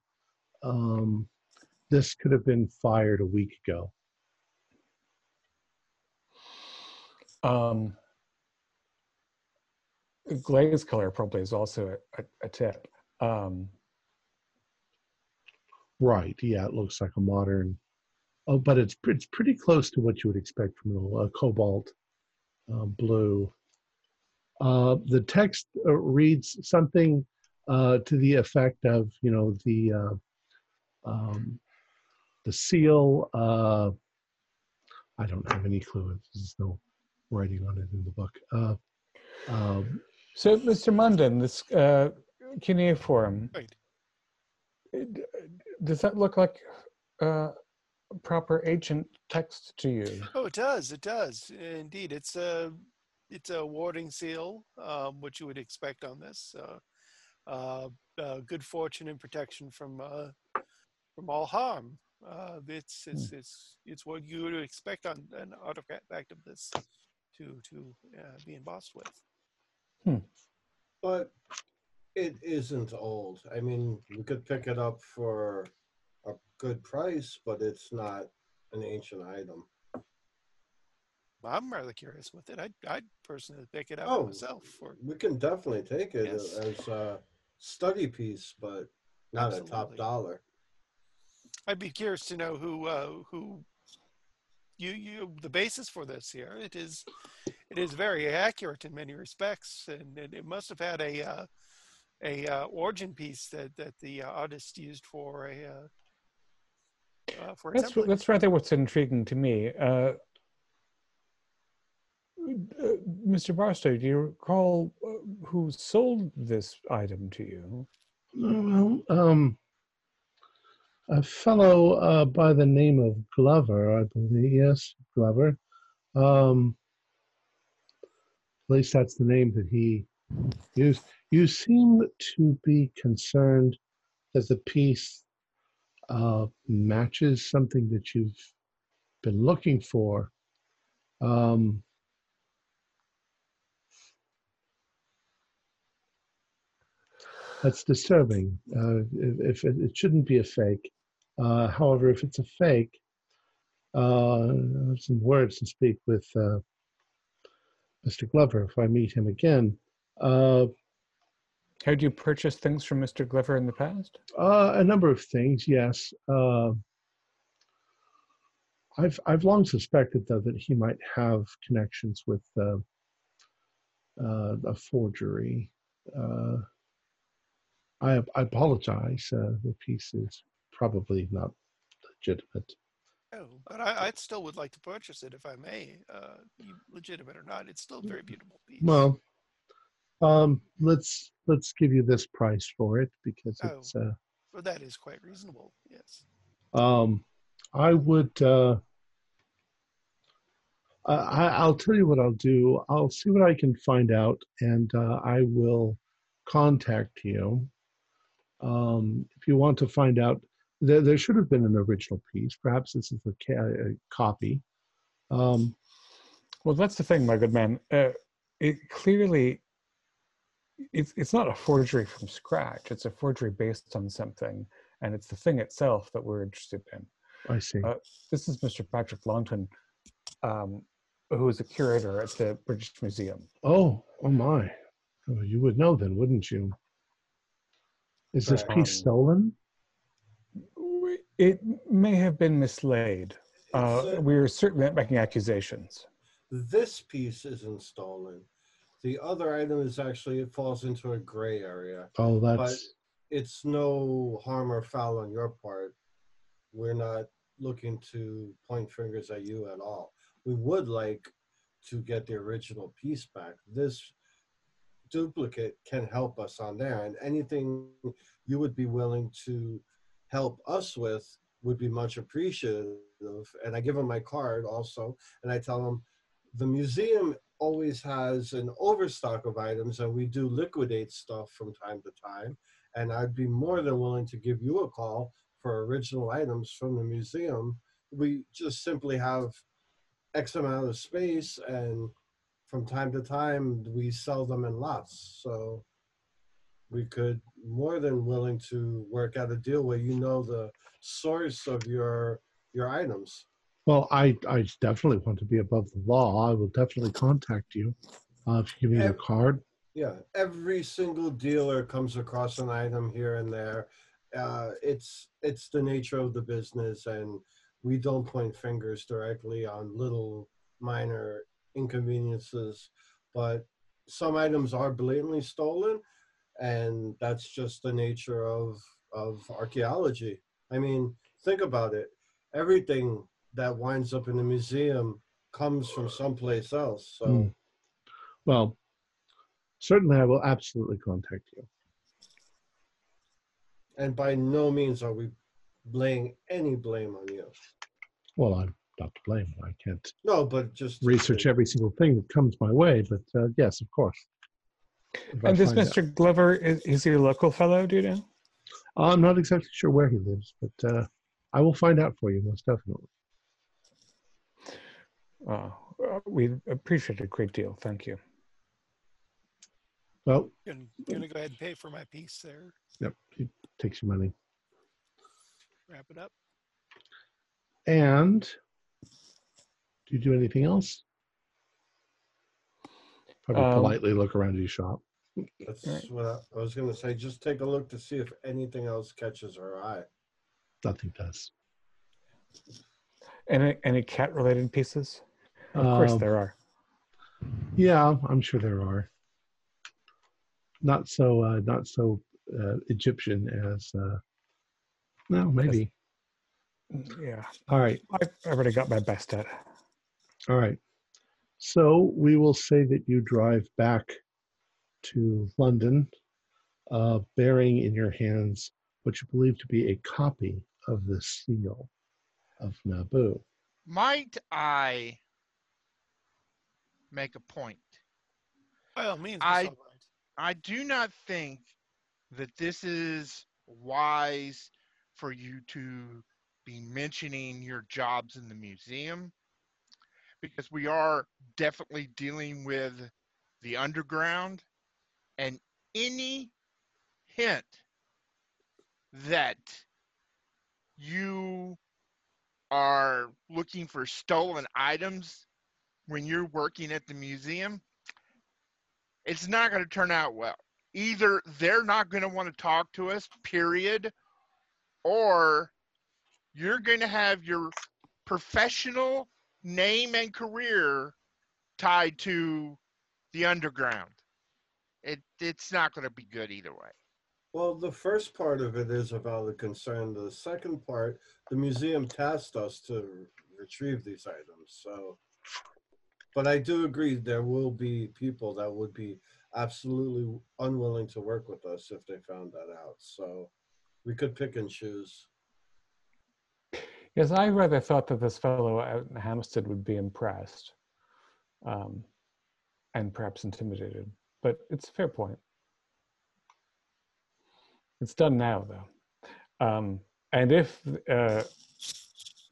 Speaker 1: Um, this could have been fired a week ago.
Speaker 3: Um, glaze color probably is also a, a, tip. Um,
Speaker 1: Right. Yeah, it looks like a modern. Oh, but it's it's pretty close to what you would expect from a, a cobalt uh, blue. Uh, the text uh, reads something uh, to the effect of, you know, the uh, um, the seal. Uh, I don't have any clue. There's no writing on it in the book. Uh, um,
Speaker 3: so, Mr. Munden, this uh, cuneiform,
Speaker 4: Right.
Speaker 3: does that look like uh, proper ancient text to you?
Speaker 4: Oh, it does. It does. Indeed, it's a it's a warding seal, um, which you would expect on this. Uh, uh, uh, good fortune and protection from uh, from all harm. Uh, it's it's it's it's what you would expect on an artifact of this to to uh, be embossed with.
Speaker 2: But it isn't old. I mean, we could pick it up for a good price, but it's not an ancient item.
Speaker 4: I'm rather curious with it. I'd, I'd personally pick it up
Speaker 2: Oh.
Speaker 4: myself. For
Speaker 2: We can definitely take it
Speaker 4: Yes.
Speaker 2: as a study piece, but not a top dollar.
Speaker 4: I'd be curious to know who uh, who you you the basis for this here. It is it is very accurate in many respects, and it, it must have had a uh, a uh, origin piece that that the uh, artist used for a uh, uh, for a
Speaker 3: That's
Speaker 4: template.
Speaker 3: that's rather what's intriguing to me. Uh, Mr. Barstow, do you recall uh, who sold this item to you?
Speaker 1: Well, um, a fellow uh, by the name of Glover, I believe. Yes, Glover. Um, at least that's the name that he used. You seem to be concerned that the piece uh, matches something that you've been looking for. Um, that's disturbing. Uh, if, if it, it shouldn't be a fake. Uh, however, if it's a fake, uh, some words to speak with uh, Mr. Glover if I meet him again. Uh,
Speaker 3: Had you purchased things from Mr. Glover in the past?
Speaker 1: uh, a number of things, yes. Uh, I've I've long suspected though that he might have connections with uh, uh, a forgery. I I apologize. Uh, the piece is probably not legitimate.
Speaker 4: Oh, but I, I still would like to purchase it if I may. Uh, legitimate or not, it's still a very beautiful piece.
Speaker 1: Well, um, let's let's give you this price for it because
Speaker 4: Oh.
Speaker 1: it's. Uh,
Speaker 4: well, that is quite reasonable. Yes.
Speaker 1: um, I would. Uh, I- I'll tell you what I'll do. I'll see what I can find out, and uh, I will contact you. Um, if you want to find out, there, there should have been an original piece. Perhaps this is a, ca- a copy. Um,
Speaker 3: Well, that's the thing, my good man. Uh, it clearly, it's it's not a forgery from scratch. It's a forgery based on something, and it's the thing itself that we're interested in.
Speaker 1: I see.
Speaker 3: Uh, This is Mr. Patrick Longton, um, who is a curator at the British Museum.
Speaker 1: Oh, oh my. Oh, you would know then, wouldn't you? Is this
Speaker 2: Right.
Speaker 1: piece
Speaker 3: Um,
Speaker 1: stolen?
Speaker 3: It may have been mislaid. Uh,
Speaker 2: It's,
Speaker 3: we are certainly not making accusations.
Speaker 2: This piece isn't stolen. The other item is actually it falls into a gray area.
Speaker 1: Oh, that's
Speaker 2: It's no harm or foul on your part. We're not looking to point fingers at you at all. We would like to get the original piece back. This duplicate can help us on there, and anything you would be willing to help us with would be much appreciative. And I give them my card also, and I tell them the museum always has an overstock of items, and we do liquidate stuff from time to time. And I'd be more than willing to give you a call for original items from the museum. We just simply have X amount of space, and from time to time we sell them in lots. So we could more than willing to work out a deal where you know the source of your your items.
Speaker 1: well. I I definitely want to be above the law. I will definitely contact you uh, if you give me your
Speaker 2: Ev-
Speaker 1: card.
Speaker 2: Yeah, every single dealer comes across an item here and there. Uh, it's it's the nature of the business, and we don't point fingers directly on little minor inconveniences. But some items are blatantly stolen, and that's just the nature of of archaeology. I mean, think about it. Everything that winds up in the museum comes from someplace else. So.
Speaker 1: Hmm. Well, certainly I will absolutely contact you.
Speaker 2: And by no means are we laying any blame on you.
Speaker 1: Well, I'm not to blame. I can't
Speaker 2: No, but just
Speaker 1: research every single thing that comes my way, but uh, yes, of course. If I
Speaker 3: And this
Speaker 1: find out-
Speaker 3: Mr. Glover, is, is he a local fellow, do you know?
Speaker 1: I'm not exactly sure where he lives, but uh, I will find out for you most definitely.
Speaker 3: Uh, uh, we appreciate it a great deal. Thank you.
Speaker 1: Well,
Speaker 4: You're gonna, you're gonna go ahead and pay for my piece there.
Speaker 1: yep, he takes your money.
Speaker 4: Wrap it up.
Speaker 1: And do you do anything else? Probably
Speaker 3: Um,
Speaker 1: politely look around your shop.
Speaker 2: That's
Speaker 3: Right.
Speaker 2: what I, I was going to say. Just take a look to see if anything else catches her eye.
Speaker 1: Nothing does.
Speaker 3: Any any cat related pieces? Of course
Speaker 1: Um,
Speaker 3: there are.
Speaker 1: Yeah, I'm sure there are. Not so, uh, not so uh, Egyptian as. Uh, no, maybe.
Speaker 3: Yeah,
Speaker 1: All right,
Speaker 3: I, I already got my best at.
Speaker 1: All right. So we will say that you drive back to London, uh, bearing in your hands what you believe to be a copy of the seal of Nabu.
Speaker 5: Might I make a point?
Speaker 4: By all means,
Speaker 5: I-
Speaker 4: Miss
Speaker 5: I do not think that this is wise for you to be mentioning your jobs in the museum because we are definitely dealing with the underground and any hint that you are looking for stolen items when you're working at the museum it's not going to turn out well. Either they're not going to want to talk to us, period, or you're going to have your professional name and career tied to the underground. It it's not going to be good either way.
Speaker 2: Well, the first part of it is a valid concern. The second part, the museum tasked us to retrieve these items. So, but I do agree there will be people that would be absolutely unwilling to work with us if they found that out. So, we could pick and choose.
Speaker 3: Yes, I rather thought that this fellow out in Hampstead would be impressed um, and perhaps intimidated, but it's a fair point. It's done now, though. Um, and if uh,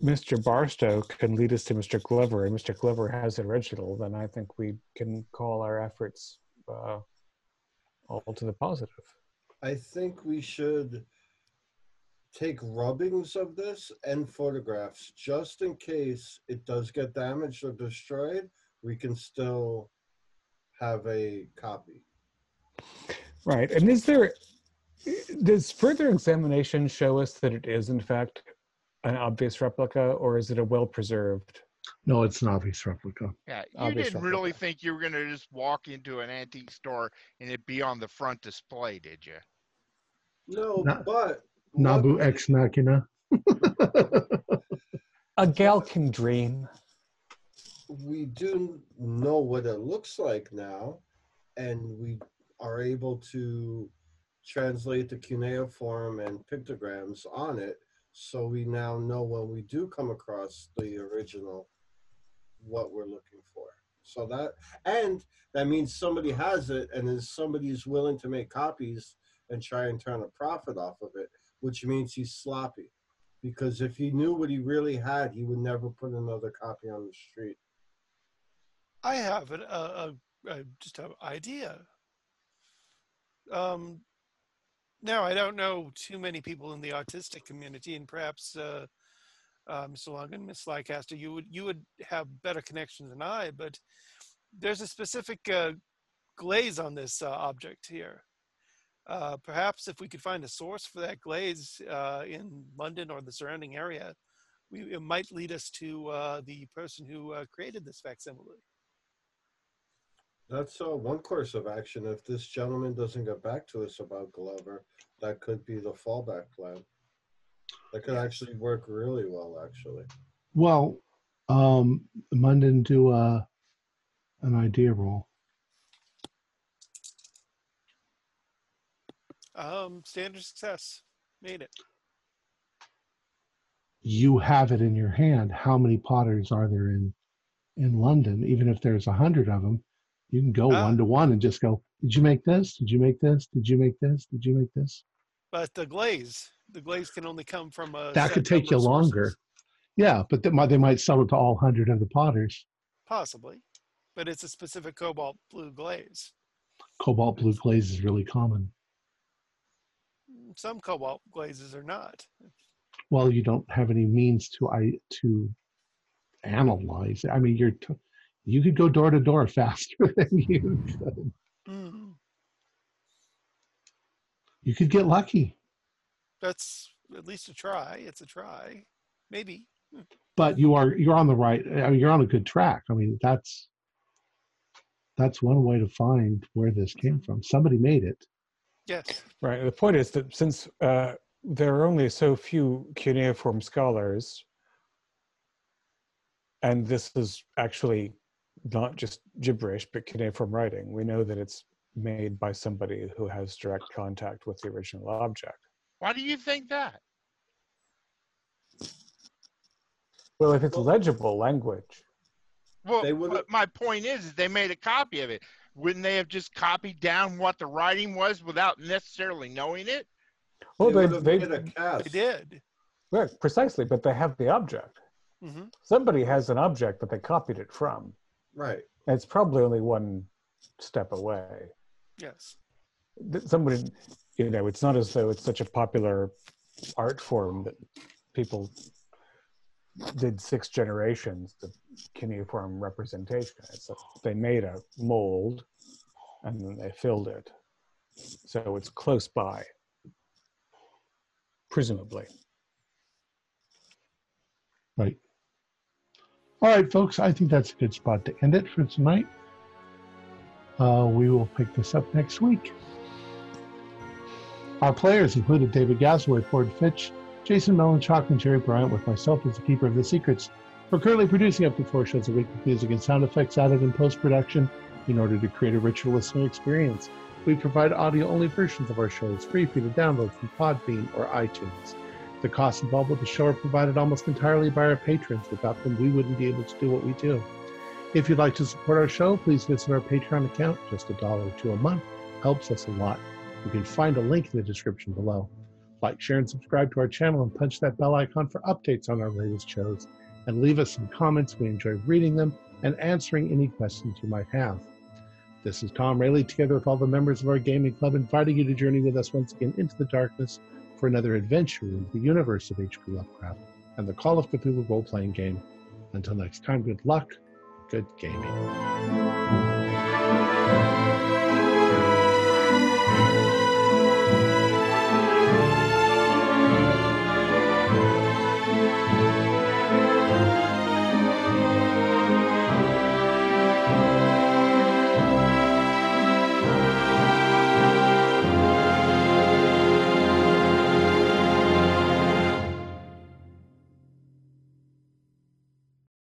Speaker 3: Mr. Barstow can lead us to Mr. Glover, and Mr. Glover has the original, then I think we can call our efforts uh, all to the positive.
Speaker 2: I think we should take rubbings of this and photographs just in case it does get damaged or destroyed. We can still have a copy.
Speaker 3: Right. And is there, does further examination show us that it is, in fact, an obvious replica, or is it a well preserved?
Speaker 1: No, it's an obvious replica.
Speaker 5: Yeah, you
Speaker 3: Obvious
Speaker 5: didn't really think you were going to just walk into an antique store and it be on the front display, did you?
Speaker 2: No,
Speaker 1: Na-
Speaker 2: but
Speaker 1: Nabu ex machina. <laughs>
Speaker 3: A gal can dream.
Speaker 2: we do know what it looks like now, and we are able to translate the cuneiform and pictograms on it. So we now know when we do come across the original what we're looking for. So that and that means somebody has it and is somebody's willing to make copies and try and turn a profit off of it, which means he's sloppy. Because if he knew what he really had, he would never put another copy on the street.
Speaker 4: I have an, a, a, just an idea. Um, now I don't know too many people in the autistic community, and perhaps uh, uh, Mr. Long and Miss Lycaster, you would you would have better connections than I. But there's a specific uh, glaze on this uh, object here. Uh, perhaps if we could find a source for that glaze uh, in London or the surrounding area, we, it might lead us to uh, the person who uh, created this facsimile.
Speaker 2: That's uh, one course of action. If this gentleman doesn't get back to us about Glover, that could be the fallback plan. That could actually work really well, actually.
Speaker 1: Well, um, Munden do a an idea roll.
Speaker 4: Um, standard success. Made it.
Speaker 1: You have it in your hand. How many potters are there in in London? Even if there's a hundred of them, you can go
Speaker 4: Ah.
Speaker 1: one to one and just go. Did you make this? Did you make this? Did you make this? Did you make this?
Speaker 4: But the glaze, the glaze can only come from a.
Speaker 1: That could take you longer. Yeah, but they might, they might sell it to all hundred of the potters.
Speaker 4: Possibly, but it's a specific cobalt blue glaze.
Speaker 1: Cobalt blue glaze is really common.
Speaker 4: Some cobalt glazes are not.
Speaker 1: Well, you don't have any means to I to analyze. it. I mean, you're t- you could go door to door <laughs> faster than you could.
Speaker 4: Mm,
Speaker 1: You could get lucky,
Speaker 4: that's at least a try. It's a try. Maybe.
Speaker 1: but you are you're on the right. I mean, you're on a good track. I mean, that's that's one way to find where this came from. Somebody made it.
Speaker 4: Yes.
Speaker 3: Right. The point is that since uh, there are only so few cuneiform scholars, and this is actually not just gibberish, but cuneiform writing. We know that it's made by somebody who has direct contact with the original object.
Speaker 5: Why do you think that?
Speaker 3: Well, if it's legible language,
Speaker 5: Well,
Speaker 2: They would've-
Speaker 5: my point is, is they made a copy of it. Wouldn't they have just copied down what the writing was without necessarily knowing it?
Speaker 3: well,
Speaker 2: they
Speaker 3: they, they,
Speaker 2: a cast.
Speaker 4: They did.
Speaker 3: right, precisely, but they have the object.
Speaker 4: hmm
Speaker 3: Somebody has an object that they copied it from.
Speaker 2: Right.
Speaker 3: And it's probably only one step away.
Speaker 4: Yes.
Speaker 3: Somebody, you know, it's not as though it's such a popular art form that people did six generations of cuneiform representation. That they made a mold and then they filled it. So it's close by, presumably.
Speaker 1: Right. All right, folks, I think that's a good spot to end it for tonight. Uh, we will pick this up next week. Our players included David Gasaway, Ford Fitch, Jason Melanchok, and Jerry Bryant, with myself as the keeper of the secrets. We're currently producing up to four shows a week with music and sound effects added in post production in order to create a richer listening experience. We provide audio only versions of our shows free for you to download from Podbean or iTunes. The costs involved with the show are provided almost entirely by our patrons. Without them, we wouldn't be able to do what we do. If you'd like to support our show, please visit our Patreon account. Just a dollar or two a month helps us a lot. You can find a link in the description below. Like, share, and subscribe to our channel and punch that bell icon for updates on our latest shows. And leave us some comments. We enjoy reading them and answering any questions you might have. This is Tom Rayleigh, together with all the members of our gaming club, inviting you to journey with us once again into the darkness for another adventure in the universe of H.P. Lovecraft and the Call of Cthulhu role playing game. Until next time, good luck, good gaming.